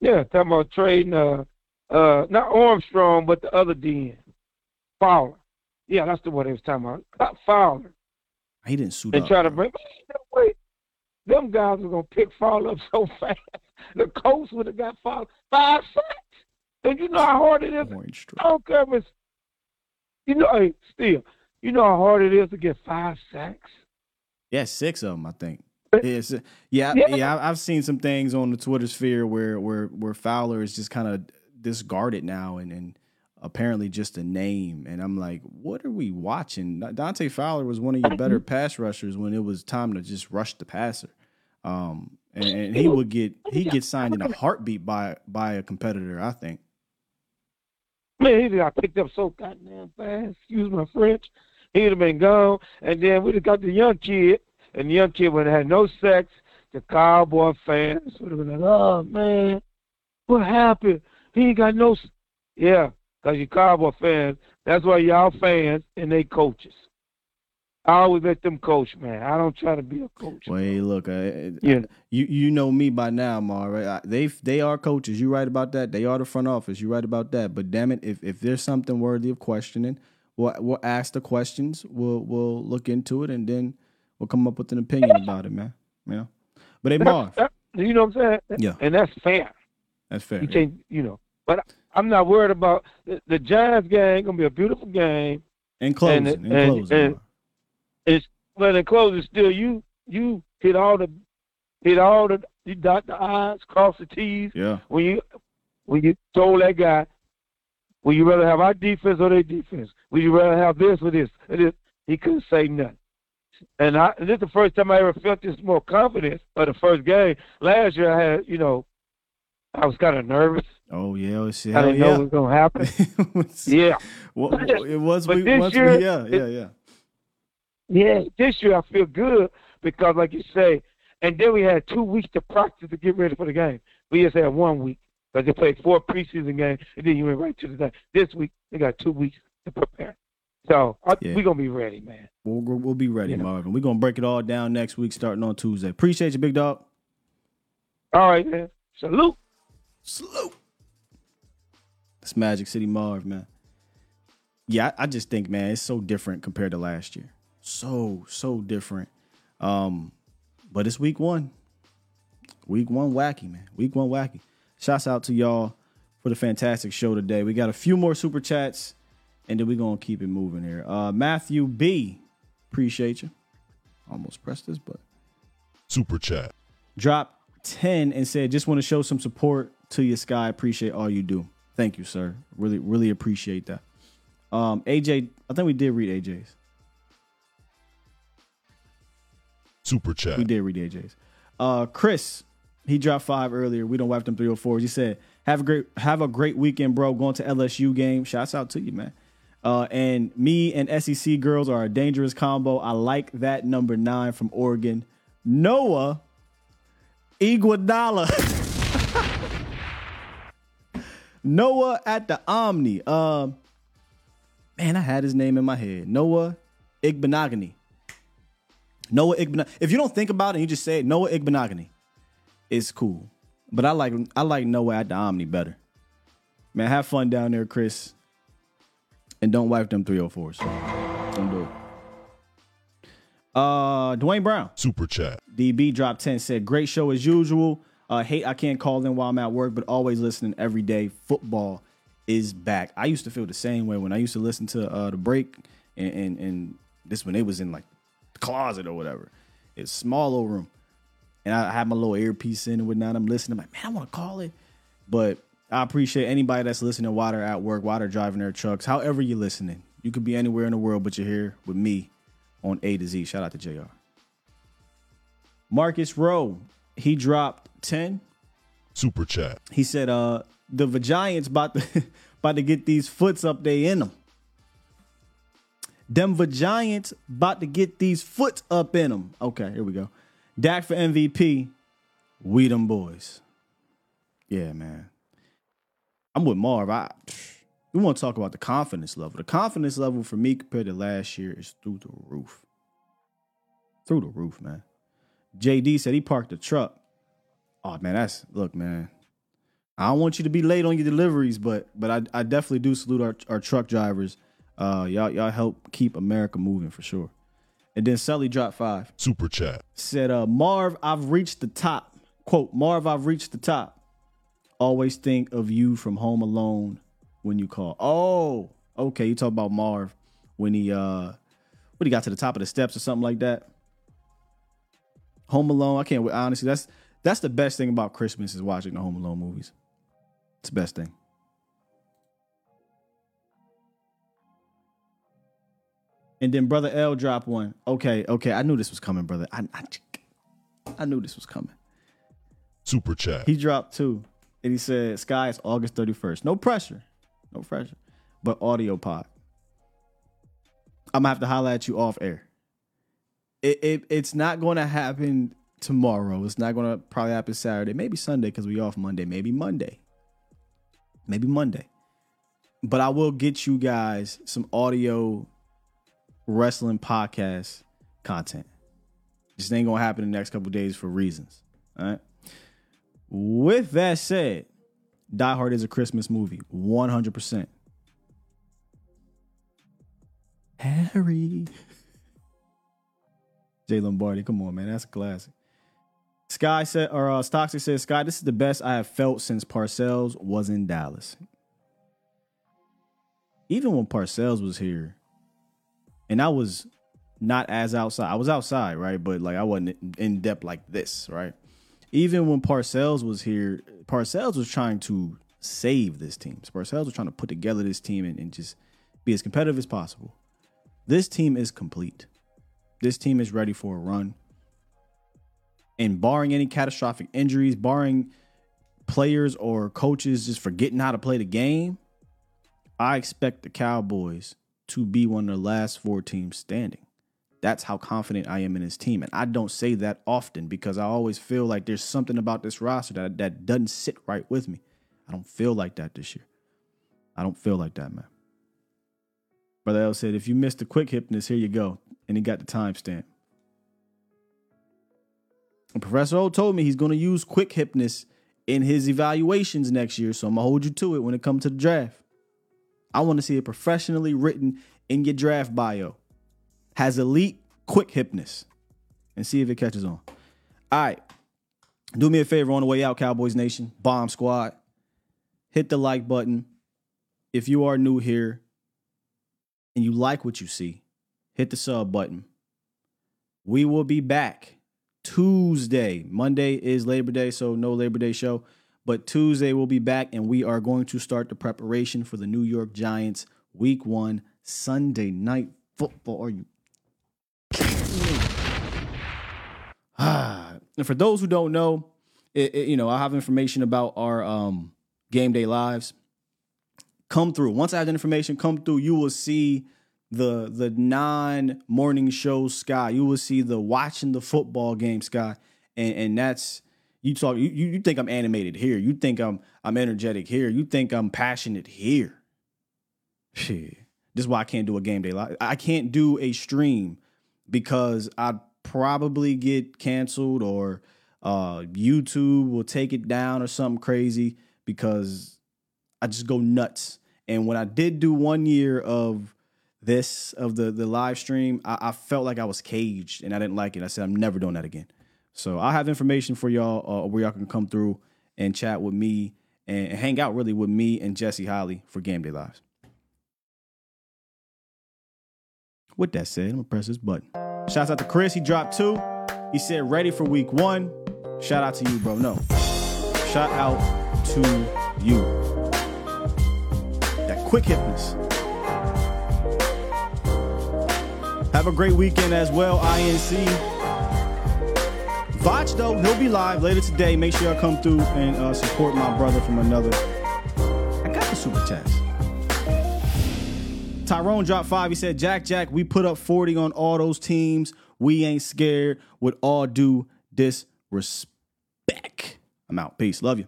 Yeah, talking about trading uh uh not Armstrong but the other DN. Fowler. Yeah, that's the one they was talking about. Cut Fowler. He didn't suit And up. try to bring no. Them guys were gonna pick Fowler up so <laughs> fast. The Colts would have got Fowler five sacks. Don't you know how hard it is? I don't care if it's you know hey, still, you know how hard it is to get five sacks? Yeah, six of them, I think. Yeah, Yeah. yeah. I- I've seen some things on the Twitter sphere where where where Fowler is just kind of discarded now, and and apparently just a name. And I'm like, what are we watching? Dante Fowler was one of your better pass rushers when it was time to just rush the passer. Um, and, and he would get <laughs> he get signed in a <laughs> heartbeat by by a competitor. I think. Man, he got picked up so goddamn fast. Excuse my French. He'd have been gone, and then we'd have got the young kid, and the young kid would have had no sex. The cowboy fans would have been like, "Oh man, what happened? He ain't got no." s-" Yeah, cause you cowboy fans. That's why y'all fans and they coaches. I always let them coach, man. I don't try to be a coach. Well, hey, look, uh, Yeah. you you know me by now, Mar. Right? I- They they are coaches. You right about that. They are the front office. You right about that. But damn it, if if there's something worthy of questioning, we'll we'll ask the questions. We'll we'll look into it, and then we'll come up with an opinion about it, man. You know. But hey, That- you know what I'm saying? Yeah. And that's fair. that's fair. You can't, you know. But I'm not worried about the, the Giants game. Gonna be a beautiful game. In closing, and, in and, closing, and it's in closing, still you you hit all the hit all the you dot the i's, cross the t's. Yeah. When you when you told that guy, would you rather have our defense or their defense? Would you rather have this or this? He couldn't say nothing. And I and this is the first time I ever felt this more confidence of the first game. Last year I had, you know, I was kind of nervous. Oh yeah, it's, I didn't yeah. know what was gonna happen. <laughs> yeah. Well, it was But we, this year, we, yeah, it- yeah, yeah. Yeah, this year I feel good because, like you say, and then we had two weeks to practice to get ready for the game. We just had one week because they played four preseason games, and then you went right to the game. This week they got two weeks to prepare. So Yeah. we're gonna be ready, man. We'll, we'll be ready, You know. Marvin. We're gonna break it all down next week, starting on Tuesday. Appreciate you, big dog. All right, man. Salute. Salute. It's Magic City Marv, man. Yeah, I, I just think, man, it's so different compared to last year. So, so different. Um, but it's week one. Week one wacky, man. Week one wacky. Shouts out to y'all for the fantastic show today. We got a few more super chats, and then we're gonna keep it moving here. Uh Matthew B, appreciate you. Almost pressed this, but Super chat. dropped 10 and said, just want to show some support to your sky. Appreciate all you do. Thank you, sir. Really, really appreciate that. Um, AJ, I think we did read AJ's. Super chat. We did read AJ's. Uh, Chris, he dropped five earlier. We don't wipe them 304s. He said, have a great have a great weekend, bro. Going to LSU game. Shouts out to you, man. Uh, and me and SEC girls are a dangerous combo. I like that number nine from Oregon. Noah Iguodala. <laughs> Noah at the Omni. Um, man, I had his name in my head. Noah Igbinoghene. Noah Igbinoghene. If you don't think about it, you just say it, Noah Igbinoghene. It's cool, but I like I like Noah at the Omni better. Man, have fun down there, Chris, and don't wipe them 304s. Don't do it. Uh, Dwayne Brown. Super chat. DB dropped 10 said, Great show as usual. Uh, hate I can't call in while I'm at work, but always listening every day. Football is back. I used to feel the same way when I used to listen to uh, the break, and, and, and this when it was in like closet or whatever. It's small little room. And I have my little earpiece in and whatnot. I'm listening. I'm like, man, I want to call it. But I appreciate anybody that's listening while they're at work, while they're driving their trucks, however you're listening. You could be anywhere in the world, but you're here with me on A to Z. Shout out to JR. Marcus Rowe, he dropped 10. Super chat. He said, uh, the Giants about to <laughs> about to get these foots up they in them. Them Giants about to get these foot up in them. Okay, here we go. Dak for MVP. We them boys. Yeah, man. I'm with Marv. I we want to talk about the confidence level. The confidence level for me compared to last year is through the roof. Through the roof, man. JD said he parked the truck. Oh man, that's look, man. I don't want you to be late on your deliveries, but but I, I definitely do salute our, our truck drivers. Uh, y'all y'all help keep America moving for sure. And then Sully dropped five. Super chat. Said, uh, Marv, I've reached the top. Quote, Marv, I've reached the top. Always think of you from Home Alone when you call. Oh, okay. You talk about Marv when he uh when he got to the top of the steps or something like that. Home Alone. I can't wait. Honestly, that's that's the best thing about Christmas is watching the Home Alone movies. It's the best thing. And then brother L dropped one. Okay, okay. I knew this was coming, brother. I, I, I knew this was coming. Super chat. He dropped two, and he said, "Sky is August 31st. No pressure, no pressure, but audio pod. I'm gonna have to holler at you off air. It, it it's not gonna happen tomorrow. It's not gonna probably happen Saturday, maybe Sunday because we off Monday, maybe Monday, maybe Monday. But I will get you guys some audio wrestling podcast content. Just ain't gonna happen in the next couple days for reasons. All right. With that said, Die Hard is a Christmas movie, 100%. Harry. Jay Lombardi, come on, man. That's a classic. Sky said, or uh, Stoxic says, Sky, this is the best I have felt since Parcells was in Dallas. Even when Parcells was here, and I was not as outside. I was outside, right? But like I wasn't in depth like this, right? Even when Parcells was here, Parcells was trying to save this team. Parcells was trying to put together this team and, and just be as competitive as possible. This team is complete. This team is ready for a run. And barring any catastrophic injuries, barring players or coaches just forgetting how to play the game, I expect the Cowboys to be one of the last four teams standing. That's how confident I am in this team. And I don't say that often because I always feel like there's something about this roster that, that doesn't sit right with me. I don't feel like that this year. I don't feel like that, man. Brother L said, if you missed the quick hipness, here you go. And he got the timestamp. Professor O told me he's going to use quick hipness in his evaluations next year. So I'm going to hold you to it when it comes to the draft. I want to see it professionally written in your draft bio. Has elite quick hipness and see if it catches on. All right. Do me a favor on the way out, Cowboys Nation, Bomb Squad. Hit the like button. If you are new here and you like what you see, hit the sub button. We will be back Tuesday. Monday is Labor Day, so no Labor Day show. But Tuesday we'll be back and we are going to start the preparation for the New York Giants week one Sunday night football. Are you <sighs> and for those who don't know, it, it, you know, I have information about our um, game day lives. Come through. Once I have the information come through, you will see the the non morning show sky. You will see the watching the football game sky, and and that's you talk. You you think I'm animated here. You think I'm I'm energetic here. You think I'm passionate here. Shit. This is why I can't do a game day live. I can't do a stream because I'd probably get canceled or uh, YouTube will take it down or something crazy because I just go nuts. And when I did do one year of this of the the live stream, I, I felt like I was caged and I didn't like it. I said I'm never doing that again. So I have information for y'all uh, where y'all can come through and chat with me and hang out really with me and Jesse Holley for Game Day Lives. With that said, I'm gonna press this button. Shouts out to Chris. He dropped two. He said ready for week one. Shout out to you, bro. No. Shout out to you. That quick hipness. Have a great weekend as well, INC. Vach, though, he'll be live later today. Make sure y'all come through and uh, support my brother from another. I got the super chats. Tyrone dropped five. He said, Jack, Jack, we put up 40 on all those teams. We ain't scared with all due disrespect. I'm out. Peace. Love you.